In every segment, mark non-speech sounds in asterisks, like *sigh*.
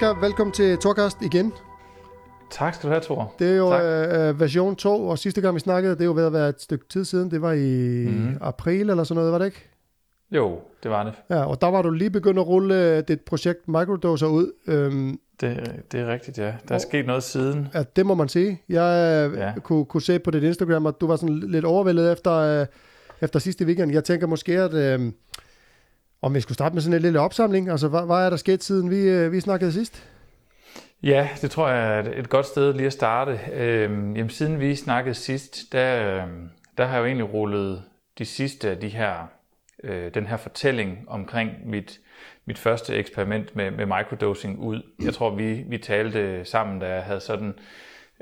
Asger, velkommen til Torkast igen. Tak skal du have, Thor. Det er jo øh, version 2, og sidste gang vi snakkede, det er jo ved at være et stykke tid siden. Det var i mm. april eller sådan noget, var det ikke? Jo, det var det. Ja, og der var du lige begyndt at rulle øh, dit projekt Microdoser ud. Øhm, det, det er rigtigt, ja. Der er og, sket noget siden. Ja, det må man sige. Jeg øh, ja. kunne, kunne se på dit Instagram, at du var sådan lidt overvældet efter, øh, efter sidste weekend. Jeg tænker måske, at øh, om vi skulle starte med sådan en lille opsamling. Altså, hvad, hvad er der sket, siden vi, øh, vi snakkede sidst? Ja, det tror jeg er et godt sted lige at starte. Øhm, jamen, siden vi snakkede sidst, der, øhm, der har jeg jo egentlig rullet de sidste af de her, øh, den her fortælling omkring mit, mit første eksperiment med, med microdosing ud. Jeg tror, vi, vi talte sammen, da jeg havde sådan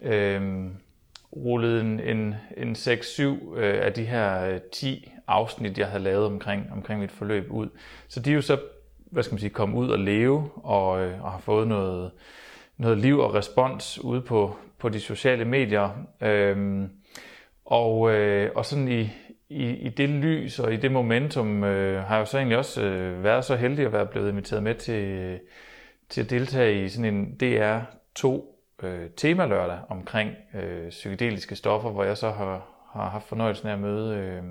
øhm, rullet en, en, en 6-7 øh, af de her øh, 10 afsnit, jeg havde lavet omkring, omkring mit forløb ud. Så de er jo så, hvad skal man sige, kommet ud og leve og, øh, og har fået noget, noget liv og respons ude på, på de sociale medier. Øhm, og, øh, og sådan i, i, i det lys og i det momentum øh, har jeg jo så egentlig også øh, været så heldig at være blevet inviteret med til, til at deltage i sådan en DR2 øh, temalørdag omkring øh, psykedeliske stoffer, hvor jeg så har, har haft fornøjelsen af at møde øh,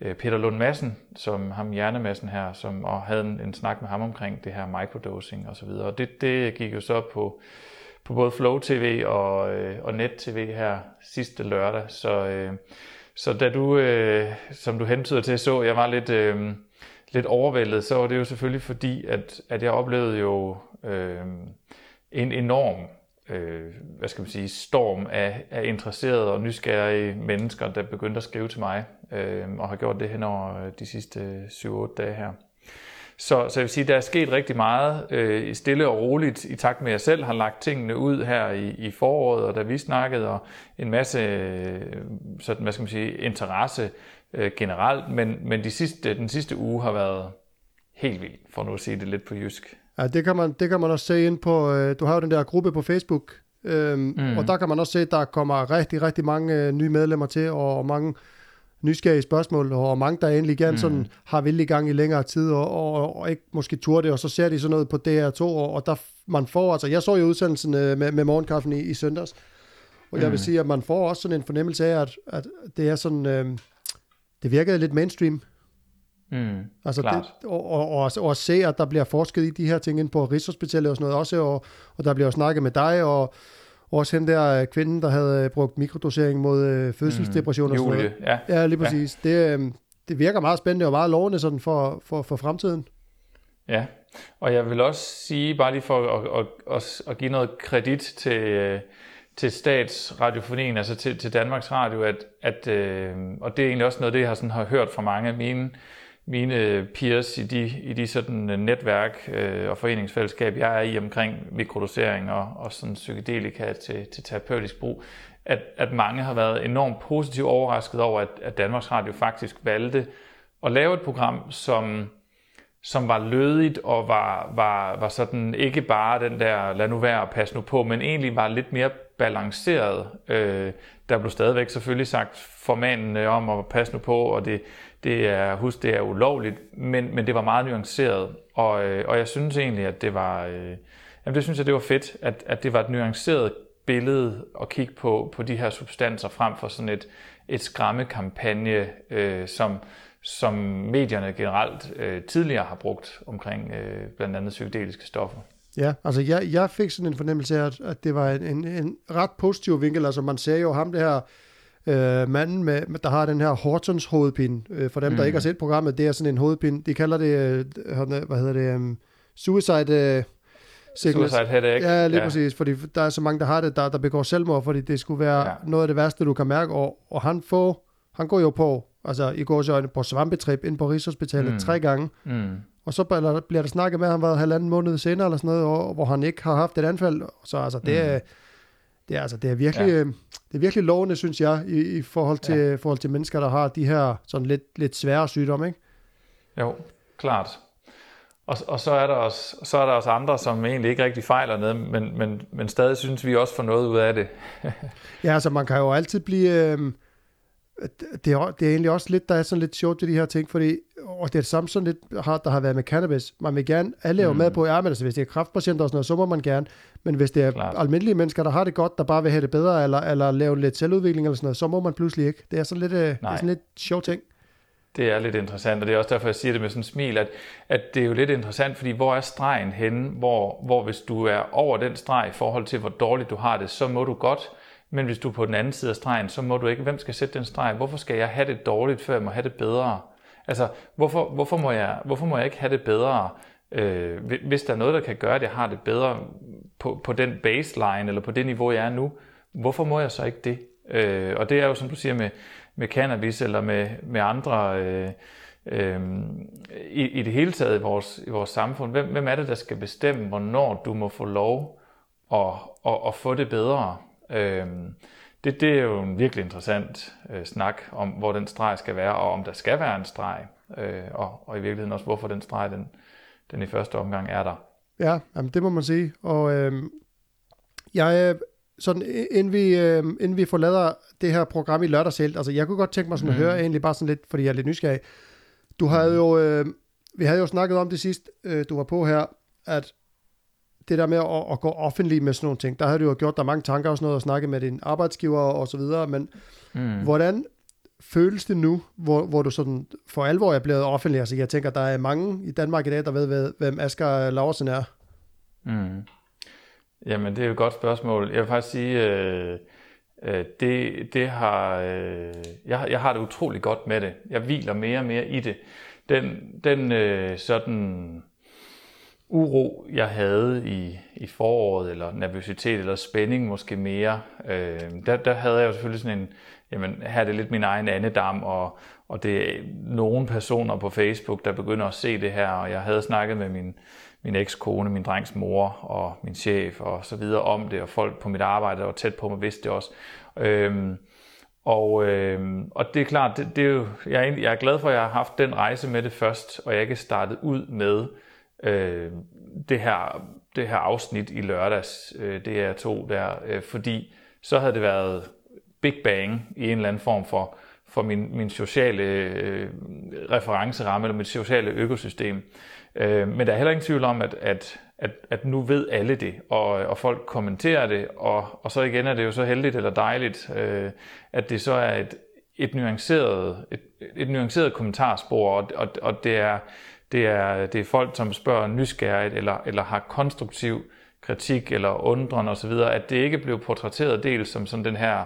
øh, Peter Lund Madsen, som ham hjernemassen her, som og havde en, en snak med ham omkring det her microdosing og så videre. Og det, det gik jo så på, på både Flow TV og, øh, og Net TV her sidste lørdag. Så, øh, så da du, øh, som du hentyder til, så jeg var lidt, øh, lidt overvældet, så var det jo selvfølgelig fordi, at, at jeg oplevede jo øh, en enorm øh, hvad skal man sige, storm af, af interesserede og nysgerrige mennesker, der begyndte at skrive til mig, øh, og har gjort det hen over øh, de sidste 7-8 dage her. Så, så jeg vil sige, der er sket rigtig meget øh, stille og roligt, i takt med, at jeg selv har lagt tingene ud her i, i foråret, og da vi snakkede, og en masse øh, sådan, hvad skal man sige, interesse øh, generelt, men, men de sidste, den sidste uge har været helt vild, for nu at sige det lidt på jysk. Ja, det kan man, det kan man også se ind på, øh, du har jo den der gruppe på Facebook, øhm, mm. og der kan man også se, at der kommer rigtig, rigtig mange øh, nye medlemmer til, og mange nysgerrige spørgsmål, og mange, der egentlig gerne mm. sådan, har vildt i gang i længere tid, og, og, og ikke måske turde det, og så ser de sådan noget på DR2, og, og der man får, altså jeg så jo udsendelsen øh, med, med morgenkaffen i, i søndags, og mm. jeg vil mm. sige, at man får også sådan en fornemmelse af, at, at det er sådan, øh, det virkede lidt mainstream, Mm, altså det, og, og, og, og se, at der bliver forsket i de her ting ind på Rigshospitalet og sådan noget også, og, og der bliver jo snakket med dig, og også hende der øh, kvinden, der havde øh, brugt mikrodosering mod øh, fødselsdepression mm, og sådan noget. Ja. ja, lige præcis. Ja. Det, øh, det virker meget spændende og meget lovende sådan for, for, for fremtiden. Ja, og jeg vil også sige, bare lige for at, at, at, at give noget kredit til, til statsradiofonien, altså til, til Danmarks Radio, at, at, øh, og det er egentlig også noget, det jeg har, sådan, har hørt fra mange af mine mine øh, peers i de, i de sådan øh, netværk øh, og foreningsfællesskab, jeg er i omkring mikrodosering og, og sådan psykedelika til, til terapeutisk brug, at, at mange har været enormt positivt overrasket over, at, at Danmarks Radio faktisk valgte at lave et program, som, som var lødigt og var, var, var sådan ikke bare den der lad nu være og pas nu på, men egentlig var lidt mere balanceret. Øh, der blev stadigvæk selvfølgelig sagt formanende om at passe nu på, og det, det er, husk, det er ulovligt, men, men det var meget nuanceret, og, øh, og jeg synes egentlig, at det var, øh, jamen det synes jeg, det var fedt, at, at det var et nuanceret billede at kigge på, på de her substanser, frem for sådan et, et skræmmekampagne, øh, som, som medierne generelt øh, tidligere har brugt omkring øh, blandt andet psykedeliske stoffer. Ja, altså jeg, jeg fik sådan en fornemmelse af, at, at det var en, en, en ret positiv vinkel. Altså man ser jo ham det her øh, manden, med, der har den her Hortons hovedpine. Øh, for dem, mm. der ikke har set programmet, det er sådan en hovedpine. De kalder det, øh, hvad hedder det, um, suicide... Øh, Sickness. Suicide headache. Ja, lige ja. præcis, fordi der er så mange, der har det, der, der begår selvmord, fordi det skulle være ja. noget af det værste, du kan mærke, og, og han får, han går jo på, altså i går så på svampetrip ind på Rigshospitalet mm. tre gange, mm. og så bliver der snakket med, han var halvanden måned senere eller sådan noget, og, hvor han ikke har haft et anfald, så altså det mm. er, det er, altså, det er virkelig, ja. Det er virkelig lovende, synes jeg, i, i forhold, til, ja. forhold til mennesker, der har de her sådan lidt, lidt svære sygdomme, ikke? Jo, klart. Og, og så, er der også, så er der også andre, som egentlig ikke rigtig fejler noget, men, men, men stadig synes vi også får noget ud af det. *laughs* ja, altså man kan jo altid blive... Øh, det, er, det er egentlig også lidt, der er sådan lidt sjovt til de her ting, fordi, og det er det samme sådan lidt, har, der har været med cannabis. Man vil gerne, alle er jo mm. med på, ja, men altså, hvis det er kraftpatienter og sådan noget, så må man gerne, men hvis det er Klart. almindelige mennesker, der har det godt, der bare vil have det bedre, eller, eller lave lidt selvudvikling eller sådan noget, så må man pludselig ikke. Det er sådan lidt, øh, det er sådan lidt sjov ting. Det er lidt interessant, og det er også derfor, jeg siger det med sådan en smil, at, at det er jo lidt interessant, fordi hvor er stregen henne, hvor, hvor hvis du er over den streg i forhold til, hvor dårligt du har det, så må du godt, men hvis du er på den anden side af stregen, så må du ikke. Hvem skal sætte den streg? Hvorfor skal jeg have det dårligt, før jeg må have det bedre? Altså, hvorfor, hvorfor, må, jeg, hvorfor må jeg ikke have det bedre, øh, hvis der er noget, der kan gøre, at jeg har det bedre på, på den baseline, eller på det niveau, jeg er nu? Hvorfor må jeg så ikke det? Øh, og det er jo, som du siger, med, med cannabis eller med, med andre... Øh, øh, i, i det hele taget i vores, i vores samfund. Hvem, hvem er det, der skal bestemme, hvornår du må få lov at, at, at få det bedre? Øh, det, det er jo en virkelig interessant øh, snak om, hvor den streg skal være, og om der skal være en streg, øh, og, og i virkeligheden også, hvorfor den streg, den, den i første omgang er der. Ja, jamen, det må man sige. Og øh, jeg, sådan, inden vi, øh, inden vi forlader det her program i lørdags helt, altså jeg kunne godt tænke mig sådan mm. at høre egentlig bare sådan lidt, fordi jeg er lidt nysgerrig. Du havde jo, øh, vi havde jo snakket om det sidst, øh, du var på her, at det der med at, at gå offentlig med sådan nogle ting, der havde du jo gjort dig mange tanker og sådan noget, og snakke med din arbejdsgiver og så videre, men mm. hvordan føles det nu, hvor, hvor du sådan for alvor er blevet offentlig? Altså jeg tænker, der er mange i Danmark i dag, der ved, hvem Asger Laursen er. Mm. Jamen, det er jo et godt spørgsmål. Jeg vil faktisk sige, øh, øh, det, det har, øh, jeg, jeg har det utrolig godt med det. Jeg hviler mere og mere i det. Den, den øh, sådan uro, jeg havde i, i foråret, eller nervøsitet, eller spænding måske mere, øh, der, der havde jeg jo selvfølgelig sådan en, jamen her er det lidt min egen andedam, og, og det er nogle personer på Facebook, der begynder at se det her, og jeg havde snakket med min, min ekskone, min drengs mor og min chef og så videre om det, og folk på mit arbejde, der var tæt på mig, vidste det også. Øhm, og, øh, og det er klart, det, det er jo, jeg, er, jeg er glad for, at jeg har haft den rejse med det først, og jeg ikke startet ud med øh, det, her, det her afsnit i lørdags, øh, det er to der, øh, fordi så havde det været Big Bang i en eller anden form for, for min, min sociale øh, referenceramme, eller mit sociale økosystem. Øh, men der er heller ingen tvivl om, at, at, at, at nu ved alle det, og, og folk kommenterer det, og, og så igen er det jo så heldigt eller dejligt, øh, at det så er et, et nuanceret, et, et nuanceret kommentarspor, og, og, og det, er, det, er, det er folk, som spørger nysgerrigt, eller, eller har konstruktiv kritik, eller undren osv., at det ikke blev portrætteret dels som sådan den her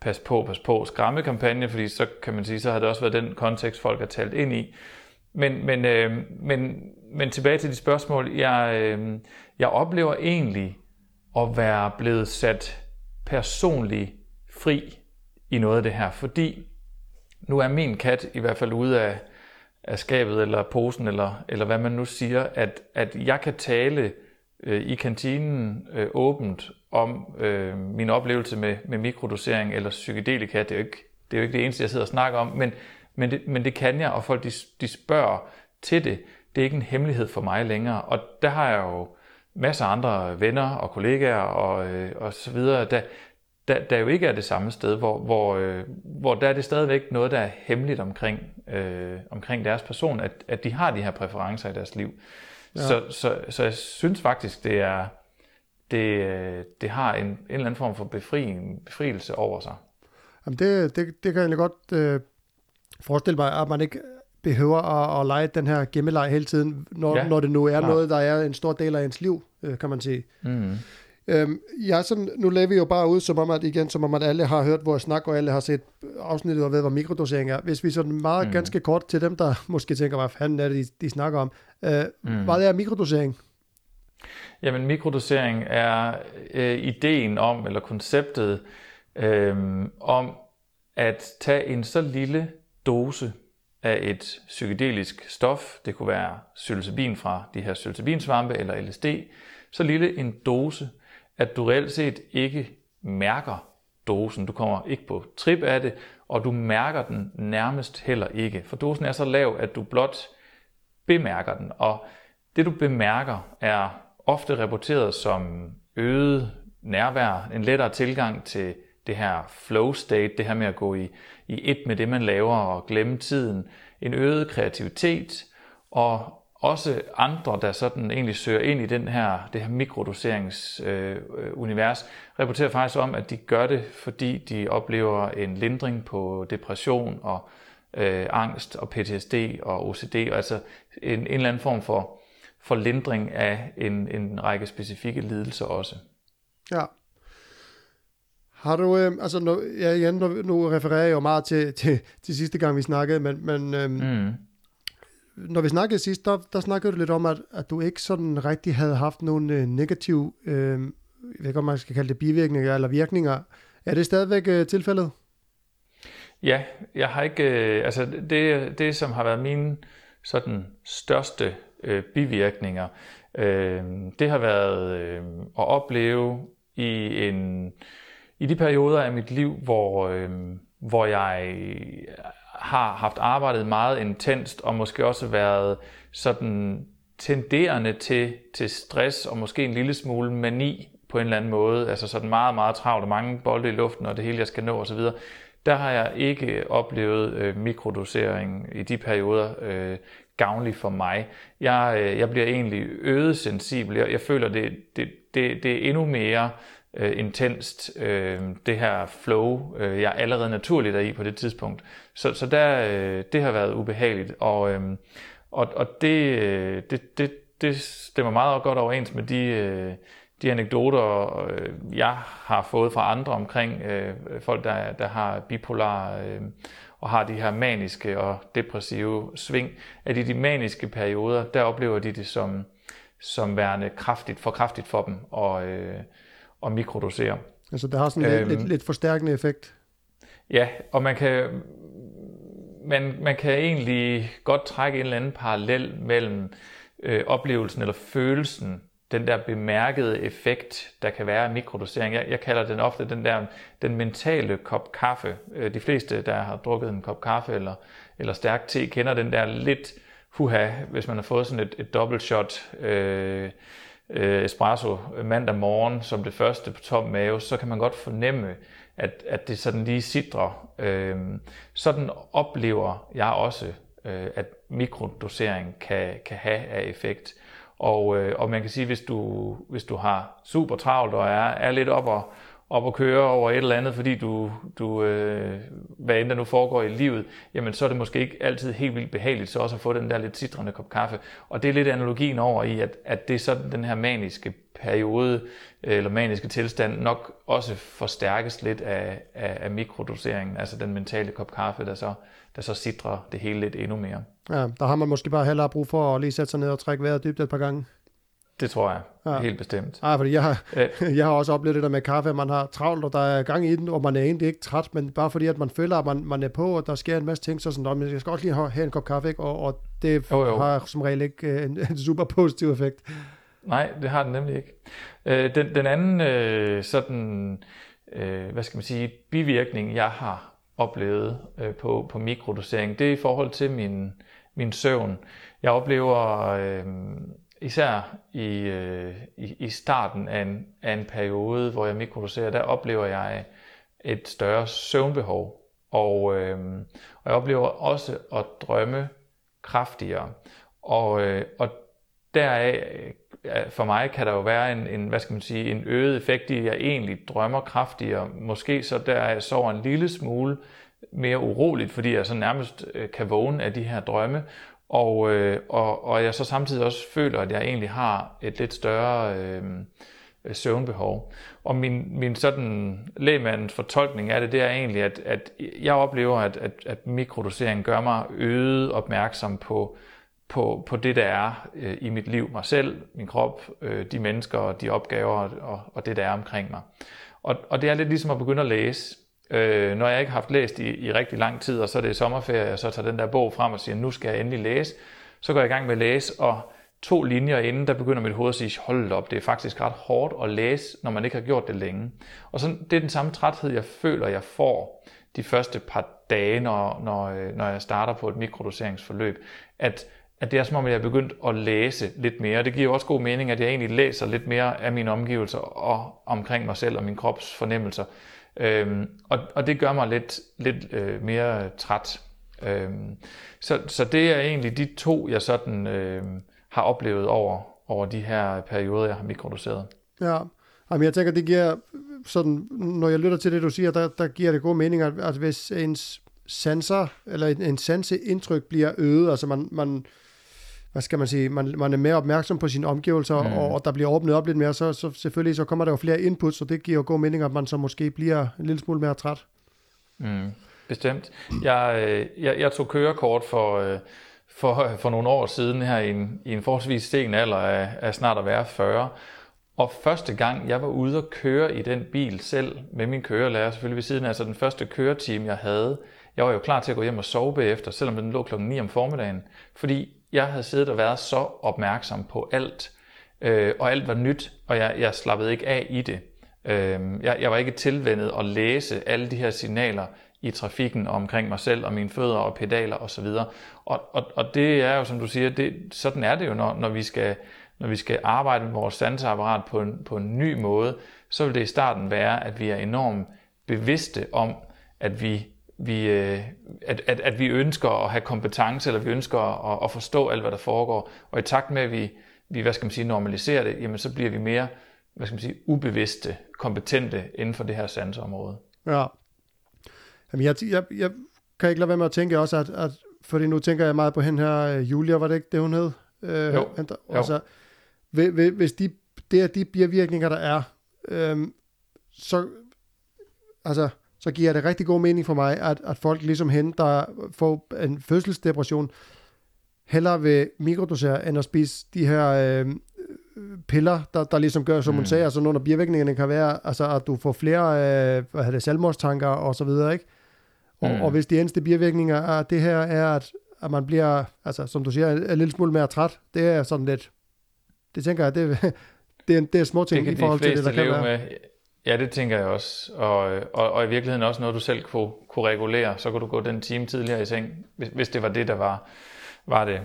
pas på, pas på skræmmekampagne, fordi så kan man sige, så har det også været den kontekst, folk har talt ind i. Men, men, øh, men, men tilbage til de spørgsmål. Jeg, øh, jeg oplever egentlig at være blevet sat personligt fri i noget af det her, fordi nu er min kat i hvert fald ude af, af skabet eller posen, eller, eller hvad man nu siger, at, at jeg kan tale øh, i kantinen øh, åbent om øh, min oplevelse med, med mikrodosering eller psykedelika. Det er, jo ikke, det er jo ikke det eneste, jeg sidder og snakker om, men, men, det, men det kan jeg, og folk de, de spørger til det. Det er ikke en hemmelighed for mig længere, og der har jeg jo masser af andre venner og kollegaer og, øh, og så videre, der, der, der jo ikke er det samme sted, hvor, hvor, øh, hvor der er det stadigvæk noget, der er hemmeligt omkring, øh, omkring deres person, at, at de har de her præferencer i deres liv. Ja. Så, så, så jeg synes faktisk, det er det, det har en, en eller anden form for befrielse, befrielse over sig. Jamen det, det, det kan jeg godt øh, forestille mig, at man ikke behøver at, at lege den her gemmeleg hele tiden, når, ja, når det nu er klar. noget, der er en stor del af ens liv, øh, kan man sige. Mm. Øhm, ja, sådan, nu laver vi jo bare ud, som om at, igen, som om at alle har hørt vores snak, og alle har set afsnittet og ved, hvad mikrodosering er. Hvis vi sådan meget mm. ganske kort til dem, der *laughs* måske tænker, hvad fanden er det, de, de snakker om. Øh, mm. Hvad er mikrodosering? Jamen, mikrodosering er øh, ideen om, eller konceptet øh, om, at tage en så lille dose af et psykedelisk stof, det kunne være psilocybin fra de her psilocybinsvampe eller LSD, så lille en dose, at du reelt set ikke mærker dosen. Du kommer ikke på trip af det, og du mærker den nærmest heller ikke. For dosen er så lav, at du blot bemærker den. Og det du bemærker er ofte rapporteret som øget nærvær, en lettere tilgang til det her flow state, det her med at gå i, i et med det, man laver og glemme tiden, en øget kreativitet, og også andre, der sådan egentlig søger ind i den her, det her mikrodoseringsunivers, øh, rapporterer faktisk om, at de gør det, fordi de oplever en lindring på depression og øh, angst og PTSD og OCD, og altså en, en eller anden form for, for lindring af en, en række specifikke lidelser også. Ja. Har du, øh, altså nu, ja, igen, nu, nu refererer jeg jo meget til, til, til sidste gang, vi snakkede, men, men øh, mm når vi snakkede sidst, der, der snakkede du lidt om, at, at du ikke sådan rigtig havde haft nogen øh, negativ, øh, jeg ved ikke, om man skal kalde det bivirkninger eller virkninger. Er det stadigvæk øh, tilfældet? Ja, jeg har ikke, øh, altså det, det som har været mine sådan største øh, bivirkninger, øh, det har været øh, at opleve i en i de perioder af mit liv, hvor, øh, hvor jeg har haft arbejdet meget intenst og måske også været sådan tenderende til, til stress og måske en lille smule mani på en eller anden måde, altså sådan meget, meget travlt og mange bolde i luften og det hele, jeg skal nå osv., der har jeg ikke oplevet øh, mikrodosering i de perioder øh, gavnlig for mig. Jeg, øh, jeg bliver egentlig øget sensibel. Jeg, jeg føler, det, det, det, det er endnu mere øh, Øh, intenst, øh, det her flow, øh, jeg allerede naturligt er i på det tidspunkt. Så, så der, øh, det har været ubehageligt, og, øh, og, og det, øh, det, det, det stemmer meget godt overens med de, øh, de anekdoter, øh, jeg har fået fra andre omkring øh, folk, der, der har bipolar øh, og har de her maniske og depressive sving, at i de maniske perioder, der oplever de det som, som værende kraftigt, for kraftigt for dem, og, øh, og mikrodosere. Altså det har sådan øhm, lidt, lidt, lidt forstærkende effekt? Ja, og man kan, man, man kan egentlig godt trække en eller anden parallel mellem øh, oplevelsen eller følelsen, den der bemærkede effekt, der kan være af mikrodosering. Jeg, jeg kalder den ofte den der den mentale kop kaffe. Øh, de fleste, der har drukket en kop kaffe eller, eller stærk te, kender den der lidt huha, hvis man har fået sådan et, et dobbelt shot øh, øh, espresso mandag morgen som det første på tom mave, så kan man godt fornemme, at, at det sådan lige sidder. Øh, sådan oplever jeg også, øh, at mikrodosering kan, kan have af effekt. Og, øh, og man kan sige, hvis du, hvis du har super travlt og er, er lidt op og, op og køre over et eller andet, fordi du, du øh, hvad end der nu foregår i livet, jamen så er det måske ikke altid helt vildt behageligt så også at få den der lidt citrende kop kaffe. Og det er lidt analogien over i, at, at det er sådan den her maniske periode, øh, eller maniske tilstand, nok også forstærkes lidt af, af, af mikrodoseringen, altså den mentale kop kaffe, der så, der så sidrer det hele lidt endnu mere. Ja, der har man måske bare heller brug for at lige sætte sig ned og trække vejret dybt et par gange. Det tror jeg. Ja. Helt bestemt. Ja, fordi jeg har, *laughs* jeg har også oplevet det der med kaffe, at man har travlt, og der er gang i den, og man er egentlig ikke træt, men bare fordi, at man føler, at man, man er på, og der sker en masse ting, så sådan, at jeg skal også lige have, have en kop kaffe, ikke? Og, og det jo, jo. har som regel ikke øh, en, en super positiv effekt. Nej, det har den nemlig ikke. Øh, den, den anden øh, sådan, øh, hvad skal man sige, bivirkning, jeg har oplevet øh, på, på mikrodosering, det er i forhold til min, min søvn. Jeg oplever... Øh, især i, øh, i, i starten af en, af en periode, hvor jeg mikrodoserer, der oplever jeg et større søvnbehov. Og, øh, og jeg oplever også at drømme kraftigere. Og, øh, og deraf øh, for mig kan der jo være en, en, hvad skal man sige, en øget effekt i, at jeg egentlig drømmer kraftigere. Måske så der jeg sover en lille smule mere uroligt, fordi jeg så nærmest øh, kan vågne af de her drømme, og, øh, og, og jeg så samtidig også føler, at jeg egentlig har et lidt større øh, søvnbehov. Og min, min sådan lægmandens fortolkning af det, det er egentlig, at, at jeg oplever, at, at, at mikrodosering gør mig øget opmærksom på, på, på det, der er øh, i mit liv, mig selv, min krop, øh, de mennesker, de opgaver og, og det, der er omkring mig. Og, og det er lidt ligesom at begynde at læse. Øh, når jeg ikke har haft læst i, i rigtig lang tid, og så er det sommerferie, og så tager den der bog frem og siger, nu skal jeg endelig læse, så går jeg i gang med at læse, og to linjer inden, der begynder mit hoved at sige, hold op, det er faktisk ret hårdt at læse, når man ikke har gjort det længe. Og så, det er den samme træthed, jeg føler, jeg får de første par dage, når, når, øh, når jeg starter på et mikrodoseringsforløb, at, at det er som om, jeg er begyndt at læse lidt mere. Det giver også god mening, at jeg egentlig læser lidt mere af mine omgivelser og omkring mig selv og min krops fornemmelser, Øhm, og, og det gør mig lidt, lidt øh, mere træt. Øhm, så, så det er egentlig de to, jeg sådan øh, har oplevet over, over de her perioder, jeg har mikrodoseret. Ja, Jamen, jeg tænker, det giver sådan, når jeg lytter til det, du siger, der, der giver det god mening, at, at hvis ens sanser, eller en, en sanseindtryk bliver øget, altså man, man, hvad skal man sige, man, man er mere opmærksom på sine omgivelser, mm. og, og der bliver åbnet op lidt mere, så, så selvfølgelig så kommer der jo flere inputs, og det giver jo god mening, at man så måske bliver en lille smule mere træt. Mm. Bestemt. Jeg, øh, jeg, jeg tog kørekort for, øh, for, for nogle år siden her i en, i en forholdsvis sen alder af, af snart at være 40, og første gang, jeg var ude at køre i den bil selv med min kørelærer, selvfølgelig ved siden af, altså den første køretime, jeg havde, jeg var jo klar til at gå hjem og sove bagefter, selvom den lå klokken 9 om formiddagen, fordi jeg havde siddet og været så opmærksom på alt, øh, og alt var nyt, og jeg, jeg slappede ikke af i det. Øh, jeg, jeg var ikke tilvendet at læse alle de her signaler i trafikken omkring mig selv og mine fødder og pedaler osv. Og, og, og det er jo, som du siger, det, sådan er det jo, når, når vi skal når vi skal arbejde med vores sanseapparat på en, på en ny måde, så vil det i starten være, at vi er enormt bevidste om, at vi, vi, øh, at, at, at vi ønsker at have kompetence, eller vi ønsker at, at forstå alt, hvad der foregår. Og i takt med, at vi, vi hvad skal man sige, normaliserer det, jamen så bliver vi mere hvad skal man sige, ubevidste, kompetente inden for det her sanseområde. Ja. Jamen, jeg, jeg, jeg kan ikke lade være med at tænke også, at, at fordi nu tænker jeg meget på hende her, øh, Julia, var det ikke det, hun hed? Øh, jo. Altså, jo hvis de, det er de bivirkninger, der er, øhm, så, altså, så giver det rigtig god mening for mig, at, at folk ligesom hende, der får en fødselsdepression, hellere vil mikrodosere, end at spise de her øh, piller, der, der ligesom gør, som mm. hun sagde, altså nogle af bivirkningerne kan være, altså at du får flere øh, hvad det, selvmordstanker og så videre, ikke? Og, mm. og hvis de eneste bivirkninger af det her er, at, at man bliver, altså som du siger, en, en lille smule mere træt, det er sådan lidt, det tænker jeg, det, *laughs* det, er, det er små ting i forhold til det, der kan være. Med. Ja, det tænker jeg også. Og, og, og i virkeligheden også noget, du selv kunne, kunne regulere. Så kunne du gå den time tidligere i seng, hvis, hvis det var det, der var, var det.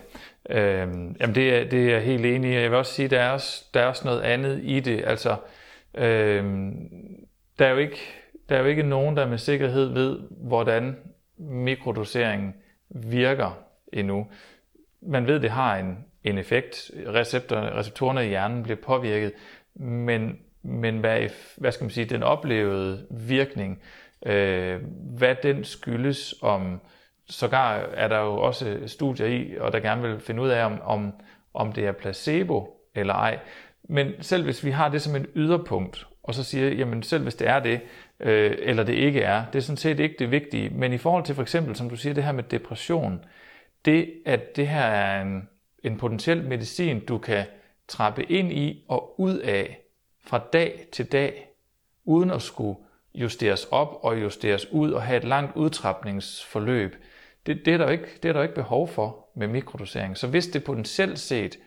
Øhm, jamen, det er, det er jeg helt enig i. Jeg vil også sige, der er også, der er også noget andet i det. Altså, øhm, der, er jo ikke, der er jo ikke nogen, der med sikkerhed ved, hvordan mikrodoseringen virker endnu. Man ved, det har en, en effekt. Receptor, receptorerne i hjernen bliver påvirket, men, men hvad, hvad skal man sige, den oplevede virkning, øh, hvad den skyldes, om sågar er der jo også studier i, og der gerne vil finde ud af, om, om, om det er placebo eller ej. Men selv hvis vi har det som et yderpunkt, og så siger, jamen selv hvis det er det, øh, eller det ikke er, det er sådan set ikke det vigtige. Men i forhold til for eksempel, som du siger, det her med depression, det at det her er en, en potentiel medicin, du kan trappe ind i og ud af fra dag til dag, uden at skulle justeres op og justeres ud og have et langt udtrapningsforløb. Det, det, er der ikke, det er der ikke behov for med mikrodosering. Så hvis det potentielt set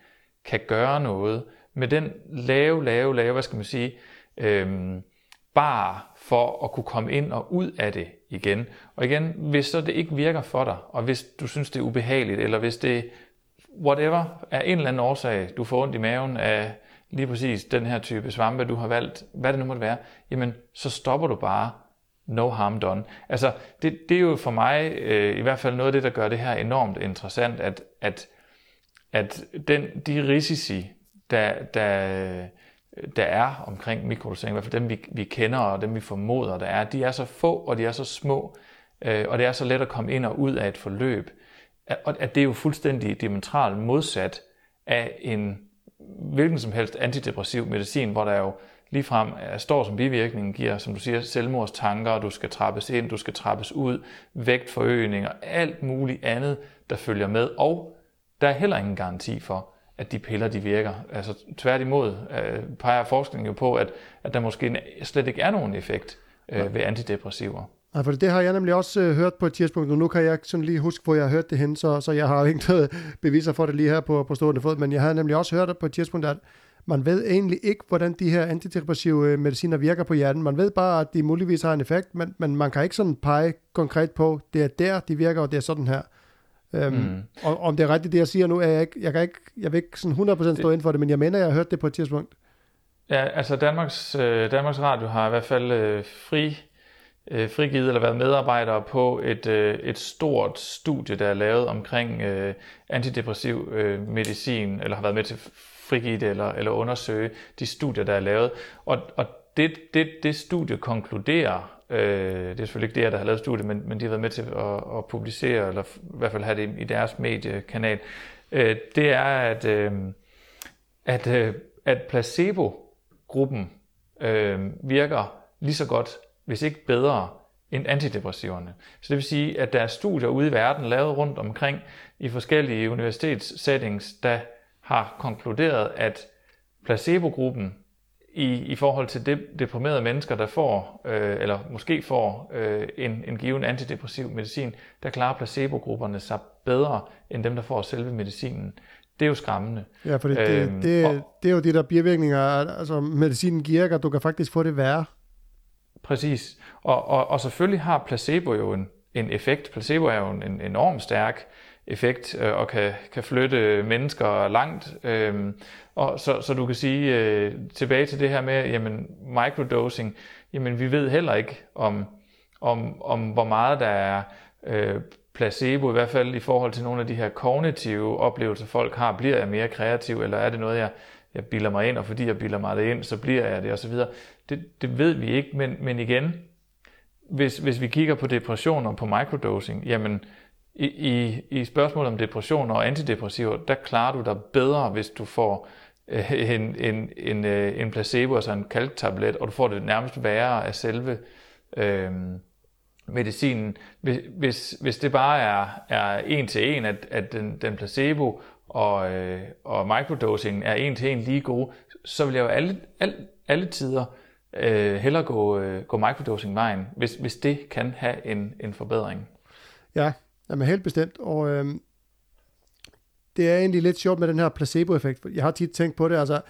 kan gøre noget med den lave, lave, lave, hvad skal man sige, øhm, bare for at kunne komme ind og ud af det igen. Og igen, hvis så det ikke virker for dig, og hvis du synes, det er ubehageligt, eller hvis det whatever, er en eller anden årsag, du får ondt i maven af lige præcis den her type svampe, du har valgt, hvad det nu måtte være, jamen så stopper du bare no harm done. Altså, det, det er jo for mig øh, i hvert fald noget af det, der gør det her enormt interessant, at, at, at den, de risici, der, der, der er omkring mikrodosering, i hvert fald dem vi, vi kender og dem vi formoder, der er, de er så få og de er så små, øh, og det er så let at komme ind og ud af et forløb, og at det er jo fuldstændig diametralt modsat af en hvilken som helst antidepressiv medicin, hvor der jo ligefrem står som bivirkning, giver, som du siger, selvmordstanker, du skal trappes ind, du skal trappes ud, vægtforøgning og alt muligt andet, der følger med. Og der er heller ingen garanti for, at de piller de virker. Altså tværtimod øh, peger forskningen jo på, at, at der måske slet ikke er nogen effekt øh, ved antidepressiver. Ja, for det har jeg nemlig også øh, hørt på et tidspunkt, og nu kan jeg sådan lige huske, hvor jeg har hørt det hen, så, så jeg har ikke noget *laughs* beviser for det lige her på, på stående fod, men jeg har nemlig også hørt på et tidspunkt, at man ved egentlig ikke, hvordan de her antidepressive øh, mediciner virker på hjernen. Man ved bare, at de muligvis har en effekt, men, men man kan ikke sådan pege konkret på, det er der, de virker, og det er sådan her. Um, mm. og om det er rigtigt, det jeg siger nu, er jeg ikke, jeg, kan ikke, jeg vil ikke sådan 100% stå ind for det, men jeg mener, jeg har hørt det på et tidspunkt. Ja, altså Danmarks, øh, Danmarks Radio har i hvert fald øh, fri øh, frigivet eller været medarbejdere på et, øh, et stort studie, der er lavet omkring øh, antidepressiv øh, medicin, eller har været med til at frigive det eller, eller undersøge de studier, der er lavet. Og, og det, det, det studie konkluderer, øh, det er selvfølgelig ikke det, der har lavet studiet, men, men de har været med til at, at publicere, eller i hvert fald have det i deres mediekanal, øh, det er, at, øh, at, øh, at placebo-gruppen øh, virker lige så godt, hvis ikke bedre, end antidepressiverne. Så det vil sige, at der er studier ude i verden, lavet rundt omkring i forskellige universitetssettings, der har konkluderet, at placebo-gruppen i, i forhold til de, deprimerede mennesker, der får, øh, eller måske får øh, en, en given antidepressiv medicin, der klarer placebo-grupperne sig bedre end dem, der får selve medicinen. Det er jo skræmmende. Ja, for det, det, øhm, det, og, det er jo de der bivirkninger, altså medicinen giver, at du kan faktisk få det værre. Præcis. Og, og, og selvfølgelig har placebo jo en, en effekt. Placebo er jo en, en enorm stærk effekt øh, og kan, kan flytte mennesker langt. Øh, og så, så du kan sige øh, tilbage til det her med jamen, microdosing, jamen vi ved heller ikke om, om, om hvor meget der er øh, placebo, i hvert fald i forhold til nogle af de her kognitive oplevelser, folk har. Bliver jeg mere kreativ, eller er det noget, jeg, jeg bilder mig ind, og fordi jeg bilder mig det ind, så bliver jeg det, osv. Det, det ved vi ikke, men, men igen, hvis, hvis vi kigger på depression og på microdosing, jamen i, i, i spørgsmålet om depression og antidepressiver, der klarer du dig bedre, hvis du får øh, en, en, en, øh, en placebo, altså en kalktablet, og du får det nærmest værre af selve øh, medicinen. Hvis, hvis, hvis det bare er, er en til en, at, at den, den placebo og, øh, og microdosing er en til en lige gode, så vil jeg jo alle, alle, alle tider øh, hellere gå, øh, gå microdosing-vejen, hvis, hvis det kan have en, en forbedring. Ja, jamen helt bestemt. Og øh, det er egentlig lidt sjovt med den her placebo-effekt. Jeg har tit tænkt på det, altså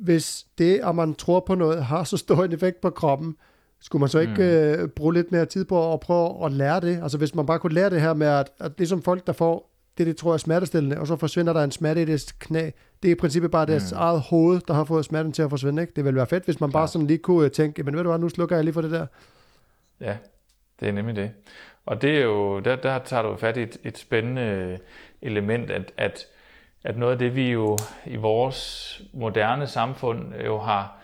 hvis det, at man tror på noget, har så stor en effekt på kroppen, skulle man så ikke mm. øh, bruge lidt mere tid på at prøve at lære det? Altså hvis man bare kunne lære det her med, at, at det som folk, der får det, de tror er smertestillende, og så forsvinder der en smerte i det knæ. Det er i princippet bare deres mm. eget hoved, der har fået smerten til at forsvinde. Ikke? Det ville være fedt, hvis man Klar. bare sådan lige kunne tænke, men ved du hvad, nu slukker jeg lige for det der. Ja, det er nemlig det. Og det er jo, der, der tager du fat i et, et spændende element, at, at, at noget af det, vi jo i vores moderne samfund jo har,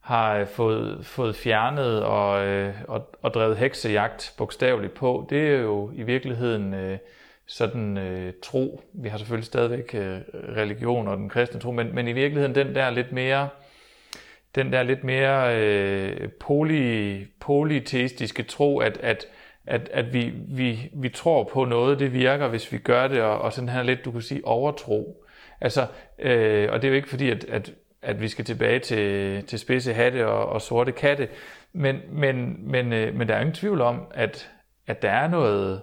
har fået, fået fjernet og, øh, og, og drevet heksejagt bogstaveligt på, det er jo i virkeligheden øh, sådan øh, tro. Vi har selvfølgelig stadigvæk øh, religion og den kristne tro, men, men i virkeligheden den der lidt mere den der lidt mere øh, poly, polyteistiske tro, at, at, at, at vi, vi, vi tror på noget, det virker, hvis vi gør det, og, og sådan her lidt, du kan sige, overtro. Altså, øh, og det er jo ikke fordi, at, at, at vi skal tilbage til, til spidse hatte og, og sorte katte, men, men, men, øh, men der er ingen tvivl om, at, at der er noget,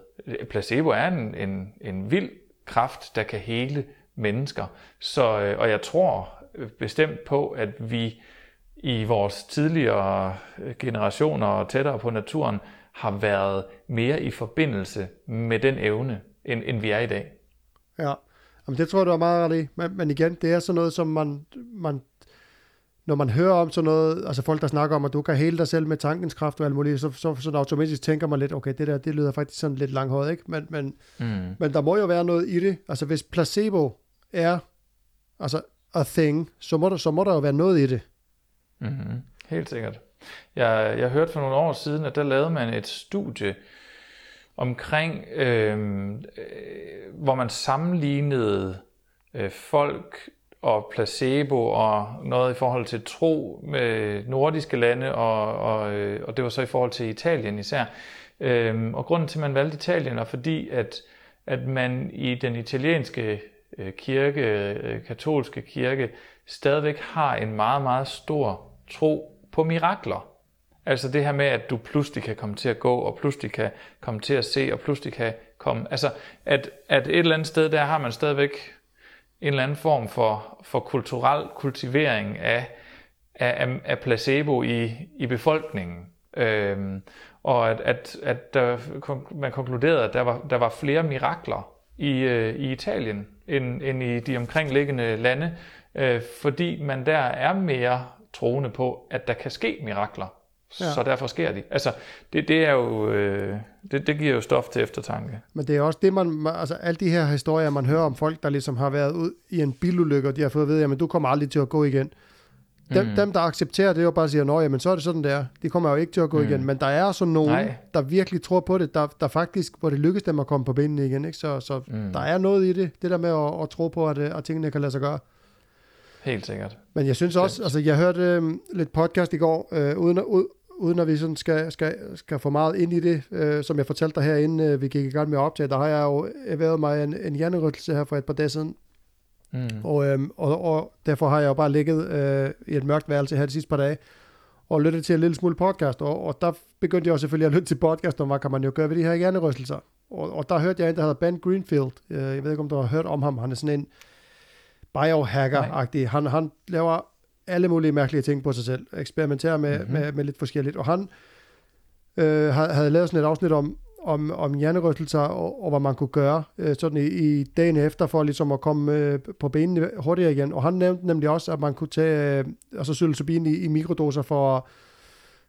placebo er en, en, en vild kraft, der kan hele mennesker. Så, øh, og jeg tror øh, bestemt på, at vi i vores tidligere øh, generationer og tættere på naturen, har været mere i forbindelse med den evne, end, end vi er i dag. Ja, Jamen, det tror jeg, du er meget ret i. Men, men igen, det er sådan noget, som man, man når man hører om sådan noget, altså folk, der snakker om, at du kan hele dig selv med tankens kraft og alt muligt, så, så, så automatisk tænker man lidt, okay, det der, det lyder faktisk sådan lidt langhåret, ikke? Men, men, mm. men der må jo være noget i det. Altså hvis placebo er altså a thing, så må der, så må der jo være noget i det. Mm-hmm. Helt sikkert. Jeg, jeg hørte for nogle år siden, at der lavede man et studie omkring, øhm, øh, hvor man sammenlignede øh, folk og placebo og noget i forhold til tro med nordiske lande, og, og, øh, og det var så i forhold til Italien især. Øhm, og grunden til, at man valgte Italien, er fordi, at, at man i den italienske øh, kirke, øh, katolske kirke, stadigvæk har en meget, meget stor tro på mirakler. Altså det her med, at du pludselig kan komme til at gå, og pludselig kan komme til at se, og pludselig kan komme... Altså, at, at et eller andet sted, der har man stadigvæk en eller anden form for, for kulturel kultivering af, af, af placebo i, i befolkningen. Øhm, og at, at, at der, man konkluderede, at der var, der var flere mirakler i, øh, i Italien end, end i de omkringliggende lande, øh, fordi man der er mere troende på, at der kan ske mirakler. Ja. Så derfor sker de. Altså, det, det er jo, øh, det, det giver jo stof til eftertanke. Men det er også det, man, altså alle de her historier, man hører om folk, der ligesom har været ud i en bilulykke, og de har fået at vide, jamen du kommer aldrig til at gå igen. Dem, mm. dem der accepterer det, jo bare siger, nå, jamen så er det sådan, der. De kommer jo ikke til at gå mm. igen. Men der er så nogen, Nej. der virkelig tror på det, der, der faktisk, hvor det lykkes dem at komme på benene igen. Ikke? Så, så mm. der er noget i det, det der med at, at tro på, at, at tingene kan lade sig gøre. Helt sikkert. Men jeg synes også, altså jeg hørte øh, lidt podcast i går, øh, uden, at, uden at vi sådan skal, skal, skal få meget ind i det, øh, som jeg fortalte dig herinde, øh, vi gik i gang med at optage, der har jeg jo erhvervet mig en, en hjernerystelse her for et par dage siden. Mm. Og, øh, og, og derfor har jeg jo bare ligget øh, i et mørkt værelse her de sidste par dage, og lyttet til en lille smule podcast, og, og der begyndte jeg også selvfølgelig at lytte til podcast om, hvad kan man jo gøre ved de her hjernerystelser. Og, og der hørte jeg en, der hedder Ben Greenfield. Øh, jeg ved ikke, om du har hørt om ham. Han er sådan en biohacker-agtig. Han, han laver alle mulige mærkelige ting på sig selv, eksperimenterer med, mm-hmm. med, med lidt forskelligt, og han øh, havde lavet sådan et afsnit om, om, om hjernerystelser, og, og hvad man kunne gøre øh, sådan i, i dagen efter, for ligesom at komme øh, på benene hurtigere igen. Og han nævnte nemlig også, at man kunne tage øh, altså psilocybin i, i mikrodoser for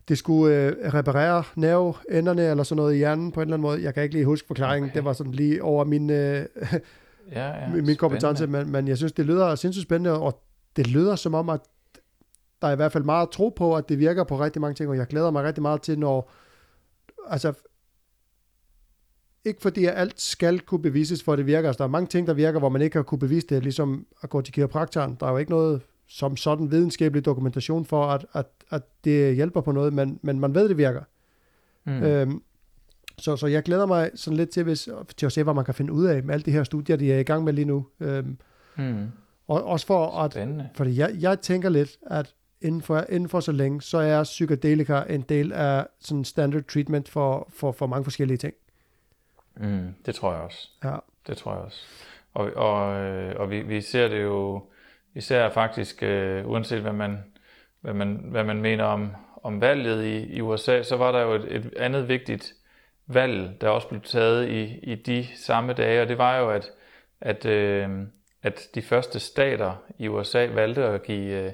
det skulle øh, reparere nerveenderne eller sådan noget i hjernen på en eller anden måde. Jeg kan ikke lige huske forklaringen. Okay. Det var sådan lige over min, øh, ja, ja, *laughs* min kompetence, men, men jeg synes, det lyder sindssygt spændende, og det lyder som om, at der er i hvert fald meget tro på, at det virker på rigtig mange ting, og jeg glæder mig rigtig meget til, når, altså, ikke fordi at alt skal kunne bevises, for det virker. Altså, der er mange ting, der virker, hvor man ikke har kunne bevise det, ligesom at gå til kiropraktoren. Der er jo ikke noget som sådan videnskabelig dokumentation for, at, at, at det hjælper på noget, men, men man ved, det virker. Mm. Øhm, så, så jeg glæder mig sådan lidt til, hvis, til at se, hvad man kan finde ud af med alle de her studier, de er i gang med lige nu. Øhm, mm. Og også for at, Spændende. fordi jeg, jeg tænker lidt, at inden for, inden for så længe, så er psykedelika en del af sådan standard treatment for, for, for mange forskellige ting. Mm, det tror jeg også. Ja. Det tror jeg også. Og, og, øh, og vi, vi ser det jo, vi ser faktisk, uh, uanset hvad man, hvad man, hvad man mener om, om valget i, i USA, så var der jo et, et andet vigtigt valg, der også blev taget i, i de samme dage, og det var jo, at, at, uh, at de første stater i USA valgte at give, uh,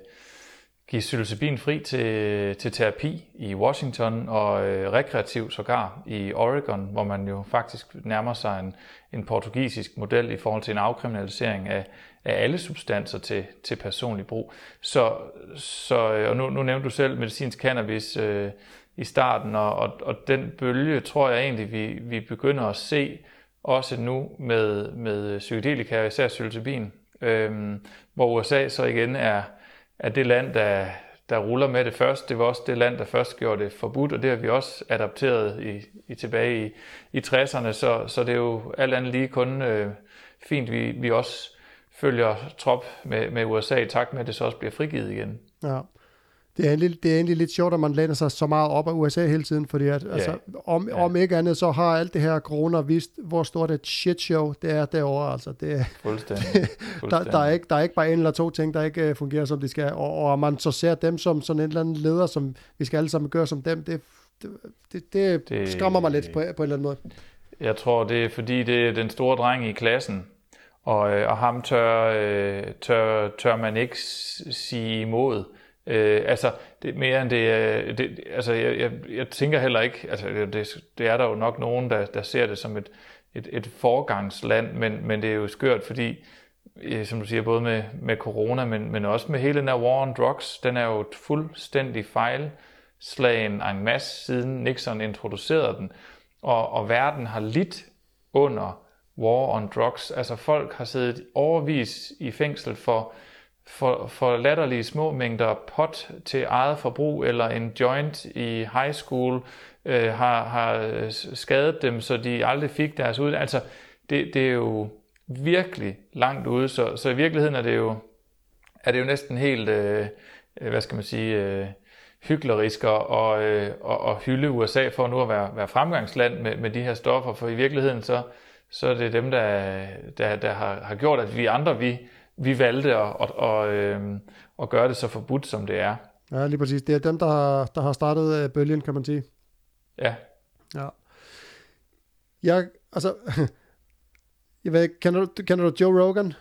give psilocybin fri til, til terapi i Washington og øh, rekreativ sågar i Oregon, hvor man jo faktisk nærmer sig en, en portugisisk model i forhold til en afkriminalisering af, af alle substanser til, til personlig brug. Så, så øh, og nu, nu nævnte du selv medicinsk cannabis øh, i starten, og, og, og den bølge tror jeg egentlig, vi, vi begynder at se også nu med, med psykedelika, især psilocybin, øh, hvor USA så igen er er det land, der, der ruller med det først. Det var også det land, der først gjorde det forbudt, og det har vi også adapteret i, i tilbage i, i 60'erne, så, så det er jo alt andet lige kun øh, fint, vi, vi også følger trop med, med USA i takt med, at det så også bliver frigivet igen. Ja det er, egentlig, det er egentlig lidt sjovt, at man læner sig så meget op af USA hele tiden, fordi at, yeah. altså, om, yeah. om ikke andet, så har alt det her corona vist, hvor stort et shit show det er derovre. Altså, det, Fuldstændig. Fuldstændig. *laughs* Der, der, er ikke, der er ikke bare en eller to ting, der ikke uh, fungerer, som de skal, og, og man så ser dem som sådan en eller anden leder, som vi skal alle sammen gøre som dem, det, det, det, det, det skræmmer mig lidt på, på en eller anden måde. Jeg tror, det er fordi, det er den store dreng i klassen, og, øh, og ham tør, øh, tør, tør man ikke sige imod. Øh, altså, det er mere end det, øh, det altså, jeg, jeg, jeg tænker heller ikke, altså, det, det er der jo nok nogen, der, der ser det som et, et, et forgangsland, men, men det er jo skørt, fordi, øh, som du siger, både med, med corona, men, men også med hele den her war on drugs, den er jo et fuldstændig fejlslagen en masse siden Nixon introducerede den, og, og verden har lidt under war on drugs. Altså folk har siddet overvis i fængsel for for, for latterlige små mængder pot til eget forbrug, eller en joint i high school øh, har, har øh, skadet dem, så de aldrig fik deres ud. Altså, det, det er jo virkelig langt ude, så, så i virkeligheden er det jo, er det jo næsten helt, øh, øh hvad skal man sige, øh, hyklerisk at, og, øh, og, og hylde USA for nu at være, være fremgangsland med, med de her stoffer, for i virkeligheden så, så er det dem, der, der, der har, har gjort, at vi andre, vi, vi valgte at, at, at, øh, at gøre det så forbudt, som det er. Ja, lige præcis. Det er dem, der har, der har startet øh, bølgen, kan man sige. Ja. Ja. Jeg, altså, *laughs* jeg ved kender du, kender du Joe Rogan?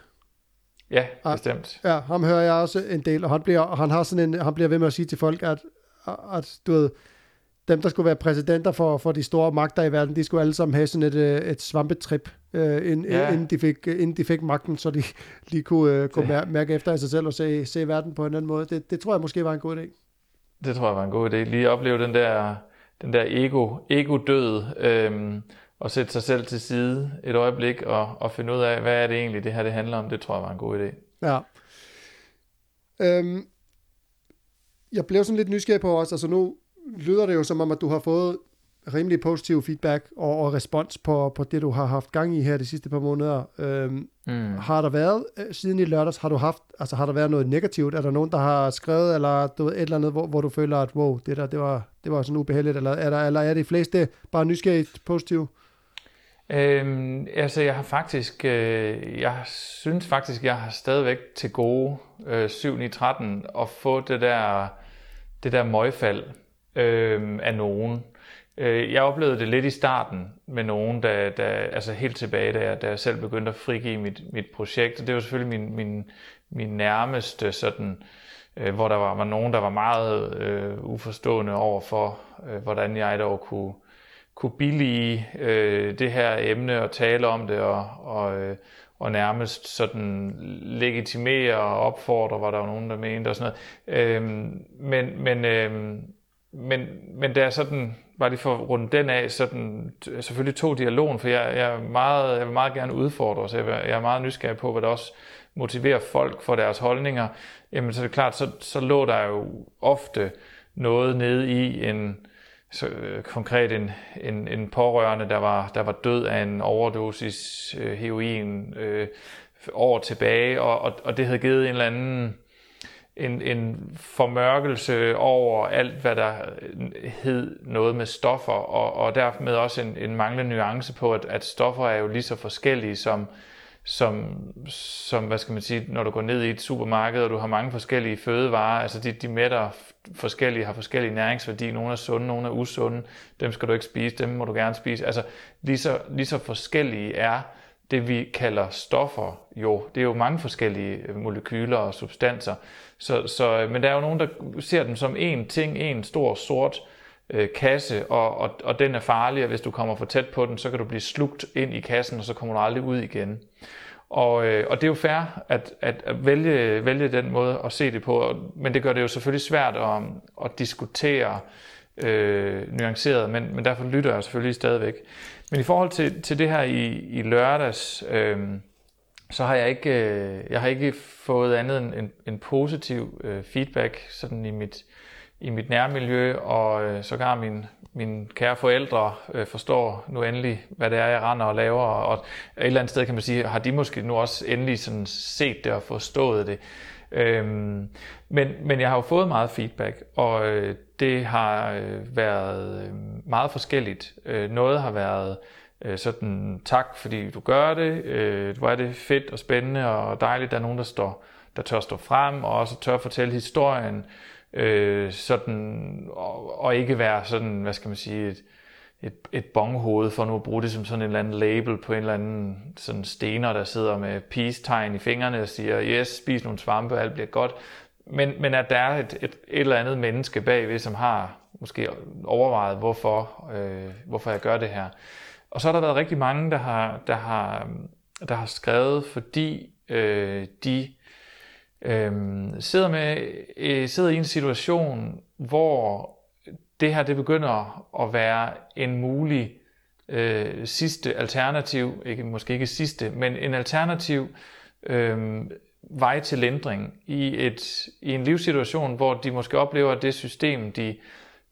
Ja, ah, bestemt. Ja, ham hører jeg også en del, og han bliver, han har sådan en, han bliver ved med at sige til folk, at, at du ved, dem, der skulle være præsidenter for, for de store magter i verden, de skulle alle sammen have sådan et, øh, et svampetrip, øh, inden, ja. inden, de fik, inden de fik magten, så de lige kunne, øh, kunne mærke, mærke efter i sig selv og se, se verden på en anden måde. Det, det tror jeg måske var en god idé. Det tror jeg var en god idé. Lige opleve den der, den der ego, ego-død, øhm, og sætte sig selv til side et øjeblik og, og finde ud af, hvad er det egentlig, det her det handler om. Det tror jeg var en god idé. Ja. Øhm, jeg blev sådan lidt nysgerrig på os. Altså nu lyder det jo som om, at du har fået rimelig positiv feedback og, og respons på, på det, du har haft gang i her de sidste par måneder. Øhm, mm. Har der været, øh, siden i lørdags, har du haft, altså har der været noget negativt? Er der nogen, der har skrevet, eller du ved, et eller andet, hvor, hvor du føler, at wow, det der, det var, det var sådan ubehageligt, eller er, der, eller er de fleste bare nysgerrigt positive? Øhm, altså, jeg har faktisk, øh, jeg synes faktisk, jeg har stadigvæk til gode øh, 7-9-13 at få det der, det der møgfald øh, af nogen. Øh, jeg oplevede det lidt i starten med nogen, der, der altså helt tilbage, da jeg, da jeg selv begyndte at frigive mit, mit projekt. Og det var selvfølgelig min, min, min nærmeste sådan, øh, hvor der var, var nogen, der var meget øh, uforstående over for, øh, hvordan jeg dog kunne, kunne billige øh, det her emne og tale om det og, og, øh, og nærmest sådan legitimere og opfordre, var der var nogen, der mente og sådan noget. Øh, men, men, øh, men, men da jeg sådan, bare lige for at runde den af, sådan, selvfølgelig tog dialogen, for jeg, jeg, er meget, jeg vil meget gerne udfordre, os, jeg, jeg er meget nysgerrig på, hvad der også motiverer folk for deres holdninger. Jamen så er det klart, så, så lå der jo ofte noget nede i en, så, øh, konkret en, en, en pårørende, der var, der var død af en overdosis øh, heroin øh, år tilbage, og, og, og det havde givet en eller anden en, en formørkelse over alt, hvad der hed noget med stoffer, og, og dermed også en, en manglende nuance på, at, at stoffer er jo lige så forskellige som, som, som, hvad skal man sige, når du går ned i et supermarked, og du har mange forskellige fødevarer, altså de, de mætter forskellige, har forskellige næringsværdi, nogle er sunde, nogle er usunde, dem skal du ikke spise, dem må du gerne spise, altså lige så, lige så forskellige er det, vi kalder stoffer jo. Det er jo mange forskellige molekyler og substanser, så, så, øh, men der er jo nogen, der ser dem som en ting, en stor sort øh, kasse, og, og, og den er farlig, og hvis du kommer for tæt på den, så kan du blive slugt ind i kassen, og så kommer du aldrig ud igen. Og, øh, og det er jo fair at, at, at vælge, vælge den måde at se det på, men det gør det jo selvfølgelig svært at, at diskutere øh, nuanceret, men, men derfor lytter jeg selvfølgelig stadigvæk. Men i forhold til, til det her i, i lørdags, øh, så har jeg ikke, øh, jeg har ikke fået andet end en, en positiv øh, feedback sådan i mit, i mit nærmiljø, og øh, sågar min, mine kære forældre øh, forstår nu endelig, hvad det er, jeg render og laver, og et eller andet sted kan man sige, har de måske nu også endelig sådan set det og forstået det. Øhm, men, men jeg har jo fået meget feedback, og øh, det har øh, været øh, meget forskelligt. Øh, noget har været øh, sådan, tak fordi du gør det, øh, hvor er det fedt og spændende og dejligt, der er nogen, der, står, der tør stå frem, og også tør fortælle historien, øh, sådan, og, og ikke være sådan, hvad skal man sige, et, et, et bonghoved, for nu at bruge det som sådan en eller anden label på en eller anden sådan stener, der sidder med peace-tegn i fingrene og siger, yes, spis nogle svampe, alt bliver godt. Men, men at der er et, et, et eller andet menneske bagved, som har måske overvejet, hvorfor, øh, hvorfor jeg gør det her. Og så har der været rigtig mange, der har, der har, der har skrevet, fordi øh, de øh, sidder, med, øh, sidder i en situation, hvor det her det begynder at være en mulig øh, sidste alternativ, ikke, måske ikke sidste, men en alternativ øh, vej til lindring i, et, i en livssituation, hvor de måske oplever, at det system, de,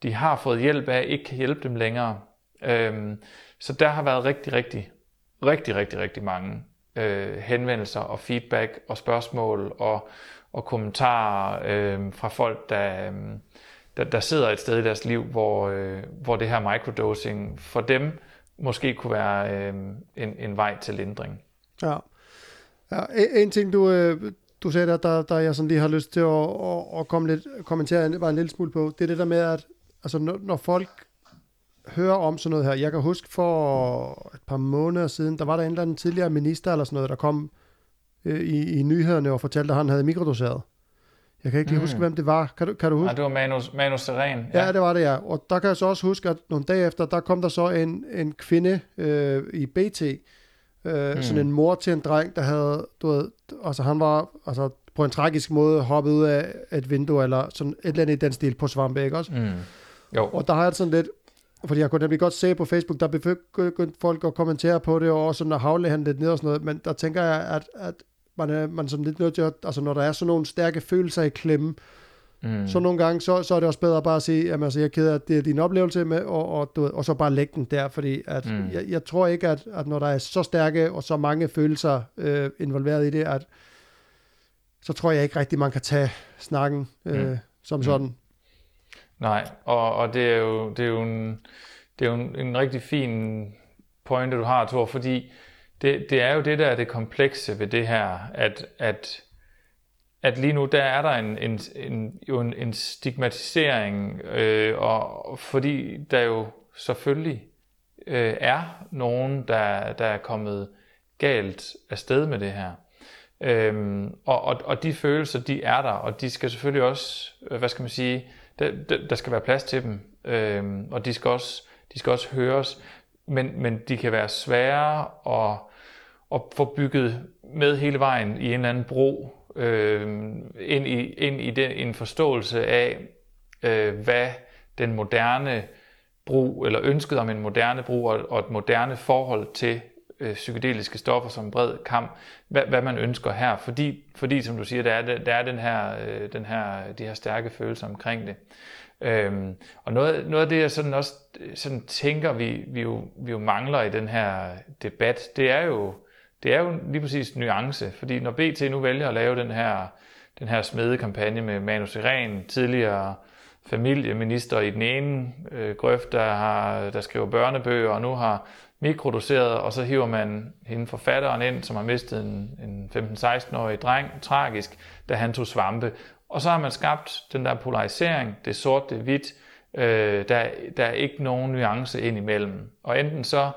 de har fået hjælp af, ikke kan hjælpe dem længere. Øh, så der har været rigtig, rigtig, rigtig, rigtig, rigtig mange øh, henvendelser og feedback og spørgsmål og, og kommentarer øh, fra folk, der, øh, der, der sidder et sted i deres liv, hvor, øh, hvor det her microdosing for dem måske kunne være øh, en, en vej til lindring. Ja. ja en, en ting, du, øh, du sagde der, der, der jeg sådan lige har lyst til at, at, at komme lidt, kommentere bare en lille smule på, det er det der med, at altså, når, når folk hører om sådan noget her, jeg kan huske for et par måneder siden, der var der en eller anden tidligere minister eller sådan noget, der kom øh, i, i nyhederne og fortalte, at han havde mikrodoseret Jeg kan ikke lige mm. huske, hvem det var. Kan du, kan du huske? Ja, det var Manus, Manus Seren. Ja. ja, det var det, ja. Og der kan jeg så også huske, at nogle dage efter, der kom der så en, en kvinde øh, i BT, øh, mm. sådan en mor til en dreng, der havde, du ved, altså han var altså, på en tragisk måde hoppet ud af et vindue, eller sådan et eller andet i den stil på svampe, ikke også? Mm. Jo. Og der har jeg sådan lidt, fordi jeg kunne nemlig godt se på Facebook, der begyndte folk at kommentere på det, og sådan at havle han lidt ned og sådan noget, men der tænker jeg, at, at man er, man sådan lidt nødt til at, altså når der er sådan nogle stærke følelser i klemme, mm. så nogle gange, så, så er det også bedre bare at sige, at altså, jeg er ked af, at det er din oplevelse med, og, og, du og så bare lægge den der, fordi at mm. jeg, jeg tror ikke, at, at når der er så stærke og så mange følelser øh, involveret i det, at så tror jeg ikke rigtig, man kan tage snakken øh, mm. som mm. Nej, og, og det er jo, det er jo, en, det er jo en, en rigtig fin pointe, du har, Thor, fordi det, det er jo det, der er det komplekse ved det her, at, at, at lige nu, der er der en, en, en, jo en, en stigmatisering, øh, og fordi der jo selvfølgelig øh, er nogen, der, der er kommet galt afsted med det her. Øhm, og, og, og de følelser, de er der, og de skal selvfølgelig også, øh, hvad skal man sige, der, der, der skal være plads til dem, øh, og de skal også, de skal også høres, men, men de kan være svære at, at få bygget med hele vejen i en eller anden bro, øh, ind i, ind i den, en forståelse af, øh, hvad den moderne brug, eller ønsket om en moderne brug og, og et moderne forhold til øh, psykedeliske stoffer som bred kamp, hvad, hvad man ønsker her, fordi, fordi som du siger, der er, der er den her, øh, den her, de her stærke følelser omkring det. Øhm, og noget, noget af det, jeg sådan også sådan tænker, vi, vi, jo, vi jo mangler i den her debat, det er jo, det er jo lige præcis nuance, fordi når BT nu vælger at lave den her, den her smedekampagne med Manu Irene, tidligere familieminister i den ene øh, grøft, der, har, der skriver børnebøger, og nu har mikrodoseret, og så hiver man hende forfatteren ind, som har mistet en, en 15-16-årig dreng, tragisk, da han tog svampe. Og så har man skabt den der polarisering, det er sort, det er hvidt, øh, der, der er ikke nogen nuance ind imellem. Og enten så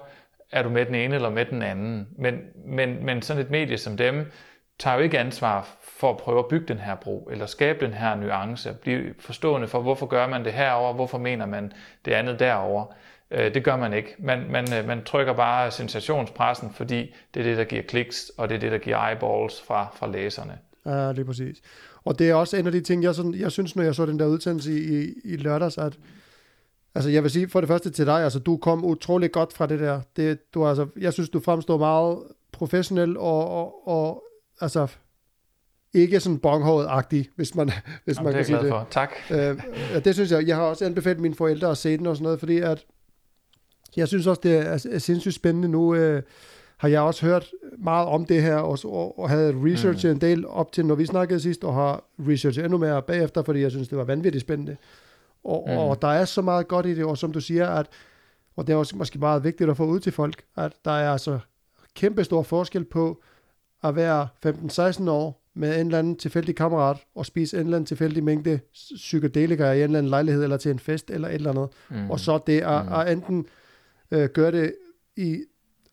er du med den ene eller med den anden. Men, men, men sådan et medie som dem tager jo ikke ansvar for at prøve at bygge den her bro, eller skabe den her nuance, blive forstående for, hvorfor gør man det herover, hvorfor mener man det andet derover. Øh, det gør man ikke. Man, man, øh, man trykker bare sensationspressen, fordi det er det, der giver kliks, og det er det, der giver eyeballs fra, fra læserne. Ja, det er præcis. Og det er også en af de ting, jeg, sådan, jeg synes, når jeg så den der udsendelse i, i, i lørdags, at altså jeg vil sige for det første til dig, altså du kom utrolig godt fra det der. Det, du, altså, jeg synes, du fremstår meget professionel og, og, og altså ikke sådan bonghåret-agtig, hvis man, *laughs* hvis Jamen, man kan sige det. For. Tak. Øh, det synes jeg. Jeg har også anbefalet mine forældre at se den og sådan noget, fordi at jeg synes også, det er, er sindssygt spændende. Nu øh, har jeg også hørt meget om det her, og, og, og havde researchet mm. en del op til, når vi snakkede sidst, og har researchet endnu mere bagefter, fordi jeg synes, det var vanvittigt spændende. Og, mm. og der er så meget godt i det, og som du siger, at, og det er også måske meget vigtigt at få ud til folk, at der er altså kæmpe stor forskel på at være 15-16 år med en eller anden tilfældig kammerat og spise en eller anden tilfældig mængde psykedelika i en eller anden lejlighed eller til en fest eller et eller andet. Mm. Og så det at, mm. at enten øh, gøre det i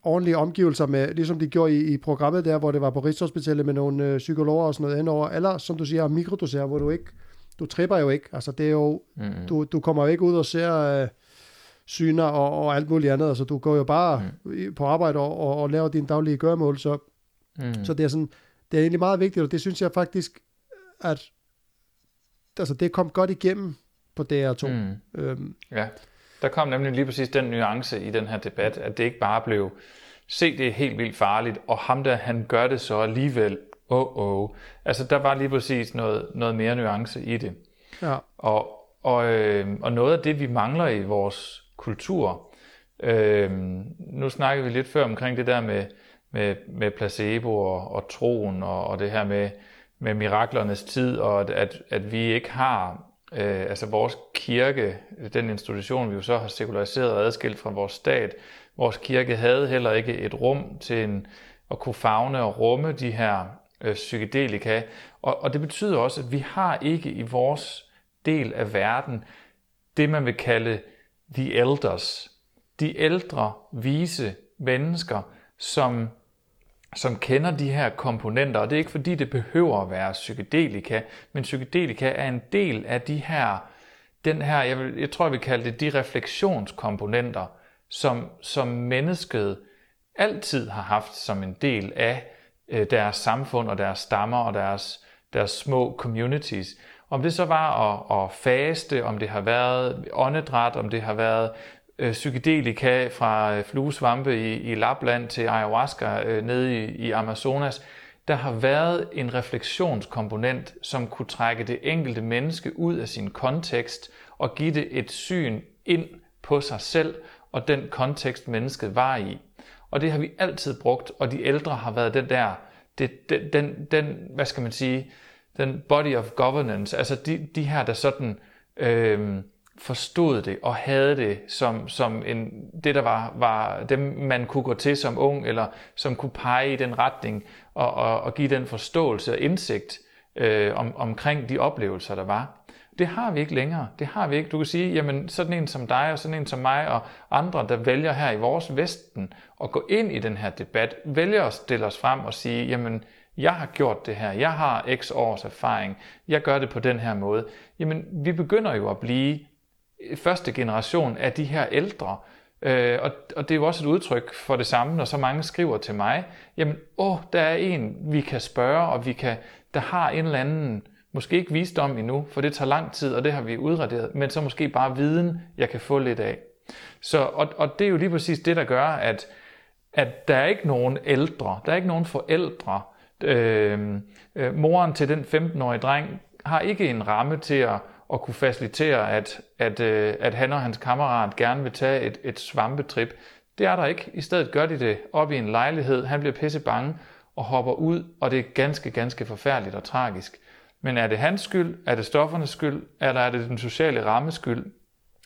ordentlige omgivelser med, ligesom de gjorde i, i programmet der, hvor det var på Rigshospitalet med nogle øh, psykologer og sådan noget indover, eller som du siger, mikrodosere, hvor du ikke, du tripper jo ikke, altså det er jo, mm. du, du kommer jo ikke ud og ser øh, syner og, og alt muligt andet, altså du går jo bare mm. på arbejde og, og, og laver dine daglige gørmål, så, mm. så det er sådan, det er egentlig meget vigtigt, og det synes jeg faktisk, at altså det kom godt igennem på DR2. Mm. Øhm, ja. Der kom nemlig lige præcis den nuance i den her debat, at det ikke bare blev, se det er helt vildt farligt, og ham der, han gør det så alligevel, oh oh. Altså der var lige præcis noget, noget mere nuance i det. Ja. Og, og, øh, og noget af det, vi mangler i vores kultur, øh, nu snakker vi lidt før omkring det der med, med, med placebo og, og troen, og, og det her med, med miraklernes tid, og at, at, at vi ikke har øh, altså vores kirke, den institution, vi jo så har sekulariseret og adskilt fra vores stat, vores kirke havde heller ikke et rum til en, at kunne fagne og rumme de her øh, psykedelika. Og, og det betyder også, at vi har ikke i vores del af verden det, man vil kalde the elders. De ældre, vise mennesker, som, som kender de her komponenter, og det er ikke fordi, det behøver at være psykedelika, men psykedelika er en del af de her, den her, jeg, vil, jeg tror, vi kalder det de refleksionskomponenter, som, som mennesket altid har haft som en del af øh, deres samfund og deres stammer og deres, deres små communities. Om det så var at, at faste, om det har været åndedræt, om det har været øh, psykedelika fra øh, fluesvampe i, i Lapland til ayahuasca øh, nede i, i Amazonas, der har været en refleksionskomponent, som kunne trække det enkelte menneske ud af sin kontekst og give det et syn ind på sig selv og den kontekst, mennesket var i. Og det har vi altid brugt, og de ældre har været den der, det, den, den, den, hvad skal man sige, den body of governance, altså de, de her, der sådan øh, forstod det og havde det som, som en, det, der var, var dem, man kunne gå til som ung, eller som kunne pege i den retning og, og, og give den forståelse og indsigt øh, om, omkring de oplevelser, der var. Det har vi ikke længere. Det har vi ikke. Du kan sige, jamen sådan en som dig og sådan en som mig og andre, der vælger her i vores Vesten at gå ind i den her debat, vælger at stille os frem og sige, jamen jeg har gjort det her, jeg har x års erfaring, jeg gør det på den her måde. Jamen vi begynder jo at blive første generation af de her ældre, Øh, og, og det er jo også et udtryk for det samme, når så mange skriver til mig, jamen, åh, der er en, vi kan spørge, og vi kan, der har en eller anden Måske ikke visdom endnu, for det tager lang tid, og det har vi udraderet, men så måske bare viden, jeg kan få lidt af. Så, og, og det er jo lige præcis det, der gør, at, at der er ikke nogen ældre, der er ikke nogen forældre. Øh, øh, moren til den 15-årige dreng har ikke en ramme til at, at kunne facilitere, at, at, øh, at han og hans kammerat gerne vil tage et, et svampetrip. Det er der ikke. I stedet gør de det op i en lejlighed. Han bliver pisse bange og hopper ud, og det er ganske, ganske forfærdeligt og tragisk. Men er det hans skyld? Er det stoffernes skyld? Eller er det den sociale rammes skyld?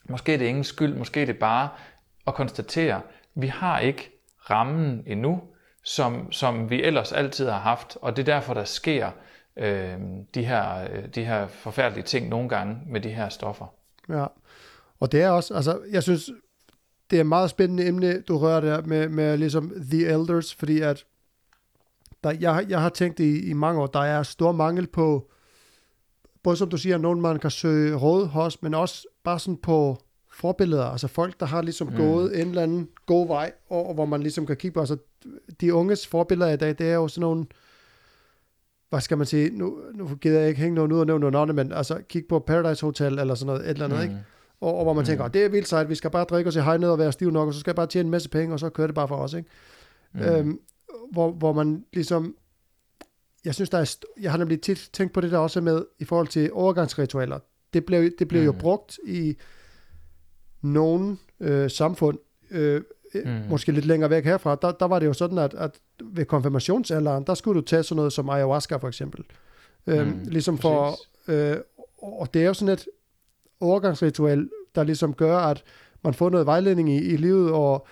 Måske er det ingen skyld, måske er det bare at konstatere, at vi har ikke rammen endnu, som, som vi ellers altid har haft, og det er derfor, der sker øh, de, her, øh, de her forfærdelige ting nogle gange med de her stoffer. Ja, og det er også, altså jeg synes, det er et meget spændende emne, du rører der med, med ligesom The Elders, fordi at der, jeg, jeg har tænkt i, i mange år, der er stor mangel på både som du siger, nogen man kan søge råd hos, men også bare sådan på forbilleder, altså folk, der har ligesom mm. gået en eller anden god vej, og, og hvor man ligesom kan kigge på, altså de unges forbilleder i dag, det er jo sådan nogle, hvad skal man sige, nu, nu gider jeg ikke hænge nogen ud og nævne noget andet, men altså kig på Paradise Hotel eller sådan noget, et eller andet, mm. ikke? Og, og hvor man mm. tænker, det er vildt sejt, vi skal bare drikke os i hej ned og være stiv nok, og så skal jeg bare tjene en masse penge, og så kører det bare for os, ikke? Mm. Øhm, hvor, hvor man ligesom jeg synes, der er, jeg har nemlig tit tænkt på det der også med, i forhold til overgangsritualer. Det blev, det blev mm. jo brugt i nogle øh, samfund, øh, mm. måske lidt længere væk herfra, der, der var det jo sådan, at, at ved konfirmationsalderen, der skulle du tage sådan noget som ayahuasca for eksempel. Øhm, mm, ligesom for, øh, og det er jo sådan et overgangsritual, der ligesom gør, at man får noget vejledning i, i livet, og,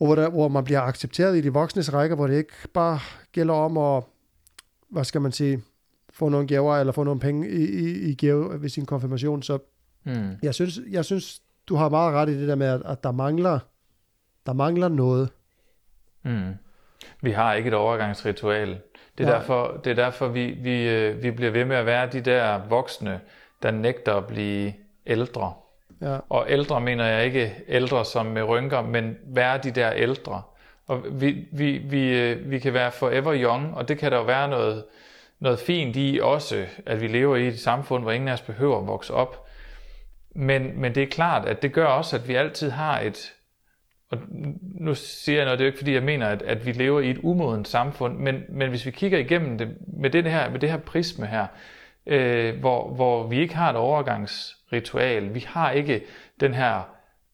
og hvor, der, hvor man bliver accepteret i de voksnes rækker, hvor det ikke bare gælder om at hvad skal man sige, få nogle gaver, eller få nogle penge i, i, i gave ved sin konfirmation. Så mm. jeg, synes, jeg synes, du har meget ret i det der med, at, at der mangler der mangler noget. Mm. Vi har ikke et overgangsritual. Det er Nej. derfor, det er derfor vi, vi, øh, vi bliver ved med at være de der voksne, der nægter at blive ældre. Ja. Og ældre mener jeg ikke ældre som med rynker, men være de der ældre, og vi, vi, vi, øh, vi kan være forever young, og det kan der jo være noget, noget fint i også, at vi lever i et samfund, hvor ingen af os behøver at vokse op. Men, men det er klart, at det gør også, at vi altid har et, og nu siger jeg noget, det er jo ikke fordi, jeg mener, at, at vi lever i et umodent samfund, men, men hvis vi kigger igennem det med det her, med det her prisme her, øh, hvor, hvor vi ikke har et overgangsritual, vi har ikke den her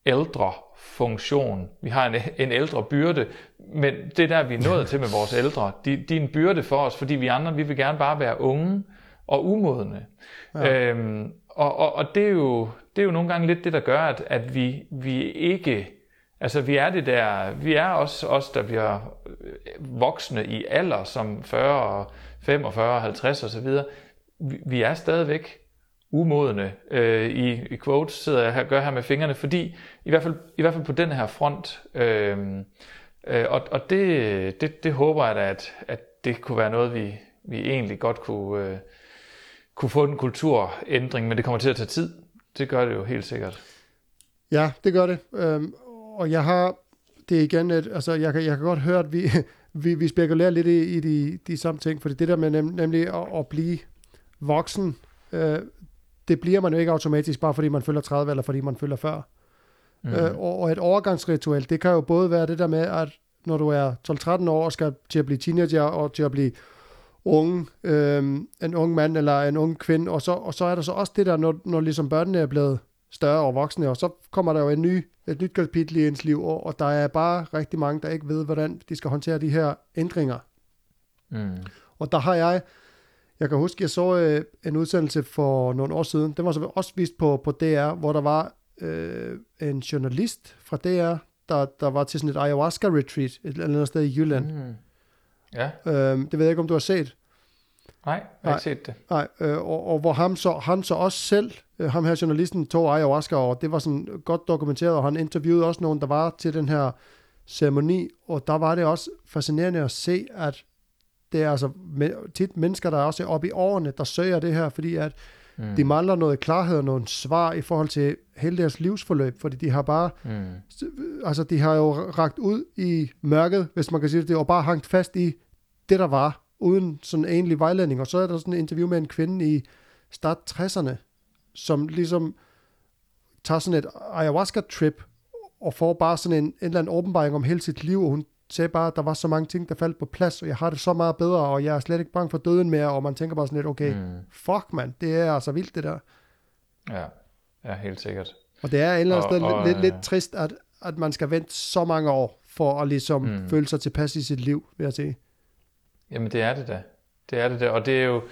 ældre funktion. Vi har en, en ældre byrde, men det er der, vi er nået til med vores ældre. De, de er en byrde for os, fordi vi andre, vi vil gerne bare være unge og umodne. Ja. Øhm, og, og, og det, er jo, det er jo nogle gange lidt det, der gør, at, at vi, vi ikke... Altså, vi er det der... Vi er også os, der bliver øh, voksne i alder, som 40, 45, 50 osv. Vi, vi er stadigvæk umodne øh, i, i quotes, sidder jeg her, gør her med fingrene, fordi i hvert fald, i hvert fald på den her front, øh, Øh, og og det, det, det håber jeg da, at, at det kunne være noget, vi, vi egentlig godt kunne, øh, kunne få en kulturændring, men det kommer til at tage tid. Det gør det jo helt sikkert. Ja, det gør det. Øhm, og jeg har, det er igen, et, altså jeg kan, jeg kan godt høre, at vi, *laughs* vi, vi spekulerer lidt i, i de, de samme ting, fordi det der med nem, nemlig at, at blive voksen, øh, det bliver man jo ikke automatisk, bare fordi man følger 30, eller fordi man følger 40. Mm. Øh, og, og et overgangsritual, det kan jo både være det der med, at når du er 12-13 år og skal til at blive teenager og til at blive unge, øh, en ung mand eller en ung kvinde, og så, og så er der så også det der, når, når ligesom børnene er blevet større og voksne, og så kommer der jo en ny, et nyt kapitel i ens liv, og, og der er bare rigtig mange, der ikke ved, hvordan de skal håndtere de her ændringer. Mm. Og der har jeg, jeg kan huske, jeg så øh, en udsendelse for nogle år siden, den var så også vist på, på DR, hvor der var øh, en journalist fra DR, der, der var til sådan et ayahuasca-retreat et eller andet sted i Jylland. Mm. Ja. Øhm, det ved jeg ikke, om du har set. Nej, jeg har ikke set det. Nej, øh, og, og hvor ham så, han så også selv, øh, ham her journalisten, tog ayahuasca, og det var sådan godt dokumenteret, og han interviewede også nogen, der var til den her ceremoni, og der var det også fascinerende at se, at det er altså tit mennesker, der er også oppe i årene, der søger det her, fordi at mm. de mangler noget klarhed og nogle svar i forhold til hele deres livsforløb, fordi de har bare, mm. altså de har jo ragt ud i mørket, hvis man kan sige det, og bare hangt fast i det, der var, uden sådan egentlig vejledning. Og så er der sådan en interview med en kvinde i start 60'erne, som ligesom tager sådan et ayahuasca-trip, og får bare sådan en, en eller anden åbenbaring om hele sit liv, og hun sagde bare, at der var så mange ting, der faldt på plads, og jeg har det så meget bedre, og jeg er slet ikke bange for døden mere, og man tænker bare sådan lidt, okay, mm. fuck man, det er altså vildt det der. Ja, ja helt sikkert. Og det er et eller andet sted og, lidt, lidt, lidt trist, at, at man skal vente så mange år, for at ligesom mm. føle sig tilpas i sit liv, vil jeg sige. Jamen det er det da. Det er det da. Og det er jo,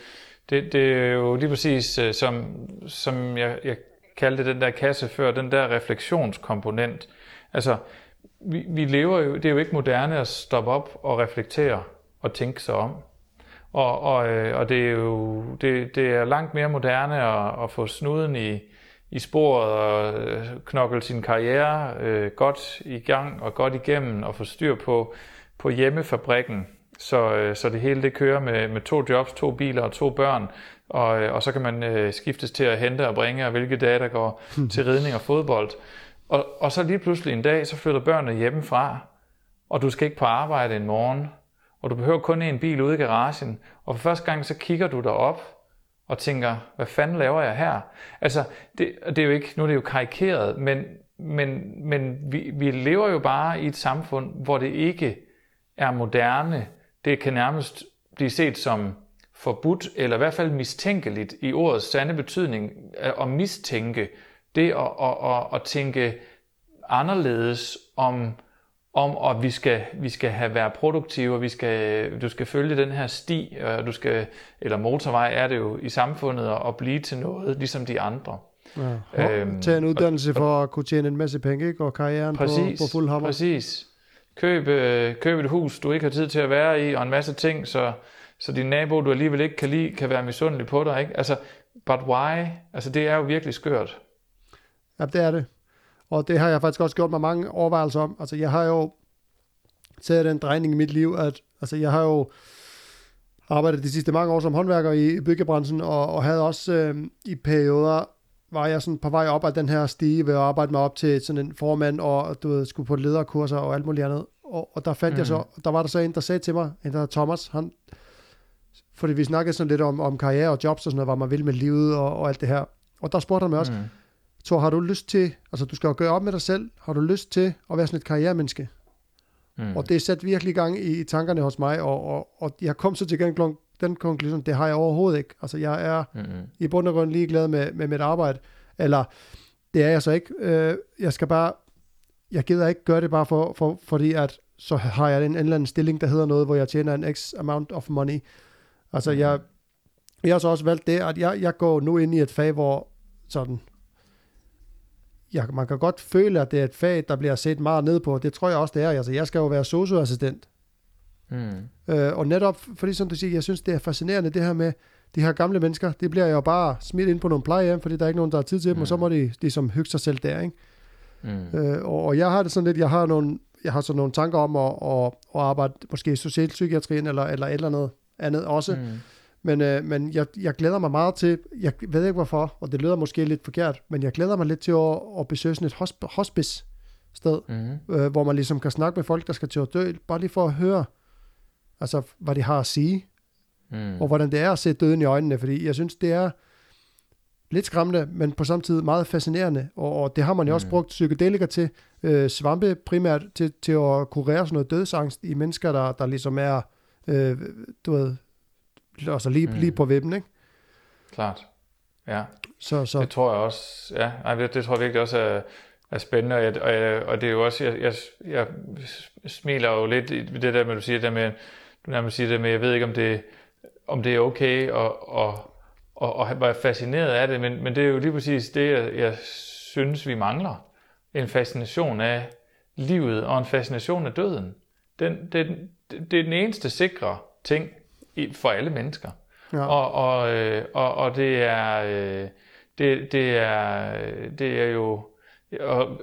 det, det er jo lige præcis, øh, som, som jeg, jeg kaldte den der kasse før, den der refleksionskomponent. Altså, vi, vi lever jo, det er jo ikke moderne at stoppe op og reflektere og tænke sig om. Og, og, øh, og det er jo det, det er langt mere moderne at, at få snuden i, i sporet og øh, knokle sin karriere øh, godt i gang og godt igennem og få styr på, på hjemmefabrikken, så, øh, så det hele det kører med, med to jobs, to biler og to børn, og, øh, og så kan man øh, skiftes til at hente og bringe, og hvilke dage der går til ridning og fodbold. Og, og så lige pludselig en dag, så flytter børnene hjemmefra, og du skal ikke på arbejde en morgen, og du behøver kun en bil ude i garagen, og for første gang så kigger du derop og tænker, hvad fanden laver jeg her? Altså, det, det er jo ikke, nu er det jo karikeret, men, men, men vi, vi lever jo bare i et samfund, hvor det ikke er moderne. Det kan nærmest blive set som forbudt, eller i hvert fald mistænkeligt i ordets sande betydning, at mistænke det at, at, at, at tænke anderledes om, om at vi skal, vi skal have være produktive, og vi skal, du skal følge den her sti, og du skal, eller motorvej er det jo i samfundet, og blive til noget, ligesom de andre. Ja. Øhm, Tag en uddannelse og, for at kunne tjene en masse penge, ikke? og karrieren præcis, på, på fuld hammer. Præcis. Køb, øh, køb et hus, du ikke har tid til at være i, og en masse ting, så, så din nabo, du alligevel ikke kan lide, kan være misundelig på dig. Ikke? Altså, but why? Altså, det er jo virkelig skørt. Ja, det er det. Og det har jeg faktisk også gjort mig mange overvejelser om. Altså, jeg har jo taget den drejning i mit liv, at altså, jeg har jo arbejdet de sidste mange år som håndværker i byggebranchen, og, og havde også øh, i perioder, var jeg sådan på vej op ad den her stige ved at arbejde mig op til sådan en formand, og du ved, skulle på lederkurser og alt muligt andet. Og, og der fandt mm. jeg så, der var der så en, der sagde til mig, en der Thomas, han, fordi vi snakkede sådan lidt om, om karriere og jobs og sådan noget, hvad man vil med livet og, og alt det her. Og der spurgte han mig også, mm så har du lyst til, altså du skal jo gøre op med dig selv, har du lyst til at være sådan et karrieremenneske? Mm. Og det er sat virkelig gang i, i tankerne hos mig, og, og, og jeg kom så til den, den konklusion, det har jeg overhovedet ikke. Altså jeg er mm. i bund og grund ligeglad med, med mit arbejde, eller det er jeg så ikke. Øh, jeg skal bare, jeg gider ikke gøre det bare for, for, fordi at så har jeg en, en eller anden stilling, der hedder noget, hvor jeg tjener en x amount of money. Altså mm. jeg, jeg har så også valgt det, at jeg, jeg går nu ind i et fag, hvor sådan, jeg, man kan godt føle, at det er et fag, der bliver set meget ned på. Det tror jeg også, det er. Altså, jeg skal jo være socioassistent. Mm. Øh, og netop, fordi som du siger, jeg synes, det er fascinerende, det her med de her gamle mennesker, det bliver jo bare smidt ind på nogle plejehjem, fordi der er ikke nogen, der har tid til dem, mm. og så mm. må de, de som hygge sig selv der, ikke? Mm. Øh, og, og jeg har det sådan lidt, jeg har nogle, jeg har så nogle tanker om at, at, at arbejde måske i socialpsykiatrien eller, eller et eller andet andet også. Mm. Men, øh, men jeg, jeg glæder mig meget til, jeg ved ikke hvorfor, og det lyder måske lidt forkert, men jeg glæder mig lidt til at, at besøge sådan et hosp- hospice sted, mm. øh, hvor man ligesom kan snakke med folk, der skal til at dø, bare lige for at høre, altså, hvad de har at sige, mm. og hvordan det er at se døden i øjnene, fordi jeg synes, det er lidt skræmmende, men på samme tid meget fascinerende, og, og det har man jo mm. også brugt psykedelika til, øh, svampe primært, til, til at kurere sådan noget dødsangst i mennesker, der, der ligesom er, øh, du ved, altså lige, mm. lige på vippen, ikke? Klart, ja. Så, så. Det tror jeg også, ja, Ej, det, det tror jeg virkelig også er, er spændende, og, jeg, og, jeg, og det er jo også, jeg, jeg, jeg smiler jo lidt i det der med, du siger det med, du nærmest siger det med, jeg ved ikke, om det, om det er okay, og, og, og, og være fascineret af det, men, men det er jo lige præcis det, jeg, jeg synes, vi mangler. En fascination af livet, og en fascination af døden. Den, den, det, det er den eneste sikre ting for alle mennesker. Ja. Og, og, øh, og, og det er, øh, det, det er, det er jo, og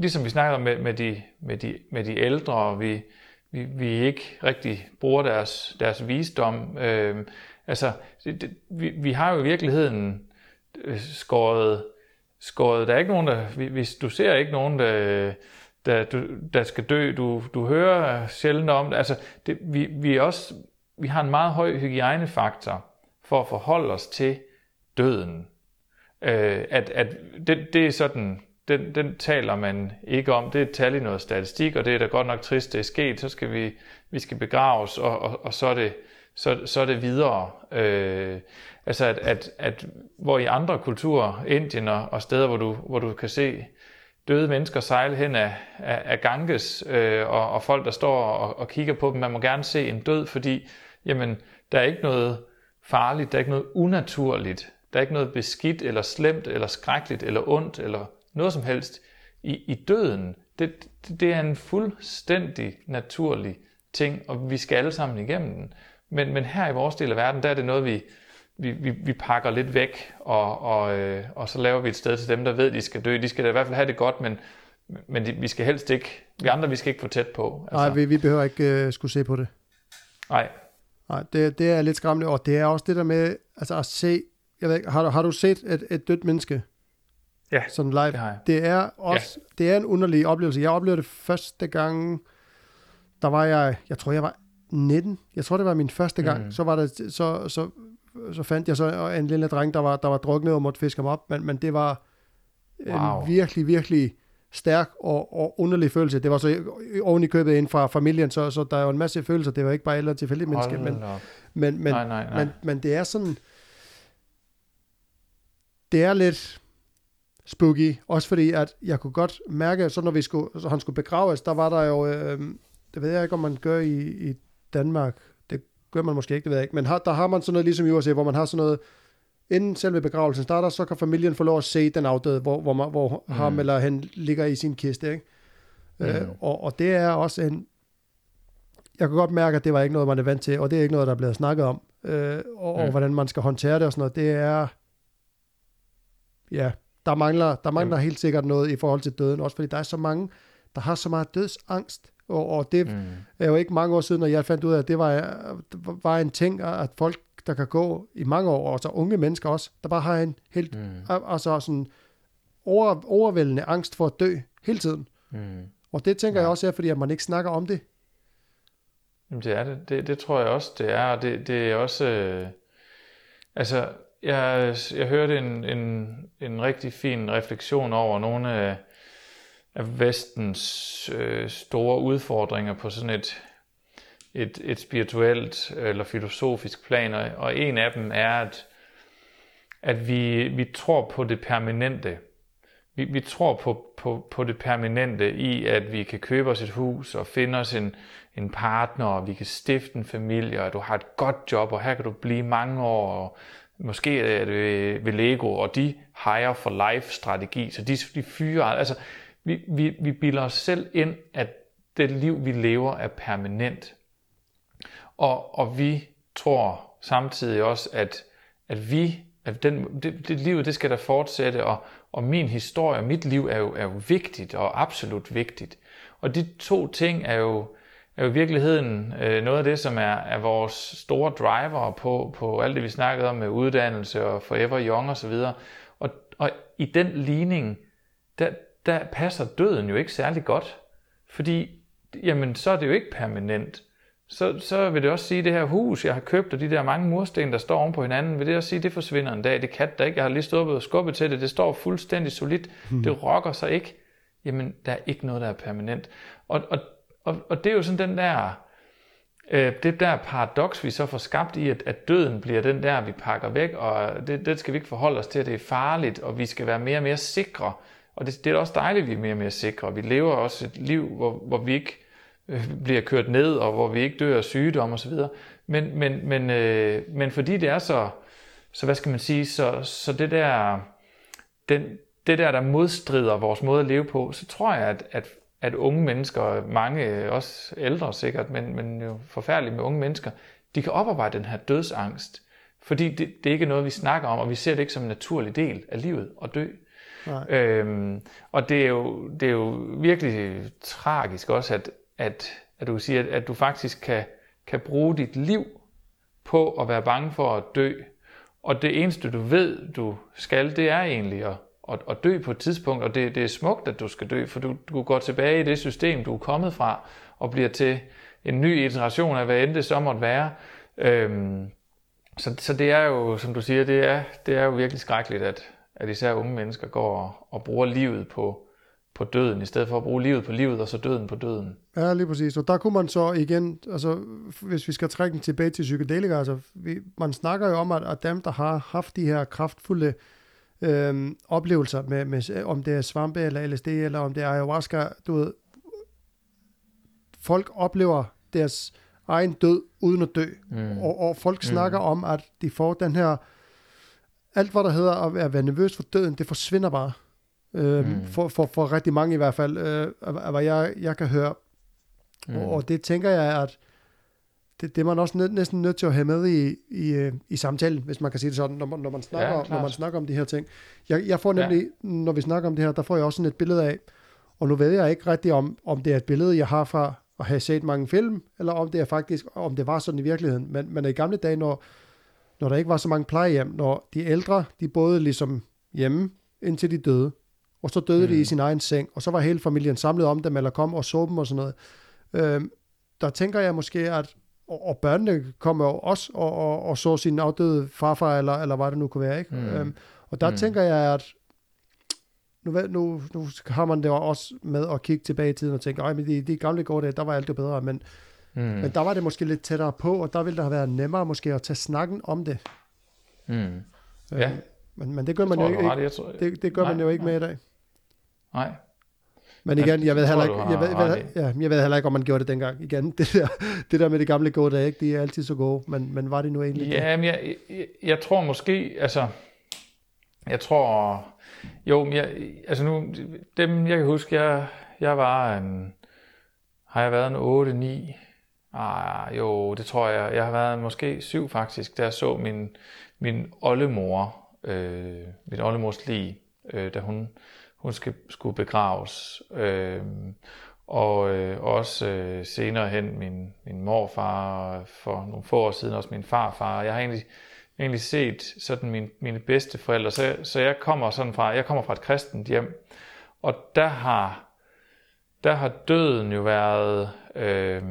ligesom vi snakker med, med, de, med, de, med de ældre, vi, vi, vi ikke rigtig bruger deres, deres visdom. Øh, altså, det, vi, vi har jo i virkeligheden øh, skåret, skåret, der er ikke nogen, der, hvis du ser ikke nogen, der, der, du, der skal dø, du, du hører sjældent om det. Altså, det, vi, vi, er også, vi har en meget høj hygiejnefaktor for at forholde os til døden. Øh, at, at det, det er sådan, den, den taler man ikke om. Det er et tal i noget statistik, og det er da godt nok trist, det er sket. Så skal vi, vi skal begraves, og, og, og så, er det, så, så er det videre. Øh, altså at, at, at hvor i andre kulturer, Indien og, og steder, hvor du, hvor du kan se døde mennesker sejle hen af, af, af Ganges, øh, og, og folk, der står og, og kigger på dem, man må gerne se en død, fordi jamen, der er ikke noget farligt, der er ikke noget unaturligt, der er ikke noget beskidt, eller slemt, eller skrækkeligt, eller ondt, eller noget som helst i, i døden. Det, det er en fuldstændig naturlig ting, og vi skal alle sammen igennem den. Men, men her i vores del af verden, der er det noget, vi, vi, vi, vi pakker lidt væk, og, og, øh, og så laver vi et sted til dem, der ved, de skal dø. De skal da i hvert fald have det godt, men, men de, vi skal helst ikke, vi andre, vi skal ikke få tæt på. Altså. Nej, vi, vi behøver ikke uh, skulle se på det. Nej. Nej, det, det er lidt skræmmende, og det er også det der med, altså at se, jeg ved ikke, har, du, har du set et, et dødt menneske? Ja, sådan live. det har jeg. Det er også, ja. det er en underlig oplevelse. Jeg oplevede det første gang, der var jeg, jeg tror jeg var 19. Jeg tror det var min første gang. Mm. Så var det, så, så, så fandt jeg så en lille dreng, der var, der var druknet og måtte fiske ham op. Men, men det var wow. en virkelig, virkelig stærk og, og underlig følelse. Det var så oven i købet ind fra familien, så, så der er jo en masse følelser. Det var ikke bare et eller tilfældigt menneske. Men, men, men, nej, nej, nej. men, men det er sådan, det er lidt, spooky, også fordi at jeg kunne godt mærke, så når vi skulle, så han skulle begraves, der var der jo, øh, det ved jeg ikke, om man gør i, i Danmark, det gør man måske ikke, det ved jeg ikke, men har, der har man sådan noget ligesom i USA, hvor man har sådan noget, inden selve begravelsen starter, så kan familien få lov at se den afdøde, hvor, hvor, man, hvor mm. ham eller han ligger i sin kiste, ikke? Mm. Øh, og, og det er også en, jeg kan godt mærke, at det var ikke noget, man er vant til, og det er ikke noget, der er blevet snakket om, øh, og, mm. og hvordan man skal håndtere det og sådan noget, det er, ja, der mangler, der mangler ja. helt sikkert noget i forhold til døden, også fordi der er så mange, der har så meget dødsangst, og, og det mm. er jo ikke mange år siden, når jeg fandt ud af, at det var, var en ting, at folk, der kan gå i mange år, og så unge mennesker også, der bare har en helt, mm. altså sådan over, overvældende angst for at dø hele tiden. Mm. Og det tænker ja. jeg også er, fordi at man ikke snakker om det. Jamen det er det. Det, det tror jeg også, det er. Og det, det er også... Øh, altså, jeg, jeg hørte en, en, en rigtig fin refleksion over nogle af, af vestens øh, store udfordringer på sådan et, et, et spirituelt eller filosofisk plan, og en af dem er, at, at vi, vi tror på det permanente. Vi, vi tror på, på, på det permanente i, at vi kan købe os et hus og finde os en, en partner, og vi kan stifte en familie, og du har et godt job, og her kan du blive mange år, og Måske er det ved Lego, og de hire for life strategi, så de, de fyrer, altså vi, vi, vi bilder os selv ind, at det liv, vi lever, er permanent. Og, og vi tror samtidig også, at, at vi at den, det, det liv, det skal der fortsætte, og, og min historie, mit liv er jo, er jo vigtigt, og absolut vigtigt. Og de to ting er jo, er jo i virkeligheden øh, noget af det, som er, er vores store driver på, på alt det, vi snakkede om med uddannelse og forever young osv. Og, og, og i den ligning, der, der passer døden jo ikke særlig godt, fordi jamen, så er det jo ikke permanent. Så, så vil det også sige, at det her hus, jeg har købt, og de der mange mursten, der står oven på hinanden, vil det også sige, at det forsvinder en dag. Det kan der ikke. Jeg har lige stået og skubbet til det. Det står fuldstændig solidt. Hmm. Det rokker sig ikke. Jamen, der er ikke noget, der er permanent. Og, og, og, og det er jo sådan den der, øh, det der paradoks, vi så får skabt i, at, at døden bliver den der, vi pakker væk, og det, det skal vi ikke forholde os til, at det er farligt, og vi skal være mere og mere sikre. Og det, det er også dejligt, at vi er mere og mere sikre. Vi lever også et liv, hvor, hvor vi ikke bliver kørt ned, og hvor vi ikke dør af sygdom osv. Men, men, men, øh, men fordi det er så, så hvad skal man sige, så, så det der, den, det der, der modstrider vores måde at leve på, så tror jeg, at, at, at unge mennesker, mange også ældre sikkert, men, men jo forfærdeligt med unge mennesker, de kan oparbejde den her dødsangst, fordi det, det er ikke noget, vi snakker om, og vi ser det ikke som en naturlig del af livet at dø. Nej. Øhm, og det er, jo, det er jo virkelig tragisk også, at, at, at du siger, at, at du faktisk kan, kan bruge dit liv på at være bange for at dø. Og det eneste, du ved, du skal, det er egentlig at, at, at dø på et tidspunkt. Og det, det er smukt, at du skal dø, for du, du går tilbage i det system, du er kommet fra, og bliver til en ny iteration af, hvad end det så måtte være. Øhm, så, så det er jo, som du siger, det er, det er jo virkelig skrækkeligt, at, at især unge mennesker går og, og bruger livet på, på døden, i stedet for at bruge livet på livet, og så døden på døden. Ja, lige præcis. Og der kunne man så igen, altså hvis vi skal trække den tilbage til psykedelika, altså vi, man snakker jo om, at, at dem, der har haft de her kraftfulde øh, oplevelser, med, med, om det er svampe eller LSD, eller om det er ayahuasca, du ved, folk oplever deres egen død uden at dø. Mm. Og, og folk snakker mm. om, at de får den her, alt hvad der hedder at være nervøs for døden, det forsvinder bare. Øh, mm. for, for, for rigtig mange i hvert fald, øh, hvad jeg, jeg kan høre. Mm. Og, og det tænker jeg, at det, det er man også nød, næsten nødt til at have med i, i, øh, i samtalen, hvis man kan sige det sådan, når man, når man, snakker, ja, når man snakker om de her ting. Jeg, jeg får nemlig, ja. når vi snakker om det her, der får jeg også sådan et billede af, og nu ved jeg ikke rigtigt, om, om det er et billede, jeg har fra at have set mange film, eller om det er faktisk, om det var sådan i virkeligheden. Men, men i gamle dage, når, når der ikke var så mange plejehjem, når de ældre, de boede ligesom hjemme, indtil de døde, og så døde mm. de i mm. sin egen seng, og så var hele familien samlet om dem, eller kom og så dem og sådan noget. Øhm, der tænker jeg måske, at og, og børnene kommer jo også og, og, og så sin afdøde farfar, eller, eller hvad det nu kunne være, ikke? Mm. Øhm, og der mm. tænker jeg, at nu, nu, nu har man det også med at kigge tilbage i tiden og tænke, at men de, de gamle går der, der var alt det bedre, men, mm. men der var det måske lidt tættere på, og der ville det have været nemmere måske at tage snakken om det. Mm. Øh, ja. Men, men det gør man jo ikke, det, det gør nej, man jo ikke nej. med i dag. Nej. Men igen, jeg ved, heller ikke, jeg, ved, ved, ja, jeg ved heller ikke, om man gjorde det dengang. Igen, *laughs* det der, det der med de gamle gode dage, de er altid så gode, men, men var det nu egentlig Ja, men jeg, jeg, jeg tror måske, altså, jeg tror, jo, men jeg, altså nu, dem jeg kan huske, jeg, jeg var en, har jeg været en 8, 9, ah, jo, det tror jeg, jeg har været en, måske 7 faktisk, da jeg så min, min oldemor, øh, min oldemors lig, øh, da hun, hun skal, skulle begraves. Øh, og øh, også øh, senere hen min, min morfar, og for nogle få år siden også min farfar. Jeg har egentlig, egentlig set sådan min, mine bedste forældre, så, så jeg kommer sådan fra, jeg kommer fra et kristent hjem, og der har, der har døden jo været øh,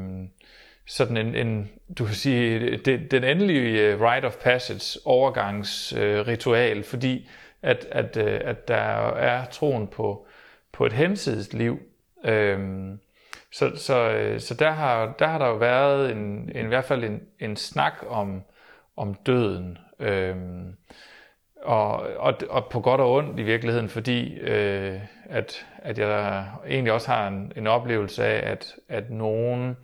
sådan en, en, du kan sige, det, den endelige øh, rite of passage overgangsritual, øh, fordi at, at, øh, at der er troen på, på et hensidigt liv. Øhm, så, så, øh, så der, har, der har der jo været en, en, i hvert fald en, en snak om, om døden. Øhm, og, og, og på godt og ondt i virkeligheden, fordi øh, at, at jeg egentlig også har en, en oplevelse af, at, at nogen øh,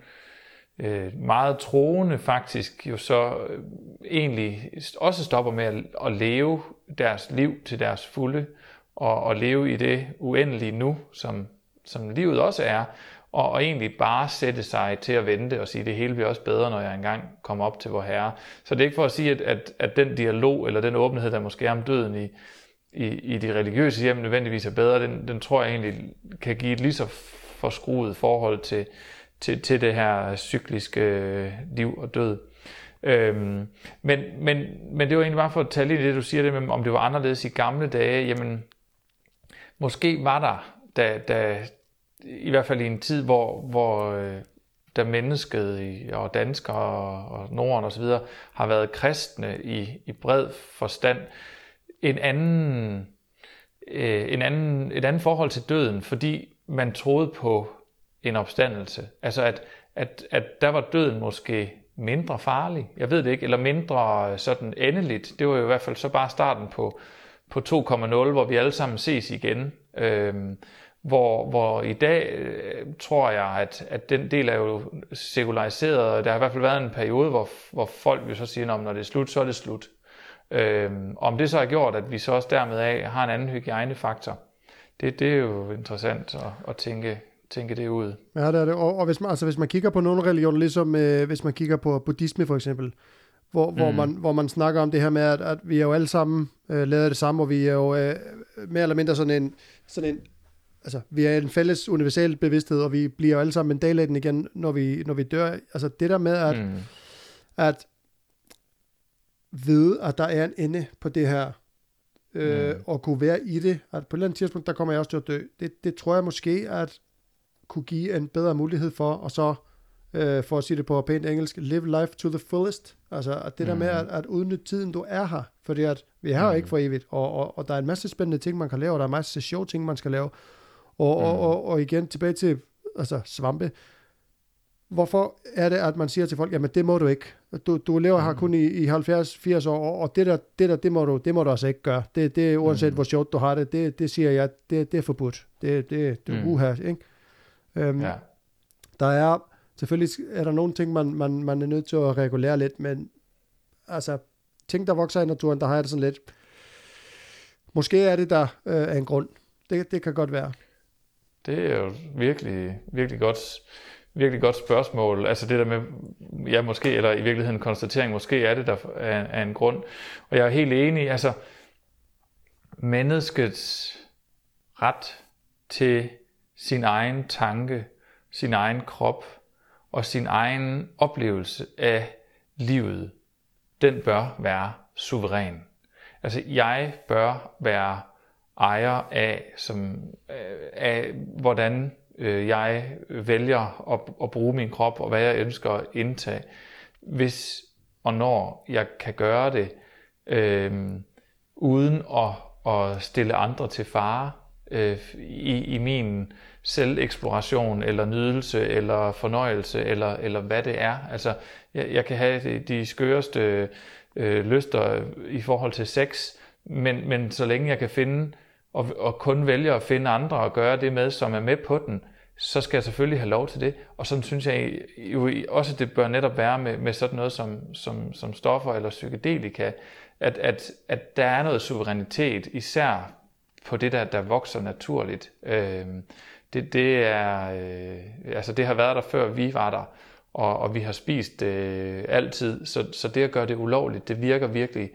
Øh, meget troende faktisk jo så øh, egentlig også stopper med at, at leve deres liv til deres fulde, og, og leve i det uendelige nu, som, som livet også er. og, og egentlig bare sætte sig til at vente og sige, det hele bliver også bedre, når jeg engang kommer op til vor herre. Så det er ikke for at sige, at, at, at den dialog eller den åbenhed, der måske er om døden i, i, i de religiøse hjem, nødvendigvis er bedre, den, den tror jeg egentlig kan give et lige så forskruet forhold til, til, til det her cykliske øh, liv og død. Øhm, men, men, men det var egentlig bare for at tale ind i det, du siger, det med, om det var anderledes i gamle dage. Jamen, måske var der, da, da, i hvert fald i en tid, hvor, hvor øh, da mennesket og danskere og, og Norden osv. har været kristne i, i bred forstand, en anden, øh, en anden, et andet forhold til døden, fordi man troede på en opstandelse. Altså at, at, at der var døden måske mindre farlig. Jeg ved det ikke, eller mindre øh, sådan endeligt. Det var jo i hvert fald så bare starten på, på 2,0, hvor vi alle sammen ses igen. Øhm, hvor, hvor i dag øh, tror jeg, at, at den del er jo sekulariseret. og Der har i hvert fald været en periode, hvor, hvor folk jo så siger, at når det er slut, så er det slut. Øhm, om det så har gjort, at vi så også dermed af har en anden hygiejnefaktor, det, det er jo interessant at, at tænke, tænke det ud. Ja, det er det. Og, og hvis, man, altså, hvis man kigger på nogle religioner, ligesom øh, hvis man kigger på buddhisme for eksempel, hvor, mm. hvor, man, hvor man snakker om det her med, at, at vi er jo alle sammen øh, lavet det samme, og vi er jo øh, mere eller mindre sådan en, sådan en altså, vi er en fælles universal bevidsthed, og vi bliver jo alle sammen en del af den igen, når vi, når vi dør. Altså det der med, at, mm. at vide, at der er en ende på det her, øh, mm. og kunne være i det, at på et eller andet tidspunkt, der kommer jeg også til at dø. Det, det tror jeg måske, at kunne give en bedre mulighed for, og så, øh, for at sige det på pænt engelsk, live life to the fullest. Altså at det mm. der med at, at udnytte tiden, du er her, fordi at vi er her mm. ikke for evigt, og, og, og der er en masse spændende ting, man kan lave, og der er en masse sjove ting, man skal lave. Og, mm. og, og, og igen tilbage til altså, svampe. Hvorfor er det, at man siger til folk, jamen det må du ikke. Du, du lever her mm. kun i, i 70-80 år, og det der, det der, det må du, det må du altså ikke gøre. Det, det uanset mm. hvor sjovt du har det, det, det siger jeg, det, det er forbudt. Det, det, det er mm. uha, ikke? Um, ja. Der er, selvfølgelig er der nogle ting, man, man, man er nødt til at regulere lidt, men altså, ting, der vokser i naturen, der har jeg det sådan lidt, måske er det der øh, af en grund. Det, det kan godt være. Det er jo virkelig, virkelig godt, virkelig godt spørgsmål. Altså det der med, ja måske, eller i virkeligheden konstatering, måske er det der af, af en grund. Og jeg er helt enig, altså menneskets ret til sin egen tanke, sin egen krop og sin egen oplevelse af livet, den bør være suveræn. Altså jeg bør være ejer af, som, øh, af hvordan øh, jeg vælger at, at bruge min krop, og hvad jeg ønsker at indtage, hvis og når jeg kan gøre det, øh, uden at, at stille andre til fare øh, i, i min selveksploration, eller nydelse, eller fornøjelse, eller, eller hvad det er. Altså, jeg, jeg kan have de, de skøreste øh, lyster i forhold til sex, men, men så længe jeg kan finde og, og kun vælge at finde andre og gøre det med, som er med på den, så skal jeg selvfølgelig have lov til det. Og sådan synes jeg jo også, det bør netop være med, med sådan noget som, som, som stoffer eller psykedelika, at, at, at der er noget suverænitet, især på det der, der vokser naturligt. Øh, det, det, er, øh, altså det har været der før vi var der, og, og vi har spist øh, altid, så, så det at gøre det ulovligt, det virker virkelig,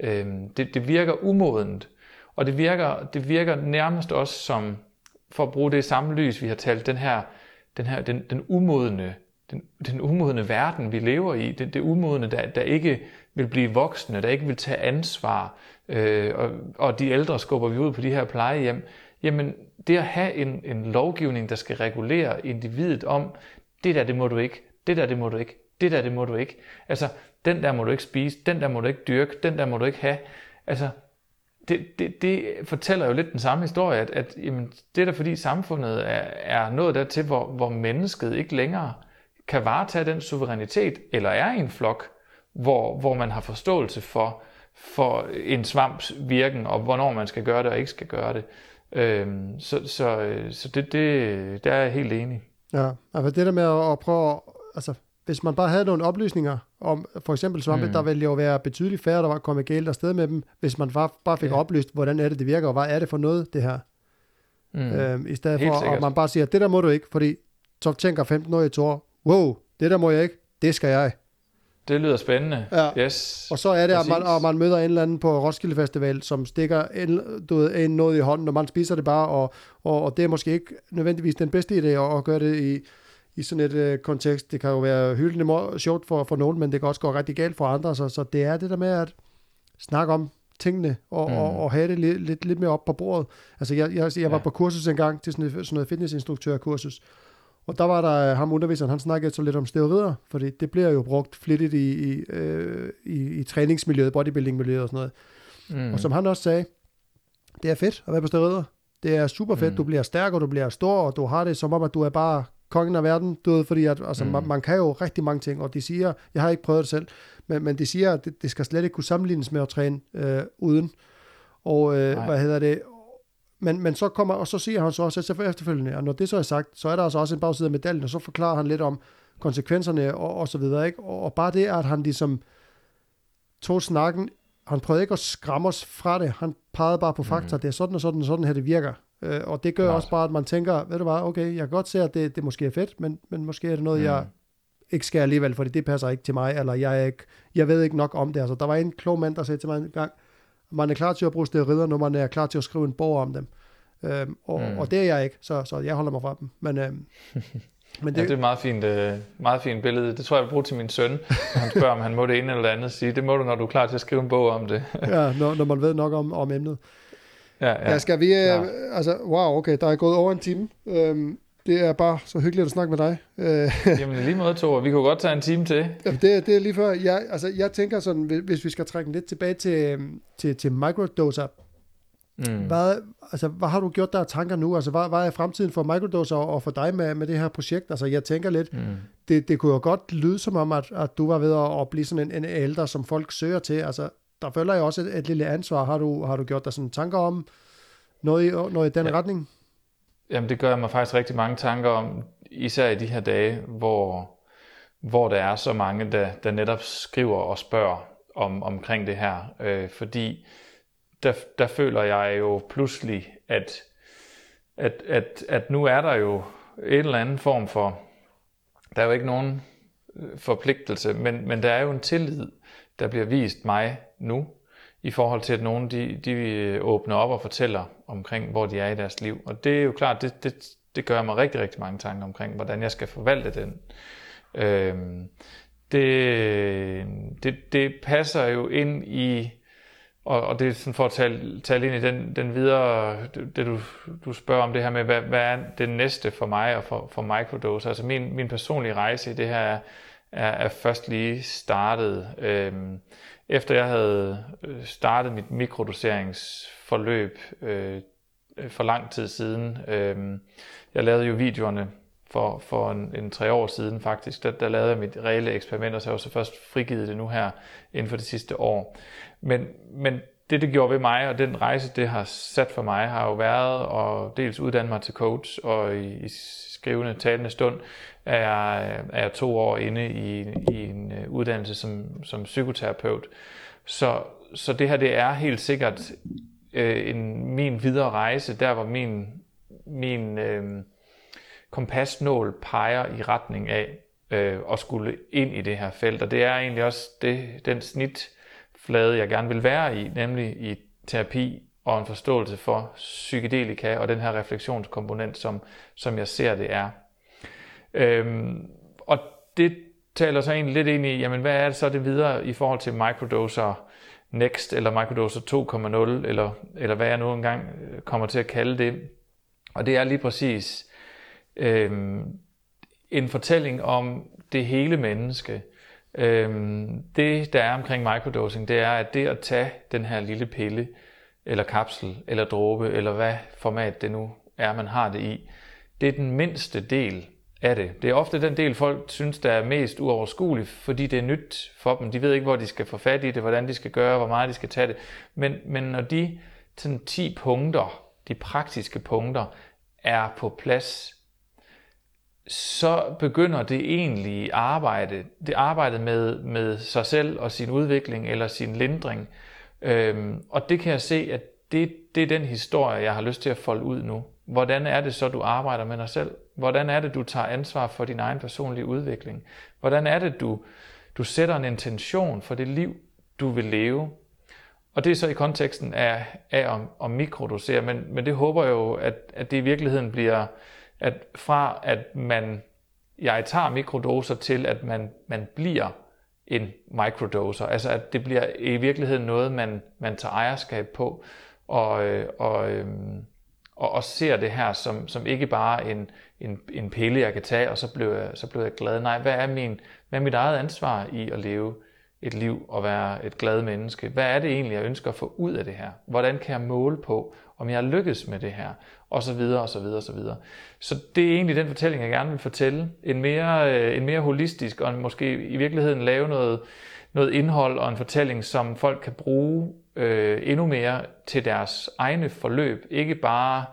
øh, det, det virker umodent, og det virker, det virker nærmest også som, for at bruge det samme lys, vi har talt, den her, den her, den, den umodne, den, den umodne verden, vi lever i, det, det umodne, der, der ikke vil blive voksne, der ikke vil tage ansvar, øh, og, og de ældre skubber vi ud på de her plejehjem, jamen det at have en, en lovgivning, der skal regulere individet om, det der, det må du ikke, det der, det må du ikke, det der, det må du ikke. Altså, den der må du ikke spise, den der må du ikke dyrke, den der må du ikke have. Altså, det, det, det fortæller jo lidt den samme historie, at, at jamen, det er da fordi samfundet er, er nået dertil, hvor, hvor mennesket ikke længere kan varetage den suverænitet, eller er i en flok, hvor, hvor man har forståelse for, for en svamps virken, og hvornår man skal gøre det og ikke skal gøre det. Øhm, så så, så det, det, der er jeg helt enig. Ja, altså det der med at prøve, altså hvis man bare havde nogle oplysninger om for eksempel svampe, mm. der ville jo være betydeligt færre, der var kommet galt afsted med dem, hvis man bare, bare fik ja. oplyst, hvordan er det, det virker, og hvad er det for noget, det her. Mm. Øhm, I stedet Helt for, at man bare siger, det der må du ikke, fordi så tænker 15-årige Thor, wow, det der må jeg ikke, det skal jeg. Det lyder spændende. Ja. Yes. Og så er det, at man, at man møder en eller anden på Roskilde Festival, som stikker en, du ved, en noget i hånden, og man spiser det bare, og, og, og det er måske ikke nødvendigvis den bedste idé at, at gøre det i, i sådan et øh, kontekst. Det kan jo være hyldende sjovt for, for nogen, men det kan også gå rigtig galt for andre, så, så det er det der med at snakke om tingene, og, mm. og, og have det lidt, lidt, lidt mere op på bordet. Altså, jeg, jeg, jeg var ja. på kursus engang, til sådan, et, sådan noget fitnessinstruktørkursus, og der var der ham underviseren, han snakkede så lidt om steroider, fordi det bliver jo brugt flittigt i, i, øh, i, i træningsmiljøet, bodybuildingmiljøet og sådan noget. Mm. Og som han også sagde, det er fedt at være på steroider. Det er super fedt, mm. du bliver stærk, og du bliver stor, og du har det som om, at du er bare kongen af verden, du ved, fordi at, altså, mm. man, man kan jo rigtig mange ting, og de siger, jeg har ikke prøvet det selv, men, men de siger, at det, det skal slet ikke kunne sammenlignes med at træne øh, uden. Og øh, hvad hedder det? Men, men så kommer, og så siger han så også efterfølgende, og når det så er sagt, så er der altså også en bagside af medaljen, og så forklarer han lidt om konsekvenserne og, og så videre, ikke? Og, og bare det, at han ligesom tog snakken, han prøvede ikke at skræmme os fra det, han pegede bare på fakta, mm. det er sådan og sådan og sådan her, det virker. Øh, og det gør Klart. også bare, at man tænker, ved du hvad, okay, jeg kan godt se, at det, det måske er fedt, men, men måske er det noget, mm. jeg ikke skal alligevel, fordi det passer ikke til mig, eller jeg, er ikke, jeg ved ikke nok om det. Altså, der var en klog mand, der sagde til mig en gang, man er klar til at bruge steroider, når man er klar til at skrive en bog om dem. Øhm, og, mm. og det er jeg ikke, så, så jeg holder mig fra dem. Men, øhm, *laughs* men det, ja, det er et meget fint, øh, meget fint billede. Det tror jeg, jeg vil bruge til min søn. Når han spørger, om han må det ene eller det andet. Sige, det må du, når du er klar til at skrive en bog om det. *laughs* ja, når, når man ved nok om, om emnet. Ja, ja. ja skal vi... Øh, altså, wow, okay, der er gået over en time. Øhm, det er bare så hyggeligt at snakke med dig. Øh, Jamen lige måde, Thor. Vi kunne godt tage en time til. Jamen, det, det er lige før. Jeg, altså, jeg tænker sådan, hvis vi skal trække lidt tilbage til, øhm, til, til microdoser. Mm. Hvad, altså, hvad har du gjort der tanker nu? Altså, hvad, hvad er fremtiden for microdoser og for dig med, med det her projekt? Altså, jeg tænker lidt, mm. det, det kunne jo godt lyde som om, at, at du var ved at, at blive sådan en, en ældre, som folk søger til. Altså, der føler jeg også et, et lille ansvar. Har du, har du gjort dig sådan tanker om noget i, noget i den ja. retning? Jamen det gør jeg mig faktisk rigtig mange tanker om, især i de her dage, hvor, hvor der er så mange, der, der netop skriver og spørger om, omkring det her. Øh, fordi der, der føler jeg jo pludselig, at, at, at, at nu er der jo en eller anden form for, der er jo ikke nogen øh, forpligtelse, men, men der er jo en tillid, der bliver vist mig nu, i forhold til, at nogen de, de øh, åbner op og fortæller omkring, hvor de er i deres liv. Og det er jo klart, det, det, det gør mig rigtig, rigtig mange tanker omkring, hvordan jeg skal forvalte den. Øhm, det, det, det passer jo ind i, og, og det er sådan for at tale, tale ind i den, den videre, det du, du spørger om det her med, hvad, hvad er det næste for mig og for, for microdose. Altså min, min personlige rejse i det her er, er, er først lige startet. Øhm, efter jeg havde øh, startet mit mikrodoseringsforløb øh, for lang tid siden, øh, jeg lavede jo videoerne for, for en, en tre år siden faktisk, der, der lavede jeg mit reelle eksperiment, og så har jeg så først frigivet det nu her inden for det sidste år. Men, men det, det gjorde ved mig, og den rejse, det har sat for mig, har jo været at dels uddanne mig til coach, og i, i skrivende, talende stund, er er to år inde i, i en øh, uddannelse som, som psykoterapeut. Så, så det her, det er helt sikkert øh, en, min videre rejse, der hvor min, min øh, kompasnål peger i retning af øh, at skulle ind i det her felt. Og det er egentlig også det, den snitflade, jeg gerne vil være i, nemlig i terapi og en forståelse for psykedelika og den her refleksionskomponent, som, som jeg ser det er. Øhm, og det taler så egentlig lidt ind i, jamen hvad er det så det videre i forhold til microdoser next, eller microdoser 2.0, eller, eller hvad jeg nu engang øh, kommer til at kalde det. Og det er lige præcis øhm, en fortælling om det hele menneske. Øhm, det, der er omkring microdosing, det er, at det at tage den her lille pille, eller kapsel, eller dråbe, eller hvad format det nu er, man har det i, det er den mindste del af det. Det er ofte den del, folk synes, der er mest uoverskuelig, fordi det er nyt for dem. De ved ikke, hvor de skal få fat i det, hvordan de skal gøre, hvor meget de skal tage det. Men, men når de sådan 10 punkter, de praktiske punkter, er på plads, så begynder det egentlige arbejde, det arbejde med, med sig selv og sin udvikling eller sin lindring. Øhm, og det kan jeg se, at det, det er den historie, jeg har lyst til at folde ud nu. hvordan er det så, du arbejder med dig selv? Hvordan er det, du tager ansvar for din egen personlige udvikling? Hvordan er det, du, du sætter en intention for det liv, du vil leve? Og det er så i konteksten af, af om, om mikrodosere, men, men det håber jeg jo, at, at det i virkeligheden bliver, at fra at man, jeg tager mikrodoser til, at man, man bliver en microdoser. Altså at det bliver i virkeligheden noget, man, man tager ejerskab på, og, øh, og, øhm, og, og ser det her som, som ikke bare en, en, en pille, jeg kan tage, og så blev, jeg, så blev jeg glad. Nej, hvad er, min, hvad er mit eget ansvar i at leve et liv og være et glad menneske? Hvad er det egentlig, jeg ønsker at få ud af det her? Hvordan kan jeg måle på, om jeg lykkes med det her? Og så videre, og så videre, og så videre. Så det er egentlig den fortælling, jeg gerne vil fortælle. En mere, øh, en mere holistisk, og måske i virkeligheden lave noget, noget indhold og en fortælling, som folk kan bruge øh, endnu mere til deres egne forløb. Ikke bare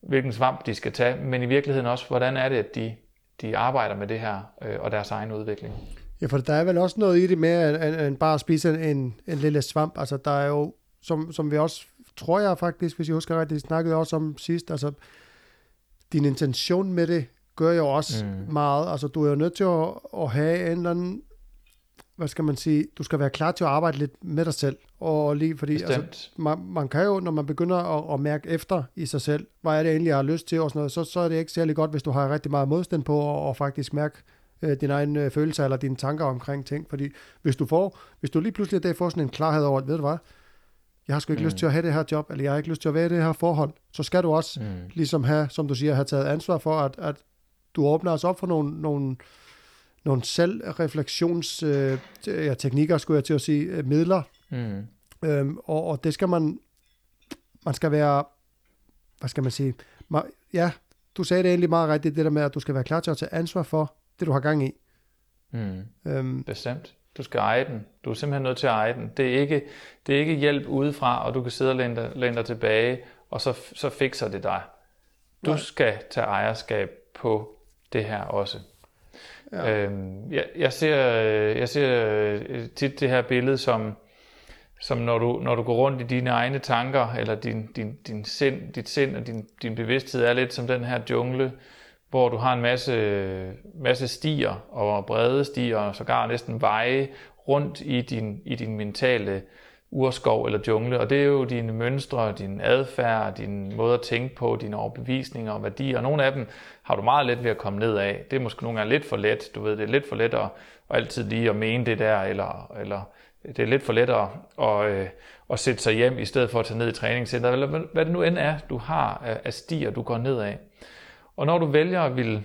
hvilken svamp de skal tage, men i virkeligheden også, hvordan er det, at de, de arbejder med det her øh, og deres egen udvikling. Ja, for der er vel også noget i det med, end, end bare at spise en, en lille svamp. Altså, der er jo, som, som vi også, tror jeg faktisk, hvis jeg husker rigtigt, snakkede også om sidst, altså, din intention med det gør jo også mm. meget. Altså, du er jo nødt til at, at have en eller anden hvad skal man sige, du skal være klar til at arbejde lidt med dig selv. Og lige fordi, altså, man, man kan jo, når man begynder at, at mærke efter i sig selv, hvad er det egentlig, jeg har lyst til, og sådan noget, så, så er det ikke særlig godt, hvis du har rigtig meget modstand på, og, og faktisk mærke øh, dine egne øh, følelser, eller dine tanker omkring ting. Fordi hvis du får, hvis du lige pludselig dag får sådan en klarhed over, ved du hvad, jeg har sgu ikke mm. lyst til at have det her job, eller jeg har ikke lyst til at være i det her forhold, så skal du også mm. ligesom have, som du siger, have taget ansvar for, at, at du åbner os op for nogle, nogle nogle selvrefleksionsteknikker, øh, teknikker, skulle jeg til at sige, øh, midler. Mm. Øhm, og, og det skal man, man skal være, hvad skal man sige, man, ja, du sagde det egentlig meget rigtigt, det der med, at du skal være klar til at tage ansvar for det, du har gang i. Mm. Øhm, Bestemt. Du skal eje den. Du er simpelthen nødt til at eje den. Det er ikke, det er ikke hjælp udefra, og du kan sidde og læne dig, læne dig tilbage, og så, så fikser det dig. Du Nej. skal tage ejerskab på det her også. Ja. Øhm, jeg, jeg ser, jeg ser øh, tit det her billede som, som når, du, når du går rundt i dine egne tanker, eller din, din, din sind, dit sind og din, din bevidsthed er lidt som den her jungle, hvor du har en masse, masse stier og brede stier, og sågar næsten veje rundt i din, i din mentale urskov eller jungle, og det er jo dine mønstre, din adfærd, din måde at tænke på, dine overbevisninger og værdier. Og nogle af dem har du meget let ved at komme ned af. Det er måske nogle gange lidt for let. Du ved, det er lidt for let at, at altid lige at mene det der, eller, eller det er lidt for let at, at, øh, at sætte sig hjem, i stedet for at tage ned i træningscenter, eller hvad det nu end er, du har af stier, du går ned af. Og når du vælger at vil,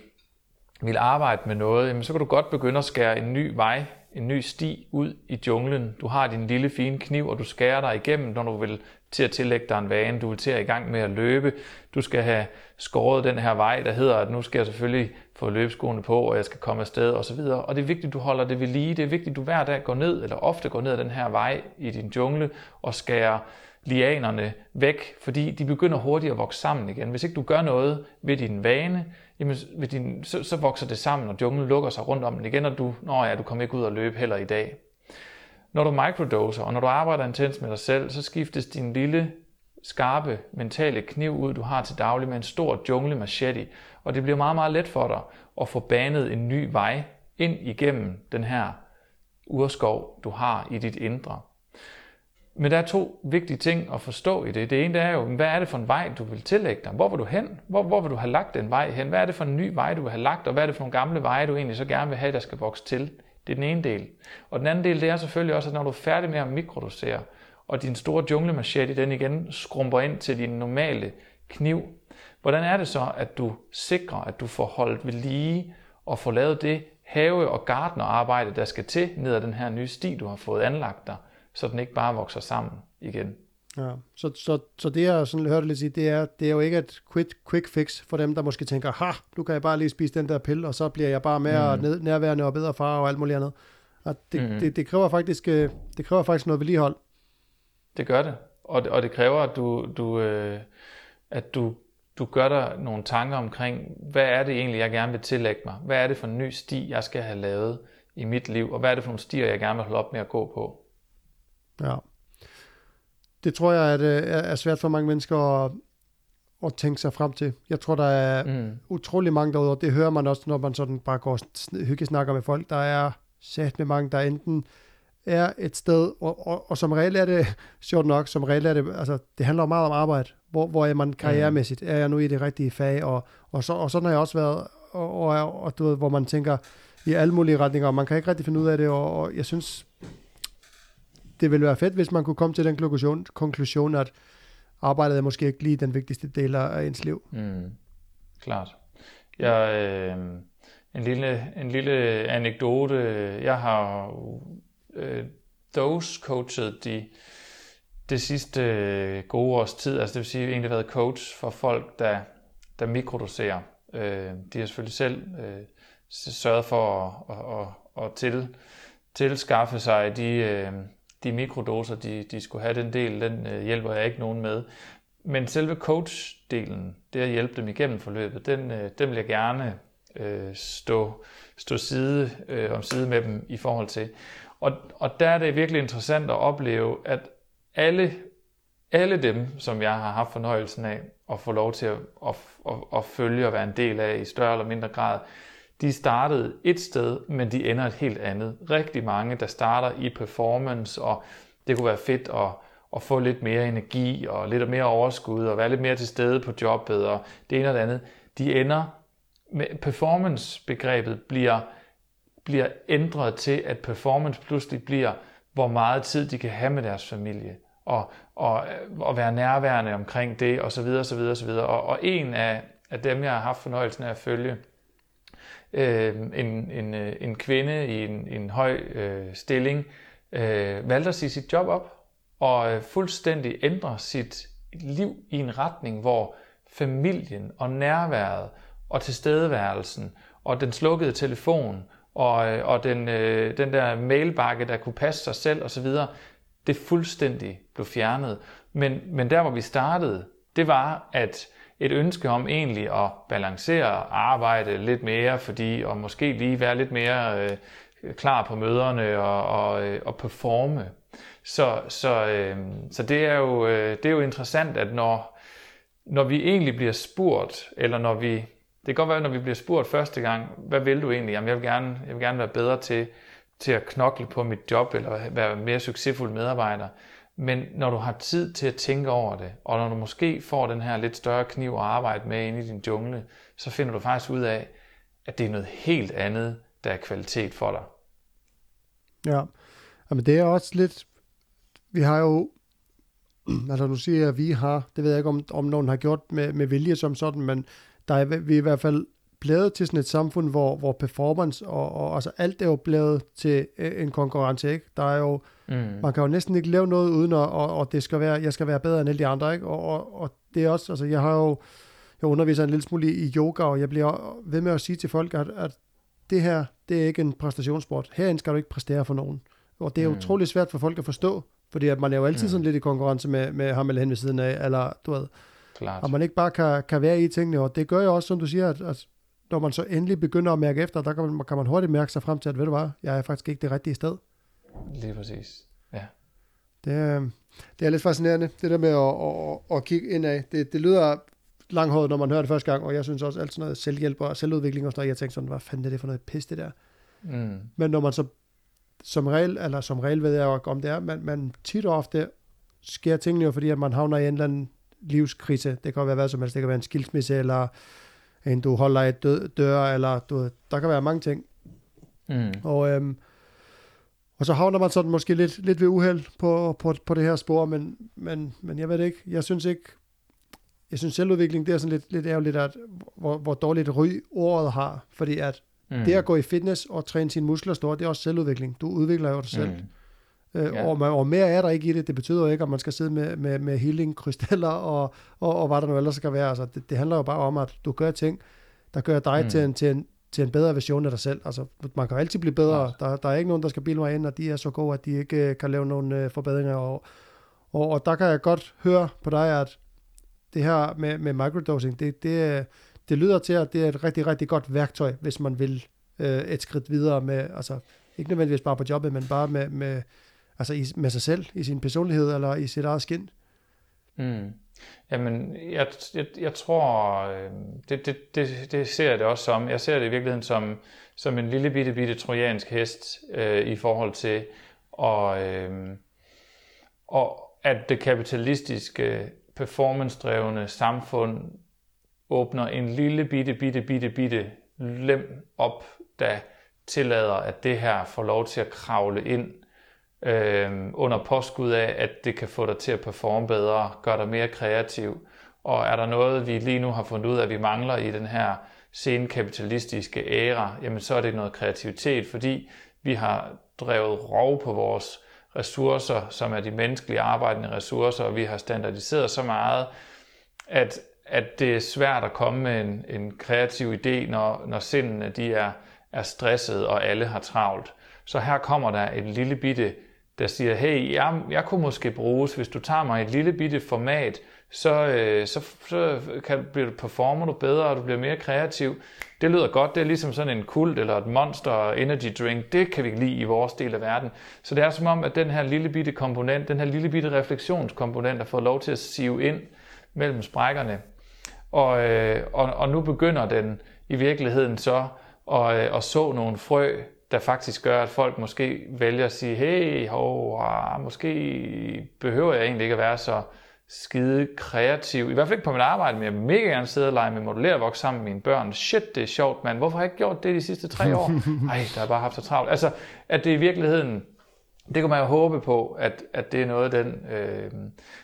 vil arbejde med noget, jamen, så kan du godt begynde at skære en ny vej en ny sti ud i junglen. Du har din lille fine kniv, og du skærer dig igennem, når du vil til at tillægge dig en vane. Du vil til at i gang med at løbe. Du skal have skåret den her vej, der hedder, at nu skal jeg selvfølgelig få løbeskoene på, og jeg skal komme afsted osv. Og det er vigtigt, at du holder det ved lige. Det er vigtigt, at du hver dag går ned, eller ofte går ned ad den her vej i din jungle, og skærer lianerne væk, fordi de begynder hurtigt at vokse sammen igen. Hvis ikke du gør noget ved din vane, jamen, ved din, så, så vokser det sammen, og junglen lukker sig rundt om den igen, og du, nå ja, du kommer ikke ud og løbe heller i dag. Når du microdoser, og når du arbejder intens med dig selv, så skiftes din lille, skarpe, mentale kniv ud, du har til daglig med en stor jungle machete, og det bliver meget, meget let for dig at få banet en ny vej ind igennem den her urskov, du har i dit indre. Men der er to vigtige ting at forstå i det. Det ene er jo, hvad er det for en vej, du vil tillægge dig? Hvor vil du hen? Hvor, hvor vil du have lagt den vej hen? Hvad er det for en ny vej, du vil have lagt? Og hvad er det for nogle gamle veje, du egentlig så gerne vil have, der skal vokse til? Det er den ene del. Og den anden del, det er selvfølgelig også, at når du er færdig med at mikrodosere, og din store junglemachete, den igen skrumper ind til din normale kniv, hvordan er det så, at du sikrer, at du får holdt ved lige og får lavet det have- og gardnerarbejde, der skal til ned ad den her nye sti, du har fået anlagt dig? Så den ikke bare vokser sammen igen. Ja, så, så, så det jeg sådan hørte lidt sige, det er, det er jo ikke et quick, quick fix for dem, der måske tænker, ha, nu kan jeg bare lige spise den der pille, og så bliver jeg bare mere mm. ned, nærværende og bedre far og alt muligt andet. Og det, mm. det, det, kræver faktisk, øh, det kræver faktisk noget vedligehold. Det gør det. Og det, og det kræver, at du, du, øh, at du, du gør dig nogle tanker omkring, hvad er det egentlig, jeg gerne vil tillægge mig? Hvad er det for en ny sti, jeg skal have lavet i mit liv? Og hvad er det for nogle stier, jeg gerne vil holde op med at gå på? Ja. Det tror jeg at, øh, er svært for mange mennesker at, at tænke sig frem til. Jeg tror, der er mm. utrolig mange derude, og det hører man også, når man sådan bare går og hyggesnakker med folk. Der er sat med mange, der enten er et sted, og, og, og som regel er det, *laughs* sjovt nok, som regel er det, altså det handler meget om arbejde. Hvor, hvor er man karrieremæssigt? Er jeg nu i det rigtige fag? Og, og, så, og sådan har jeg også været, og, og, og du ved, hvor man tænker i alle mulige retninger, og man kan ikke rigtig finde ud af det, og, og jeg synes, det ville være fedt, hvis man kunne komme til den konklusion, konklusion at arbejdet er måske ikke lige den vigtigste del af ens liv. Mm, klart. Jeg, øh, en, lille, en lille anekdote. Jeg har øh, dose coachet de, det sidste øh, gode års tid. Altså det vil sige, at jeg egentlig været coach for folk, der, der mikrodoserer. Øh, de har selvfølgelig selv øh, sørget for at, at, at, at til, tilskaffe sig de, øh, de mikrodoser, de, de skulle have, den del, den øh, hjælper jeg ikke nogen med. Men selve coach-delen, det at hjælpe dem igennem forløbet, den, øh, den vil jeg gerne øh, stå, stå side øh, om side med dem i forhold til. Og, og der er det virkelig interessant at opleve, at alle, alle dem, som jeg har haft fornøjelsen af at få lov til at, at, at, at følge og være en del af i større eller mindre grad, de startede et sted, men de ender et helt andet. Rigtig mange, der starter i performance, og det kunne være fedt at, at få lidt mere energi og lidt mere overskud og være lidt mere til stede på jobbet og det ene og det andet. De ender med performance-begrebet bliver, bliver ændret til, at performance pludselig bliver, hvor meget tid de kan have med deres familie og, og, og være nærværende omkring det osv. osv., osv. Og, og en af, af dem, jeg har haft fornøjelsen af at følge, øh, en, en, øh, en kvinde i en, en høj øh, stilling øh, valgte at sige sit job op og øh, fuldstændig ændre sit liv i en retning, hvor familien og nærværet og tilstedeværelsen og den slukkede telefon og, øh, og den, øh, den der mailbakke, der kunne passe sig selv osv., det fuldstændig blev fjernet. Men, men der, hvor vi startede, det var, at et ønske om egentlig at balancere arbejde lidt mere, fordi og måske lige være lidt mere øh, klar på møderne og, og, øh, og performe. Så, så, øh, så det, er jo, øh, det er jo interessant, at når, når vi egentlig bliver spurgt, eller når vi, det kan godt være, når vi bliver spurgt første gang, hvad vil du egentlig? Jamen, jeg vil gerne, jeg vil gerne være bedre til, til at knokle på mit job, eller være mere succesfuld medarbejder. Men når du har tid til at tænke over det, og når du måske får den her lidt større kniv at arbejde med inde i din jungle, så finder du faktisk ud af, at det er noget helt andet, der er kvalitet for dig. Ja, men det er også lidt, vi har jo, *clears throat* altså du siger, at vi har, det ved jeg ikke, om, om nogen har gjort med, med vilje som sådan, men der er vi er i hvert fald blevet til sådan et samfund, hvor, hvor performance og, og altså alt er jo blevet til øh, en konkurrence, ikke? Der er jo, mm. man kan jo næsten ikke lave noget uden, at, og, og det skal være, jeg skal være bedre end alle de andre, ikke? Og, og, og det er også, altså jeg har jo, jeg underviser en lille smule i yoga, og jeg bliver ved med at sige til folk, at, at det her, det er ikke en præstationssport. Herinde skal du ikke præstere for nogen. Og det er mm. utrolig svært for folk at forstå, fordi at man er jo altid mm. sådan lidt i konkurrence med, med ham eller hen ved siden af, eller du ved, Klart. og man ikke bare kan, kan være i tingene, og det gør jo også, som du siger, at, at når man så endelig begynder at mærke efter, der kan man, kan man hurtigt mærke sig frem til, at ved du hvad, jeg er faktisk ikke det rigtige sted. Lige præcis, ja. Det, er, det er lidt fascinerende, det der med at, at, at kigge indad. Det, det lyder langhåret, når man hører det første gang, og jeg synes også alt sådan noget selvhjælp og selvudvikling og sådan noget, jeg tænker sådan, hvad fanden er det for noget pis, det der? Mm. Men når man så som regel, eller som regel ved jeg jo om det er, man, man tit og ofte sker tingene jo, fordi at man havner i en eller anden livskrise. Det kan være hvad som helst. Det kan være en skilsmisse, eller en du holder et død, dør, eller du, der kan være mange ting. Mm. Og, øhm, og så havner man sådan måske lidt, lidt ved uheld på, på, på det her spor, men, men, men jeg ved det ikke. Jeg synes ikke, jeg synes selvudvikling, det er sådan lidt, lidt ærgerligt, at, hvor, hvor dårligt ry ordet har, fordi at mm. det at gå i fitness og træne sine muskler store, det er også selvudvikling. Du udvikler jo dig selv. Mm. Øh, ja. og, og mere er der ikke i det. Det betyder jo ikke, at man skal sidde med, med, med healing-krystaller *laughs* og, og, og hvad der nu ellers skal være. Altså, det, det handler jo bare om, at du gør ting, der gør dig mm. til, en, til, en, til en bedre version af dig selv. Altså, man kan altid blive bedre. Ja. Der, der er ikke nogen, der skal bilde mig ind, og de er så gode, at de ikke øh, kan lave nogle uh, forbedringer. Og, og, og der kan jeg godt høre på dig, at det her med, med microdosing, det, det, det lyder til, at det er et rigtig, rigtig godt værktøj, hvis man vil uh, et skridt videre med, altså ikke nødvendigvis bare på jobbet, men bare med, med, altså i, med sig selv, i sin personlighed eller i sit eget skin. Mm. Jamen, jeg, jeg, jeg tror, øh, det, det, det, det ser jeg det også som. Jeg ser det i virkeligheden som, som en lille bitte, bitte trojansk hest øh, i forhold til, og, øh, og at det kapitalistiske, performance-drevne samfund åbner en lille bitte, bitte, bitte, bitte lem op, der tillader, at det her får lov til at kravle ind øh, under påskud af, at det kan få dig til at performe bedre, gøre dig mere kreativ. Og er der noget, vi lige nu har fundet ud af, at vi mangler i den her senkapitalistiske æra, jamen så er det noget kreativitet, fordi vi har drevet rov på vores ressourcer, som er de menneskelige arbejdende ressourcer, og vi har standardiseret så meget, at, at det er svært at komme med en, en kreativ idé, når, når sindene de er, er stresset, og alle har travlt. Så her kommer der et lille bitte der siger, hey, jeg, jeg kunne måske bruges, hvis du tager mig et lille bitte format, så, øh, så, så kan, bliver, performer du bedre, og du bliver mere kreativ. Det lyder godt, det er ligesom sådan en kult eller et monster energy drink, det kan vi lide i vores del af verden. Så det er som om, at den her lille bitte komponent, den her lille bitte refleksionskomponent, har fået lov til at sive ind mellem sprækkerne. Og, øh, og, og nu begynder den i virkeligheden så at, øh, at så nogle frø, der faktisk gør, at folk måske vælger at sige, hey, hov, ah, måske behøver jeg egentlig ikke at være så skide kreativ. I hvert fald ikke på mit arbejde, men jeg vil mega gerne sidde og lege med modellervoks sammen med mine børn. Shit, det er sjovt, mand. Hvorfor har jeg ikke gjort det de sidste tre år? *laughs* Ej, der har bare haft så travlt. Altså, at det i virkeligheden, det kan man jo håbe på, at, at det er noget af, den, øh,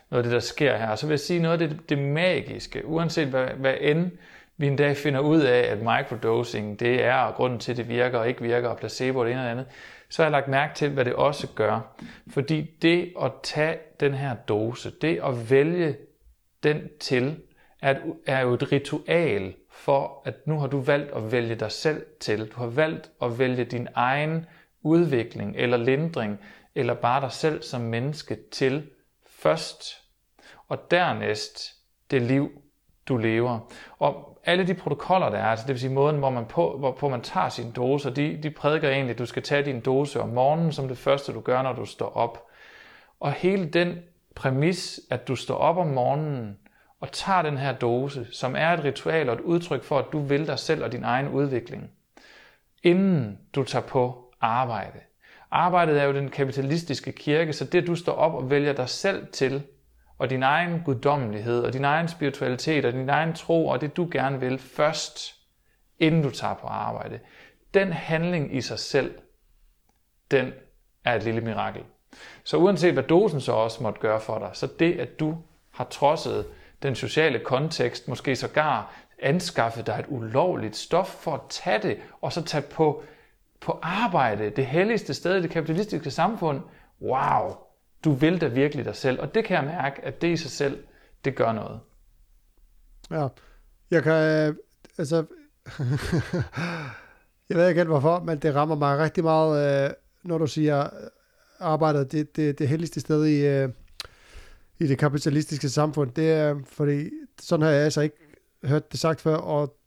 noget af det, der sker her. Så vil jeg sige noget af det, det magiske, uanset hvad, hvad end vi en dag finder ud af, at microdosing, det er grunden til, at det virker og ikke virker, og placebo og det ene eller andet, så har jeg lagt mærke til, hvad det også gør. Fordi det at tage den her dose, det at vælge den til, er, er jo et ritual for, at nu har du valgt at vælge dig selv til. Du har valgt at vælge din egen udvikling eller lindring, eller bare dig selv som menneske til først. Og dernæst det liv, du lever. Og alle de protokoller, der er, altså det vil sige måden, hvor man på, hvorpå man tager sin dose, de, de prædiker egentlig, at du skal tage din dose om morgenen som det første, du gør, når du står op. Og hele den præmis, at du står op om morgenen og tager den her dose, som er et ritual og et udtryk for, at du vil dig selv og din egen udvikling, inden du tager på arbejde. Arbejdet er jo den kapitalistiske kirke, så det du står op og vælger dig selv til, og din egen guddommelighed, og din egen spiritualitet, og din egen tro, og det du gerne vil først, inden du tager på arbejde. Den handling i sig selv, den er et lille mirakel. Så uanset hvad dosen så også måtte gøre for dig, så det at du har trodset den sociale kontekst, måske sågar anskaffet dig et ulovligt stof for at tage det, og så tage på, på arbejde, det helligste sted i det kapitalistiske samfund. Wow, du vil da virkelig dig selv, og det kan jeg mærke, at det i sig selv, det gør noget. Ja, jeg kan, altså, *laughs* jeg ved ikke helt hvorfor, men det rammer mig rigtig meget, øh, når du siger, arbejdet det, det, det helligste sted i, øh, i det kapitalistiske samfund. Det er, fordi sådan har jeg altså ikke hørt det sagt før, og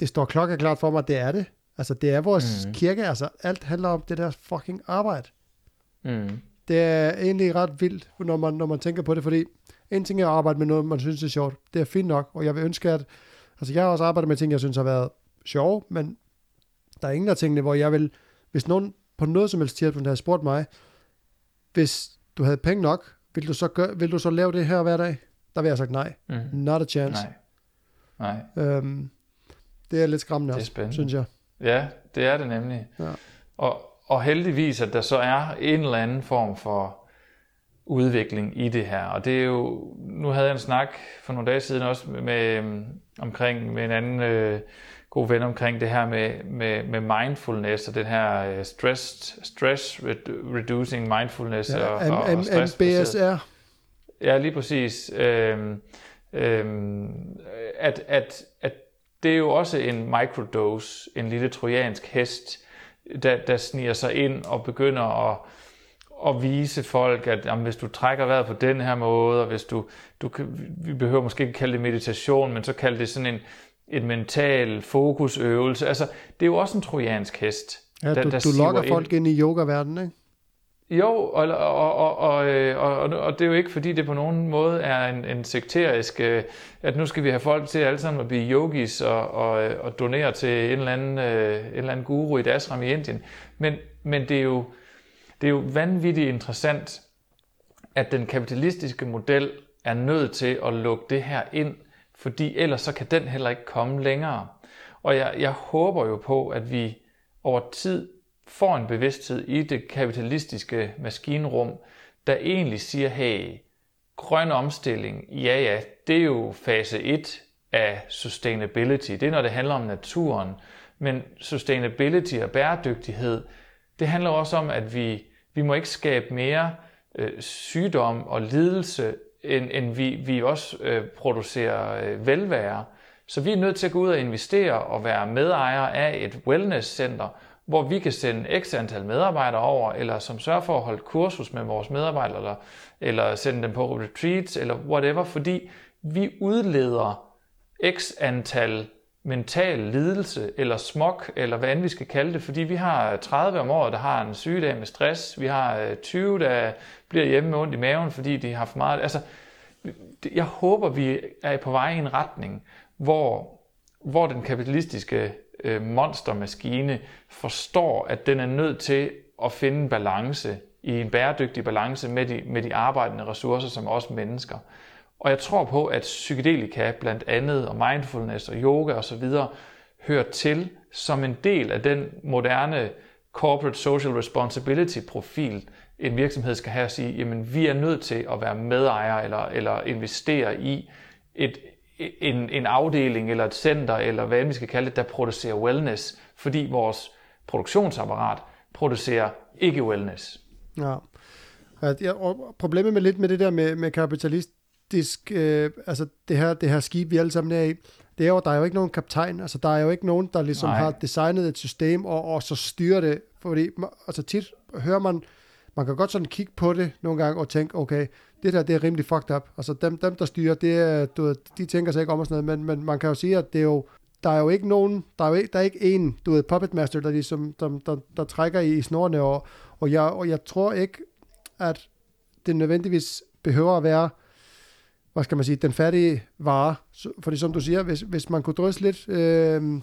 det står klokkeklart for mig, at det er det. Altså, det er vores mm. kirke, altså alt handler om det der fucking arbejde. Mm det er egentlig ret vildt, når man, når man tænker på det, fordi en ting er at arbejde med noget, man synes er sjovt. Det er fint nok, og jeg vil ønske, at... Altså, jeg har også arbejdet med ting, jeg synes har været sjove, men der er ingen af tingene, hvor jeg vil... Hvis nogen på noget som helst tidspunkt havde spurgt mig, hvis du havde penge nok, vil du så, gøre, vil du så lave det her hver dag? Der vil jeg have sagt nej. Mm. Not a chance. Nej. nej. Øhm, det er lidt skræmmende det er spændende. synes jeg. Ja, det er det nemlig. Ja. Og, og heldigvis, at der så er en eller anden form for udvikling i det her. Og det er jo, nu havde jeg en snak for nogle dage siden også med, øhm, omkring med en anden øh, god ven omkring det her med, med, med mindfulness og den her øh, stress, stress reducing mindfulness ja, og, og, og stress. MBSR. Ja, lige præcis. Øhm, øhm, at, at, at det er jo også en microdose, en lille trojansk hest, der, der sniger sig ind og begynder at, at vise folk, at jamen, hvis du trækker vejret på den her måde, og hvis du, du vi behøver måske ikke kalde det meditation, men så kalde det sådan en, en mental fokusøvelse. Altså, det er jo også en trojansk hest. Ja, der, du, der du lokker folk ind i yoga-verdenen, ikke? Jo, og, og, og, øh, og, og, og det er jo ikke, fordi det på nogen måde er en, en sekterisk, øh, at nu skal vi have folk til alle sammen at blive yogis og, og, øh, og donere til en eller, anden, øh, en eller anden guru i et ashram i Indien. Men, men det, er jo, det er jo vanvittigt interessant, at den kapitalistiske model er nødt til at lukke det her ind, fordi ellers så kan den heller ikke komme længere. Og jeg, jeg håber jo på, at vi over tid får en bevidsthed i det kapitalistiske maskinrum, der egentlig siger, hey, grøn omstilling, ja ja, det er jo fase 1 af sustainability. Det er, når det handler om naturen. Men sustainability og bæredygtighed, det handler også om, at vi, vi må ikke skabe mere øh, sygdom og lidelse, end, end vi, vi også øh, producerer øh, velvære. Så vi er nødt til at gå ud og investere og være medejere af et wellness-center, hvor vi kan sende x antal medarbejdere over, eller som sørger for at holde kursus med vores medarbejdere, eller, eller sende dem på retreats, eller whatever, fordi vi udleder x antal mental lidelse, eller smog, eller hvad end vi skal kalde det, fordi vi har 30 om året, der har en sygedag med stress, vi har øh, 20, der bliver hjemme med ondt i maven, fordi de har for meget. Altså, jeg håber, vi er på vej i en retning, hvor, hvor den kapitalistiske øh, monstermaskine forstår, at den er nødt til at finde en balance i en bæredygtig balance med de, med de arbejdende ressourcer som også mennesker. Og jeg tror på, at psykedelika blandt andet, og mindfulness og yoga osv., hører til som en del af den moderne corporate social responsibility profil, en virksomhed skal have at sige, jamen vi er nødt til at være medejere eller, eller investere i et, en, en afdeling eller et center, eller hvad vi skal kalde det, der producerer wellness, fordi vores produktionsapparat producerer ikke wellness. Ja. Ja og problemet med lidt med det der med, med kapitalistisk, øh, altså det her, det her skib, vi alle sammen er i, det er jo, der er jo ikke nogen kaptajn, altså der er jo ikke nogen, der ligesom Nej. har designet et system, og, og så styrer det, fordi altså tit hører man, man kan godt sådan kigge på det nogle gange og tænke, okay, det der, det er rimelig fucked up. Altså dem, dem der styrer, det er, du de tænker sig ikke om og sådan noget, men, men man kan jo sige, at det er jo, der er jo ikke nogen, der er jo ikke, der er ikke en, du ved, puppet master, der, ligesom, der, der, der trækker i, i snorene, og, og, jeg, og jeg tror ikke, at det nødvendigvis behøver at være, hvad skal man sige, den færdige vare. Fordi som du siger, hvis, hvis man kunne drysse lidt øh,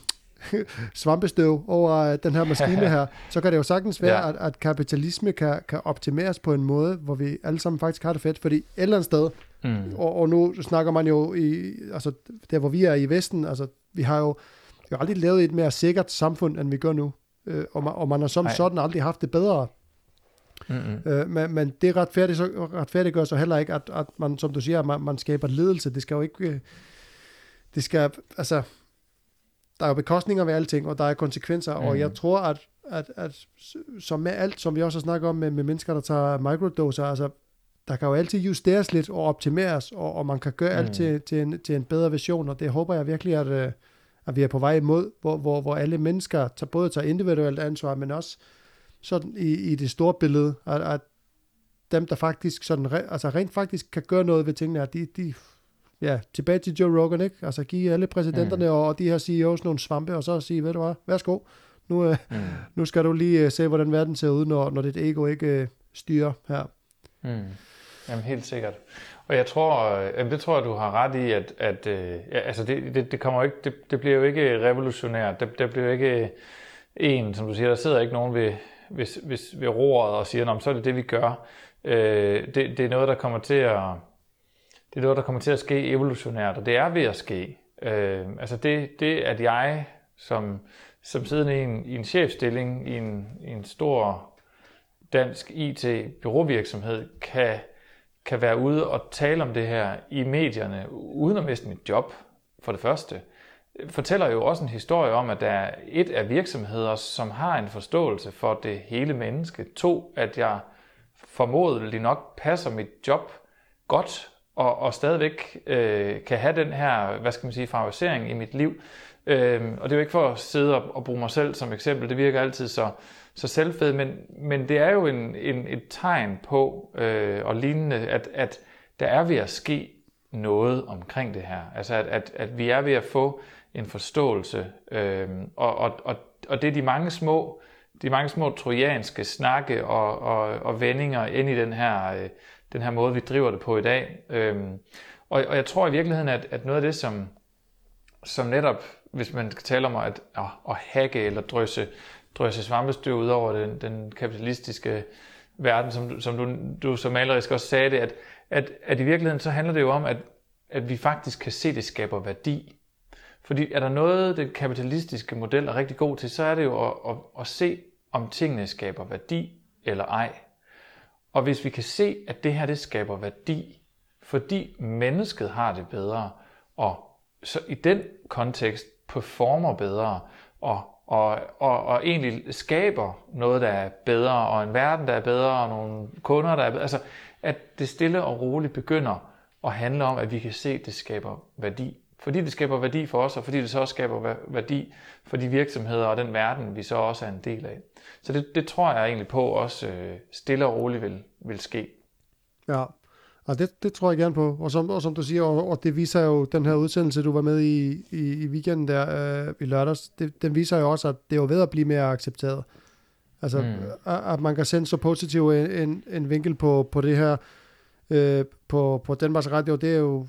*laughs* svampestøv over den her maskine her, *laughs* så kan det jo sagtens være, ja. at, at kapitalisme kan, kan optimeres på en måde, hvor vi alle sammen faktisk har det fedt, fordi et eller andet sted, mm. og, og nu snakker man jo i, altså der hvor vi er i Vesten, altså vi har jo, vi har aldrig lavet et mere sikkert samfund, end vi gør nu, øh, og, man, og man har som Ej. sådan aldrig haft det bedre. Mm-hmm. Øh, men, men det retfærdigt, så, retfærdiggør så heller ikke, at, at man, som du siger, man, man skaber ledelse. Det skal jo ikke... Øh, det skal, altså, der er jo bekostninger ved alting, og der er konsekvenser, mm. og jeg tror, at, at, at som med alt, som vi også har snakket om med, med mennesker, der tager microdoser, altså, der kan jo altid justeres lidt og optimeres, og, og man kan gøre mm. alt til, til, en, til en bedre version, og det håber jeg virkelig, at, øh, at vi er på vej imod, hvor, hvor, hvor alle mennesker tager, både tager individuelt ansvar, men også sådan i, i det store billede, at, at dem, der faktisk sådan, altså rent faktisk kan gøre noget ved tingene, at de, de ja, tilbage til Joe Rogan, ikke? Altså give alle præsidenterne mm. og de her CEOs nogle svampe, og så sige, ved du hvad, værsgo, nu, øh, mm. nu skal du lige uh, se, hvordan verden ser ud, når, når dit ego ikke uh, styrer her. Mm. Jamen helt sikkert. Og jeg tror, øh, det tror jeg, du har ret i, at, at øh, ja, altså det, det, det, kommer ikke, det, det bliver jo ikke revolutionært. Det, det bliver jo ikke en, som du siger, der sidder ikke nogen ved, ved, ved, ved roret og siger, så er det det, vi gør. Øh, det, det er noget, der kommer til at det er noget, der kommer til at ske evolutionært, og det er ved at ske. Øh, altså det, det, at jeg som, som siddende i en, i en chefstilling i en, i en stor dansk IT-byråvirksomhed, kan, kan være ude og tale om det her i medierne, uden at miste mit job, for det første, fortæller jo også en historie om, at der er et af virksomheder, som har en forståelse for det hele menneske. To, at jeg formodentlig nok passer mit job godt og, og stadigvæk øh, kan have den her, hvad skal man sige, favorisering i mit liv. Øh, og det er jo ikke for at sidde og, og bruge mig selv som eksempel, det virker altid så, så selvfed, men, men det er jo en, en, et tegn på, øh, og lignende, at, at der er ved at ske noget omkring det her. Altså at, at, at vi er ved at få en forståelse, øh, og, og, og, og det er de mange små de mange små trojanske snakke og, og, og vendinger ind i den her, øh, den her måde, vi driver det på i dag. Øhm, og, og jeg tror i virkeligheden, at, at noget af det, som, som netop, hvis man skal tale om at, at, at hacke eller drysse, drysse svampestøv ud over den, den kapitalistiske verden, som, som du, du som malerisk også sagde det, at, at, at i virkeligheden så handler det jo om, at, at vi faktisk kan se, at det skaber værdi. Fordi er der noget, den kapitalistiske model er rigtig god til, så er det jo at, at, at se, om tingene skaber værdi eller ej. Og hvis vi kan se, at det her det skaber værdi, fordi mennesket har det bedre, og så i den kontekst performer bedre, og, og, og, og egentlig skaber noget, der er bedre, og en verden, der er bedre, og nogle kunder, der er bedre. Altså, at det stille og roligt begynder at handle om, at vi kan se, at det skaber værdi. Fordi det skaber værdi for os, og fordi det så også skaber værdi for de virksomheder og den verden, vi så også er en del af. Så det, det tror jeg egentlig på også øh, stille og roligt vil, vil ske. Ja, og det, det tror jeg gerne på. Og som, og som du siger, og, og det viser jo den her udsendelse, du var med i i, i weekenden der øh, i lørdags, det, den viser jo også, at det er ved at blive mere accepteret. Altså, mm. at, at man kan sende så positiv en, en, en vinkel på, på det her øh, på, på Danmarks Radio, det er jo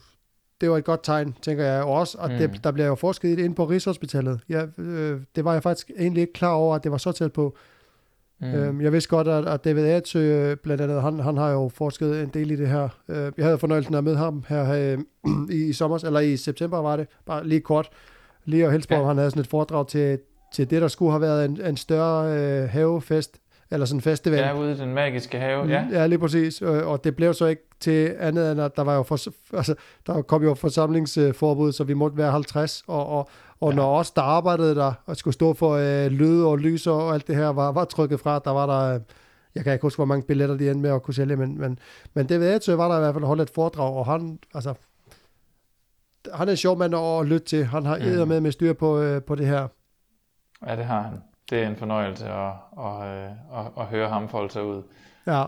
det var et godt tegn, tænker jeg også, og mm. det, der bliver jo forsket i det inde på Rigshospitalet. Ja, øh, det var jeg faktisk egentlig ikke klar over, at det var så tæt på. Mm. Øhm, jeg vidste godt, at, at David Atsø, blandt andet, han, han har jo forsket en del i det her. Øh, jeg havde fornøjelsen af med ham her øh, *clears throat* i, i sommer, eller i september var det, bare lige kort. Lige og Helsborg, ja. han havde sådan et foredrag til, til det, der skulle have været en, en større øh, havefest, eller sådan en festival. Ja, ude i den magiske have, ja. Ja, lige præcis. Og det blev så ikke til andet end, at der var jo for, altså, der kom jo forsamlingsforbud, så vi måtte være 50, og, og, og ja. når os, der arbejdede der, og skulle stå for øh, lyd og lys og alt det her, var, var trykket fra, der var der, jeg kan ikke huske, hvor mange billetter de endte med at kunne sælge, men, men, men det ved jeg, så var der i hvert fald holdt et foredrag, og han, altså, han er en sjov mand at lytte til. Han har mm. med med styr på, øh, på det her. Ja, det har han. Det er en fornøjelse at, at, at, at, at høre ham folde sig ud. Ja.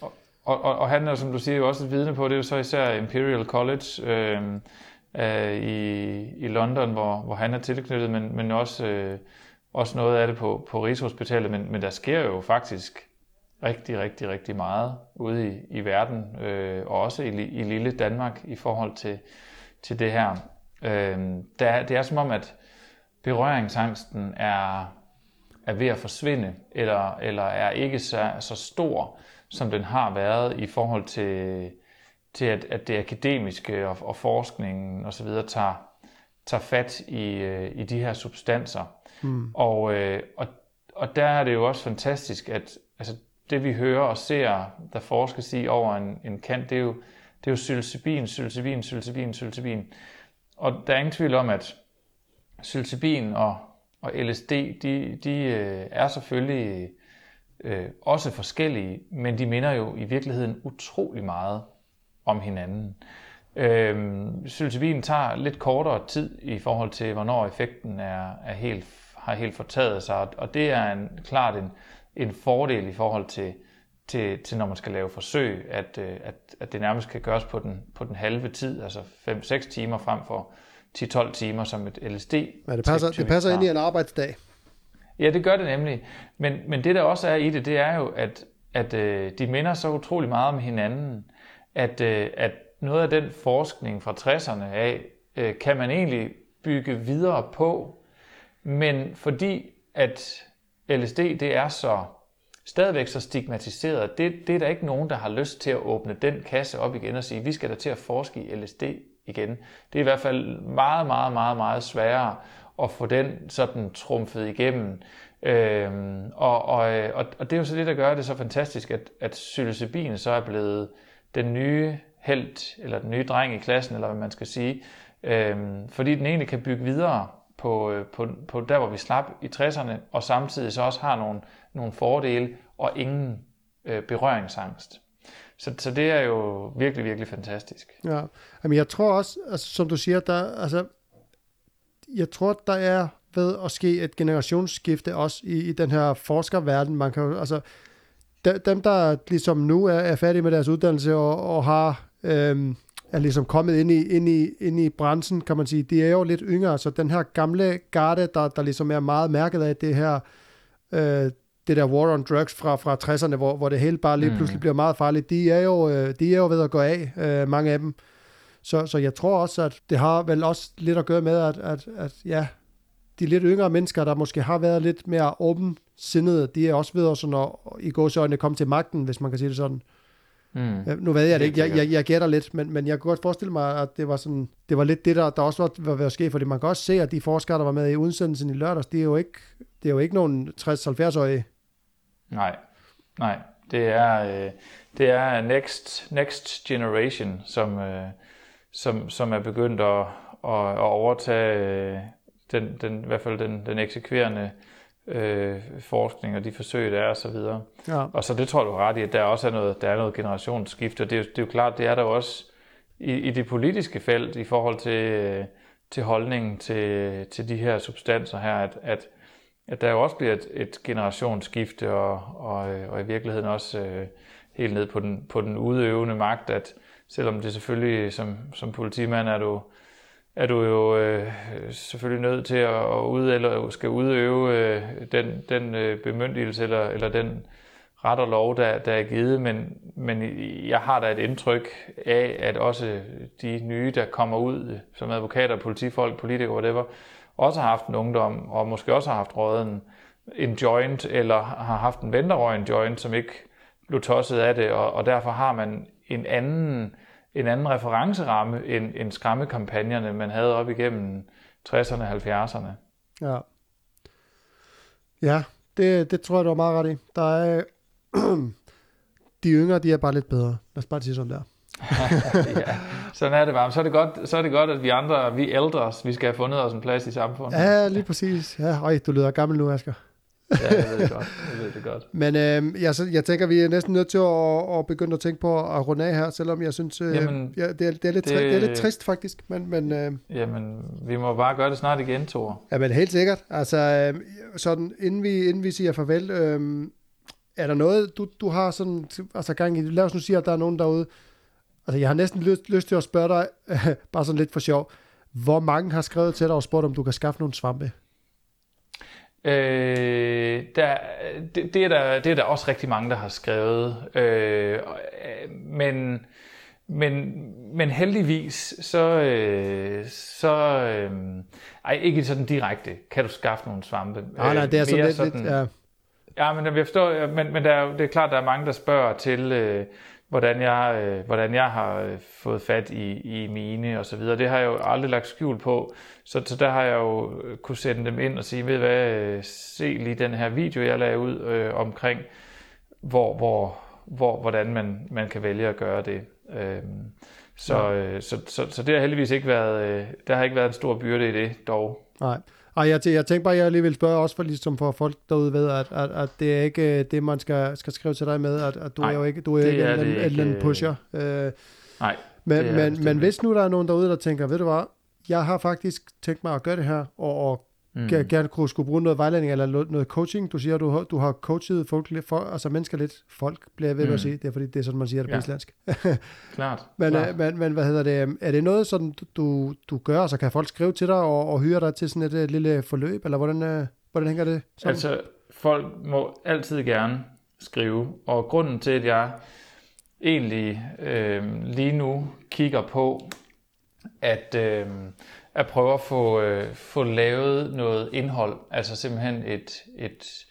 Og, og, og, og han er, som du siger, jo også et vidne på, det er jo så især Imperial College øh, øh, i, i London, hvor, hvor han er tilknyttet, men, men også, øh, også noget af det på, på Rigshospitalet. Men, men der sker jo faktisk rigtig, rigtig, rigtig meget ude i, i verden, øh, og også i, i lille Danmark i forhold til, til det her. Øh, der, det er som om, at berøringsangsten er, er ved at forsvinde, eller, eller er ikke så, så stor, som den har været i forhold til, til at, at det akademiske og, og forskningen osv. tager, tager fat i, øh, i de her substanser. Mm. Og, øh, og, og der er det jo også fantastisk, at altså, det vi hører og ser, der forskes i over en, en kant, det er jo, det er jo psilocybin, psilocybin, psilocybin, psilocybin. Og der er ingen tvivl om, at psilocybin og, og LSD, de, de øh, er selvfølgelig øh, også forskellige, men de minder jo i virkeligheden utrolig meget om hinanden. Øh, psilocybin tager lidt kortere tid i forhold til, hvornår effekten er, er helt, har helt fortaget sig, og det er en, klart en, en fordel i forhold til, til, til når man skal lave forsøg, at, øh, at, at det nærmest kan gøres på den, på den halve tid, altså 5-6 timer frem for 10-12 timer som et LSD. Ja, det passer, det passer ind i en arbejdsdag. Ja, det gør det nemlig. Men, men det der også er i det, det er jo, at, at øh, de minder så utrolig meget om hinanden, at, øh, at noget af den forskning fra 60'erne af, øh, kan man egentlig bygge videre på, men fordi at LSD det er så stadigvæk så stigmatiseret, det, det er der ikke nogen, der har lyst til at åbne den kasse op igen og sige, vi skal da til at forske i LSD igen. Det er i hvert fald meget, meget, meget, meget sværere at få den sådan trumfet igennem. Øhm, og, og, øh, og, og det er jo så det, der gør det så fantastisk, at, at psilocybin så er blevet den nye held, eller den nye dreng i klassen, eller hvad man skal sige, øhm, fordi den egentlig kan bygge videre på, øh, på, på der, hvor vi slap i 60'erne, og samtidig så også har nogle, nogle fordele og ingen øh, berøringsangst. Så, så det er jo virkelig, virkelig fantastisk. Ja, Jamen, jeg tror også, altså, som du siger, der, altså, jeg tror, der er ved at ske et generationsskifte også i, i den her forskerverden. Man kan altså, de, dem, der ligesom nu er, er færdige med deres uddannelse og, og har øhm, er ligesom kommet ind i, ind, i, ind i branchen, kan man sige, de er jo lidt yngre, så den her gamle garde, der, der ligesom er meget mærket af det her, øh, det der war on drugs fra, fra 60'erne, hvor, hvor det hele bare lige mm. pludselig bliver meget farligt, de er jo, øh, de er jo ved at gå af, øh, mange af dem. Så, så jeg tror også, at det har vel også lidt at gøre med, at, at, at ja, de lidt yngre mennesker, der måske har været lidt mere åbensindede, de er også ved at sådan at, i gåsøjne komme til magten, hvis man kan sige det sådan. Mm. Nu ved jeg det ikke, jeg, jeg, jeg gætter lidt, men, men jeg kunne godt forestille mig, at det var, sådan, det var lidt det, der, der også var, var ved at ske, fordi man kan også se, at de forskere, der var med i udsendelsen i lørdags, det er jo ikke, det er jo ikke nogen 60-70-årige. Nej, nej. Det er, øh, det er next, next generation, som, øh, som, som er begyndt at, at, at overtage øh, den, den, i hvert fald den, den eksekverende øh, forskning og de forsøg, der er osv. Og, ja. og så det tror du ret i, at der også er noget, der er noget generationsskift, og det er, det er jo klart, det er der også i, i det politiske felt i forhold til, til holdningen til, til de her substanser her, at, at, at der jo også bliver et, et generationsskifte, og, og, øh, og i virkeligheden også øh, helt ned på den, på den udøvende magt, at selvom det selvfølgelig som, som politimand er du er du jo øh, selvfølgelig nødt til at ud, eller skal udøve øh, den, den øh, bemyndigelse eller, eller den ret og lov, der, der er givet, men, men jeg har da et indtryk af, at også de nye, der kommer ud som advokater, politifolk, politikere, whatever, også har haft en ungdom, og måske også har haft rådet en, en joint, eller har haft en venterøj en joint, som ikke blev tosset af det, og, og derfor har man en anden en anden referenceramme end, end skræmmekampagnerne, man havde op igennem 60'erne og 70'erne. Ja. Ja, det, det tror jeg, du var meget ret i. Der er, *clears throat* de yngre, de er bare lidt bedre. Lad os bare sige sådan der. *laughs* *laughs* ja, sådan er det bare. Så er det, godt, så er det godt, at vi andre, vi ældre, vi skal have fundet os en plads i samfundet. Ja, lige præcis. Ja, øj, du lyder gammel nu, Asger ja, jeg ved det godt. Jeg ved det godt. Men øh, jeg, så, jeg tænker, vi er næsten nødt til at, at begynde at tænke på at runde af her, selvom jeg synes, øh, jamen, ja, det, er, det, er lidt det, det er lidt trist faktisk. Men, men, øh, jamen, vi må bare gøre det snart igen, Thor. Ja, men helt sikkert. Altså, øh, sådan, inden vi, inden vi siger farvel, øh, er der noget, du, du har sådan, altså gang i, lad os nu sige, at der er nogen derude, altså jeg har næsten lyst, lyst til at spørge dig, *laughs* bare sådan lidt for sjov, hvor mange har skrevet til dig og spurgt, om du kan skaffe nogle svampe? Øh, der, det, det, er der, det er der også rigtig mange, der har skrevet. Øh, men, men, men heldigvis, så, øh, så øh, ej, ikke sådan direkte, kan du skaffe nogle svampe. Nej, nej, det er sådan lidt, sådan, lidt ja. Ja, men jeg forstår, men, men der er, det er klart, der er mange, der spørger til, øh, hvordan jeg, øh, hvordan jeg har øh, fået fat i, i mine og så videre. Det har jeg jo aldrig lagt skjul på, så, så der har jeg jo øh, kunne sende dem ind og sige, ved hvad, øh, se lige den her video, jeg lagde ud øh, omkring, hvor, hvor, hvor, hvordan man, man kan vælge at gøre det. Øh, så, ja. øh, så, så, så det har heldigvis ikke været, øh, der har ikke været en stor byrde i det dog. Nej. Ej, jeg, jeg tænker bare, at jeg lige vil spørge også for, ligesom for folk derude ved, at, at, at det er ikke øh, det, man skal, skal skrive til dig med, at, at du Nej, er jo ikke, du er ikke er en, en, en pusher. Øh, Nej, men, men, men hvis nu der er nogen derude, der tænker, ved du hvad, jeg har faktisk tænkt mig at gøre det her, og, og mm. gerne kunne skulle bruge noget vejledning eller noget coaching. Du siger, du har, du har coachet folk, for, altså mennesker lidt, folk bliver ved mm. at sige, det er fordi, det er sådan, man siger det på ja. islandsk. *laughs* klart. Men, klart. Øh, men, men, hvad hedder det, er det noget, sådan du, du gør, så kan folk skrive til dig og, og hyre dig til sådan et, et lille forløb, eller hvordan, øh, hvordan hænger det sammen? Altså, folk må altid gerne skrive, og grunden til, at jeg egentlig øh, lige nu kigger på, at øh, at prøve at få, øh, få lavet noget indhold, altså simpelthen et, et,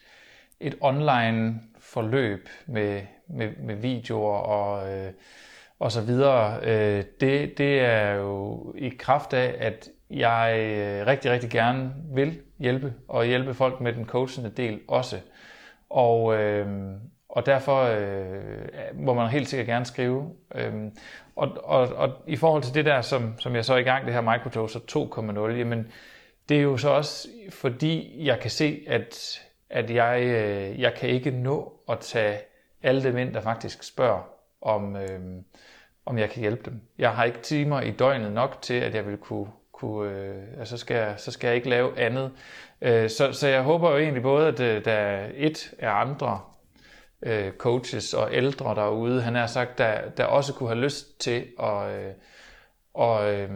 et online forløb med, med, med videoer og, øh, og så videre. Øh, det, det er jo i kraft af, at jeg øh, rigtig, rigtig gerne vil hjælpe, og hjælpe folk med den coachende del også. Og, øh, og derfor øh, må man helt sikkert gerne skrive. Øh, og, og, og i forhold til det der, som, som jeg så er i gang, det her Microtoaster 2.0, jamen det er jo så også fordi, jeg kan se, at, at jeg, øh, jeg kan ikke nå at tage alle dem ind, der faktisk spørger, om, øh, om jeg kan hjælpe dem. Jeg har ikke timer i døgnet nok til, at jeg vil kunne, kunne øh, altså så skal, jeg, så skal jeg ikke lave andet. Øh, så, så jeg håber jo egentlig både, at øh, der et er andre øh, coaches og ældre derude, han har sagt, der, der også kunne have lyst til at, øh, og, øh,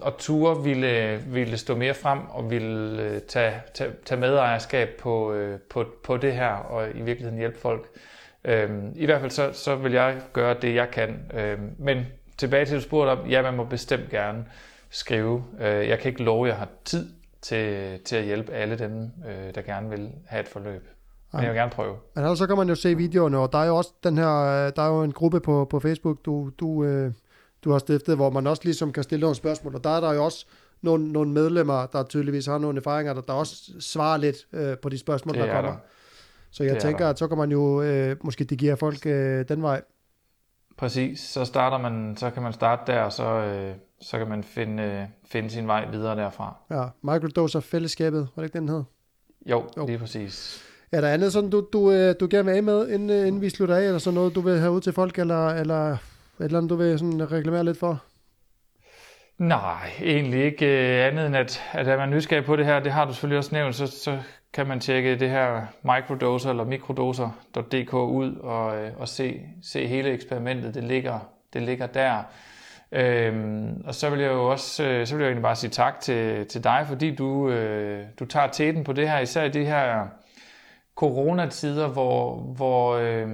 og ture ville, ville stå mere frem og ville øh, tage, tage, tage medejerskab på, øh, på, på det her og i virkeligheden hjælpe folk. Øh, I hvert fald så, så vil jeg gøre det, jeg kan. Øh, men tilbage til, du spurgte om, ja, man må bestemt gerne skrive. Øh, jeg kan ikke love, at jeg har tid til, til at hjælpe alle dem, øh, der gerne vil have et forløb. Men jeg vil gerne prøve. Men altså, så kan man jo se videoerne, og der er jo også den her, øh, der er jo en gruppe på, på Facebook, du, du, øh, du har stiftet, hvor man også ligesom kan stille nogle spørgsmål, og der er der jo også nogle, nogle medlemmer, der tydeligvis har nogle erfaringer, der, der også svarer lidt øh, på de spørgsmål, Det der er kommer. der. Så jeg Det er tænker, at så kan man jo øh, måske dirigere folk øh, den vej. Præcis, så starter man, så kan man starte der, og så, øh, så kan man finde, øh, finde sin vej videre derfra. Ja, microdoser fællesskabet, var det ikke den hed? Jo, Jo. jo. lige præcis. Er der andet sådan, du, du, øh, du gerne vil af med, inden, øh, inden vi slutter af, eller sådan noget, du vil have ud til folk, eller, eller et eller andet, du vil sådan reklamere lidt for? Nej, egentlig ikke øh, andet end, at, at er man nysgerrig på det her, det har du selvfølgelig også nævnt, så, så kan man tjekke det her microdoser eller mikrodoser.dk ud og, og se, se hele eksperimentet. Det ligger, det ligger der. Øhm, og så vil jeg jo også øh, så vil jeg egentlig bare sige tak til, til dig, fordi du, øh, du tager teten på det her, især i de her coronatider, hvor, hvor, øh,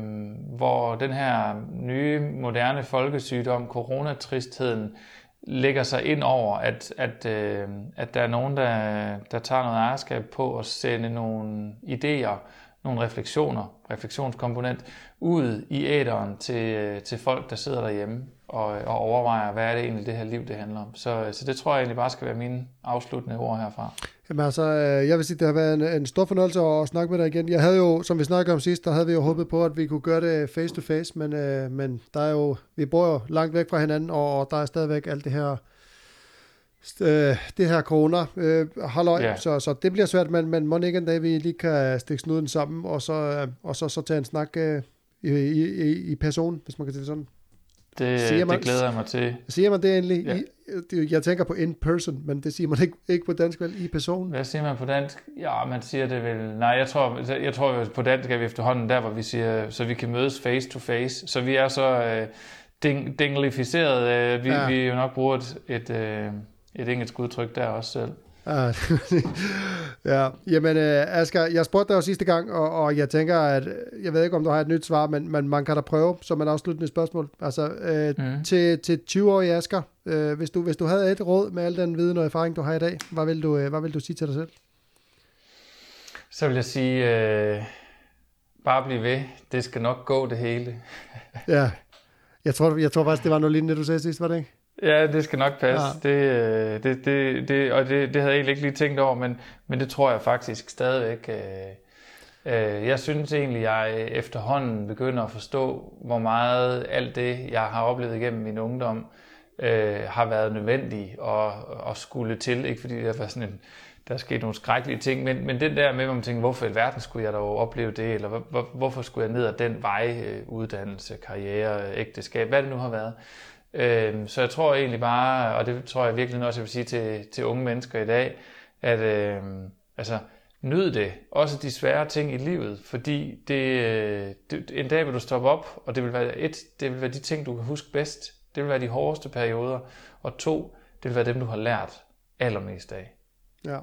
hvor den her nye, moderne folkesygdom, coronatristheden, lægger sig ind over, at, at, øh, at der er nogen, der, der tager noget ejerskab på at sende nogle idéer, nogle refleksioner, refleksionskomponent, ud i æderen til, øh, til folk, der sidder derhjemme og, og overvejer, hvad er det egentlig, det her liv det handler om. Så, så det tror jeg egentlig bare skal være mine afsluttende ord herfra. Jamen altså, øh, jeg vil sige, det har været en, en stor fornøjelse at snakke med dig igen. Jeg havde jo, som vi snakkede om sidst, der havde vi jo håbet på, at vi kunne gøre det face to face, men, øh, men der er jo, vi bor jo langt væk fra hinanden, og, og der er stadigvæk alt det her, øh, det her corona øh, halløj, Ja. så, så det bliver svært, men, men må ikke en dag, vi lige kan stikke snuden sammen, og så, og så, så tage en snak øh, i, i, i, i person, hvis man kan sige det sådan. Det, Siger man- det glæder jeg mig til. Siger man det egentlig? Ja. I, det- jeg tænker på in person, men det siger man ikke, ikke på dansk, vel? I person? Hvad siger man på dansk? Ja, man siger det vel... Nej, jeg tror, jeg tror jo på dansk er vi efterhånden der, hvor vi siger, så vi kan mødes face to face. Så vi er så øh, ding, dinglificeret. Øh, vi, ja. vi jo nok bruger et, et, øh, et engelsk udtryk der også selv. Ja, *laughs* ja. jamen øh, Asger, jeg spurgte dig jo sidste gang, og, og jeg tænker, at jeg ved ikke, om du har et nyt svar, men, men man kan da prøve som et afsluttende spørgsmål. Altså, øh, Mm. til, til 20-årige Asger, øh, hvis, du, hvis du havde et råd med al den viden og erfaring, du har i dag, hvad vil du, øh, hvad vil du sige til dig selv? Så vil jeg sige, øh, bare bliv ved. Det skal nok gå det hele. Ja, jeg tror, jeg tror faktisk, det var noget lignende, du sagde sidst, var det ikke? Ja, det skal nok passe. Ja. Det, øh, det, det, det, og det, det havde jeg egentlig ikke lige tænkt over, men, men det tror jeg faktisk stadigvæk. Øh, øh, jeg synes egentlig, jeg efterhånden begynder at forstå, hvor meget alt det, jeg har oplevet igennem min ungdom, øh, har været nødvendigt og, og skulle til. Ikke fordi det var sådan en, der er sket nogle skrækkelige ting, men, men den der med, hvor man tænker, hvorfor i verden skulle jeg dog opleve det, eller hvor, hvor, hvorfor skulle jeg ned ad den vej, øh, uddannelse, karriere, ægteskab, hvad det nu har været. Øhm, så jeg tror egentlig bare, og det tror jeg virkelig også, jeg vil sige til, til unge mennesker i dag, at øhm, altså, nyd det. Også de svære ting i livet, fordi det, øh, det, en dag vil du stoppe op, og det vil, være et, det vil være de ting, du kan huske bedst. Det vil være de hårdeste perioder. Og to, det vil være dem, du har lært allermest af. Ja.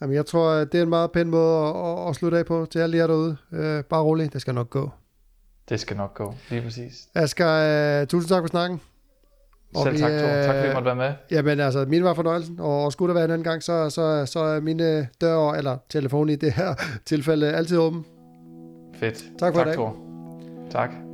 Jamen, jeg tror, det er en meget pæn måde at, at, at slutte af på til alle jer derude. Øh, bare rolig, det skal nok gå. Det skal nok gå, lige præcis. Asger, øh, tusind tak for snakken. Og Selv tak, Thor. Tak fordi øh, jeg måtte være med. Jamen altså, min var fornøjelsen, og, og skulle der være en anden gang, så, så, så er mine døre, eller telefon i det her *laughs* tilfælde, altid åben. Fedt. Tak for i tak, dag. Thor. Tak.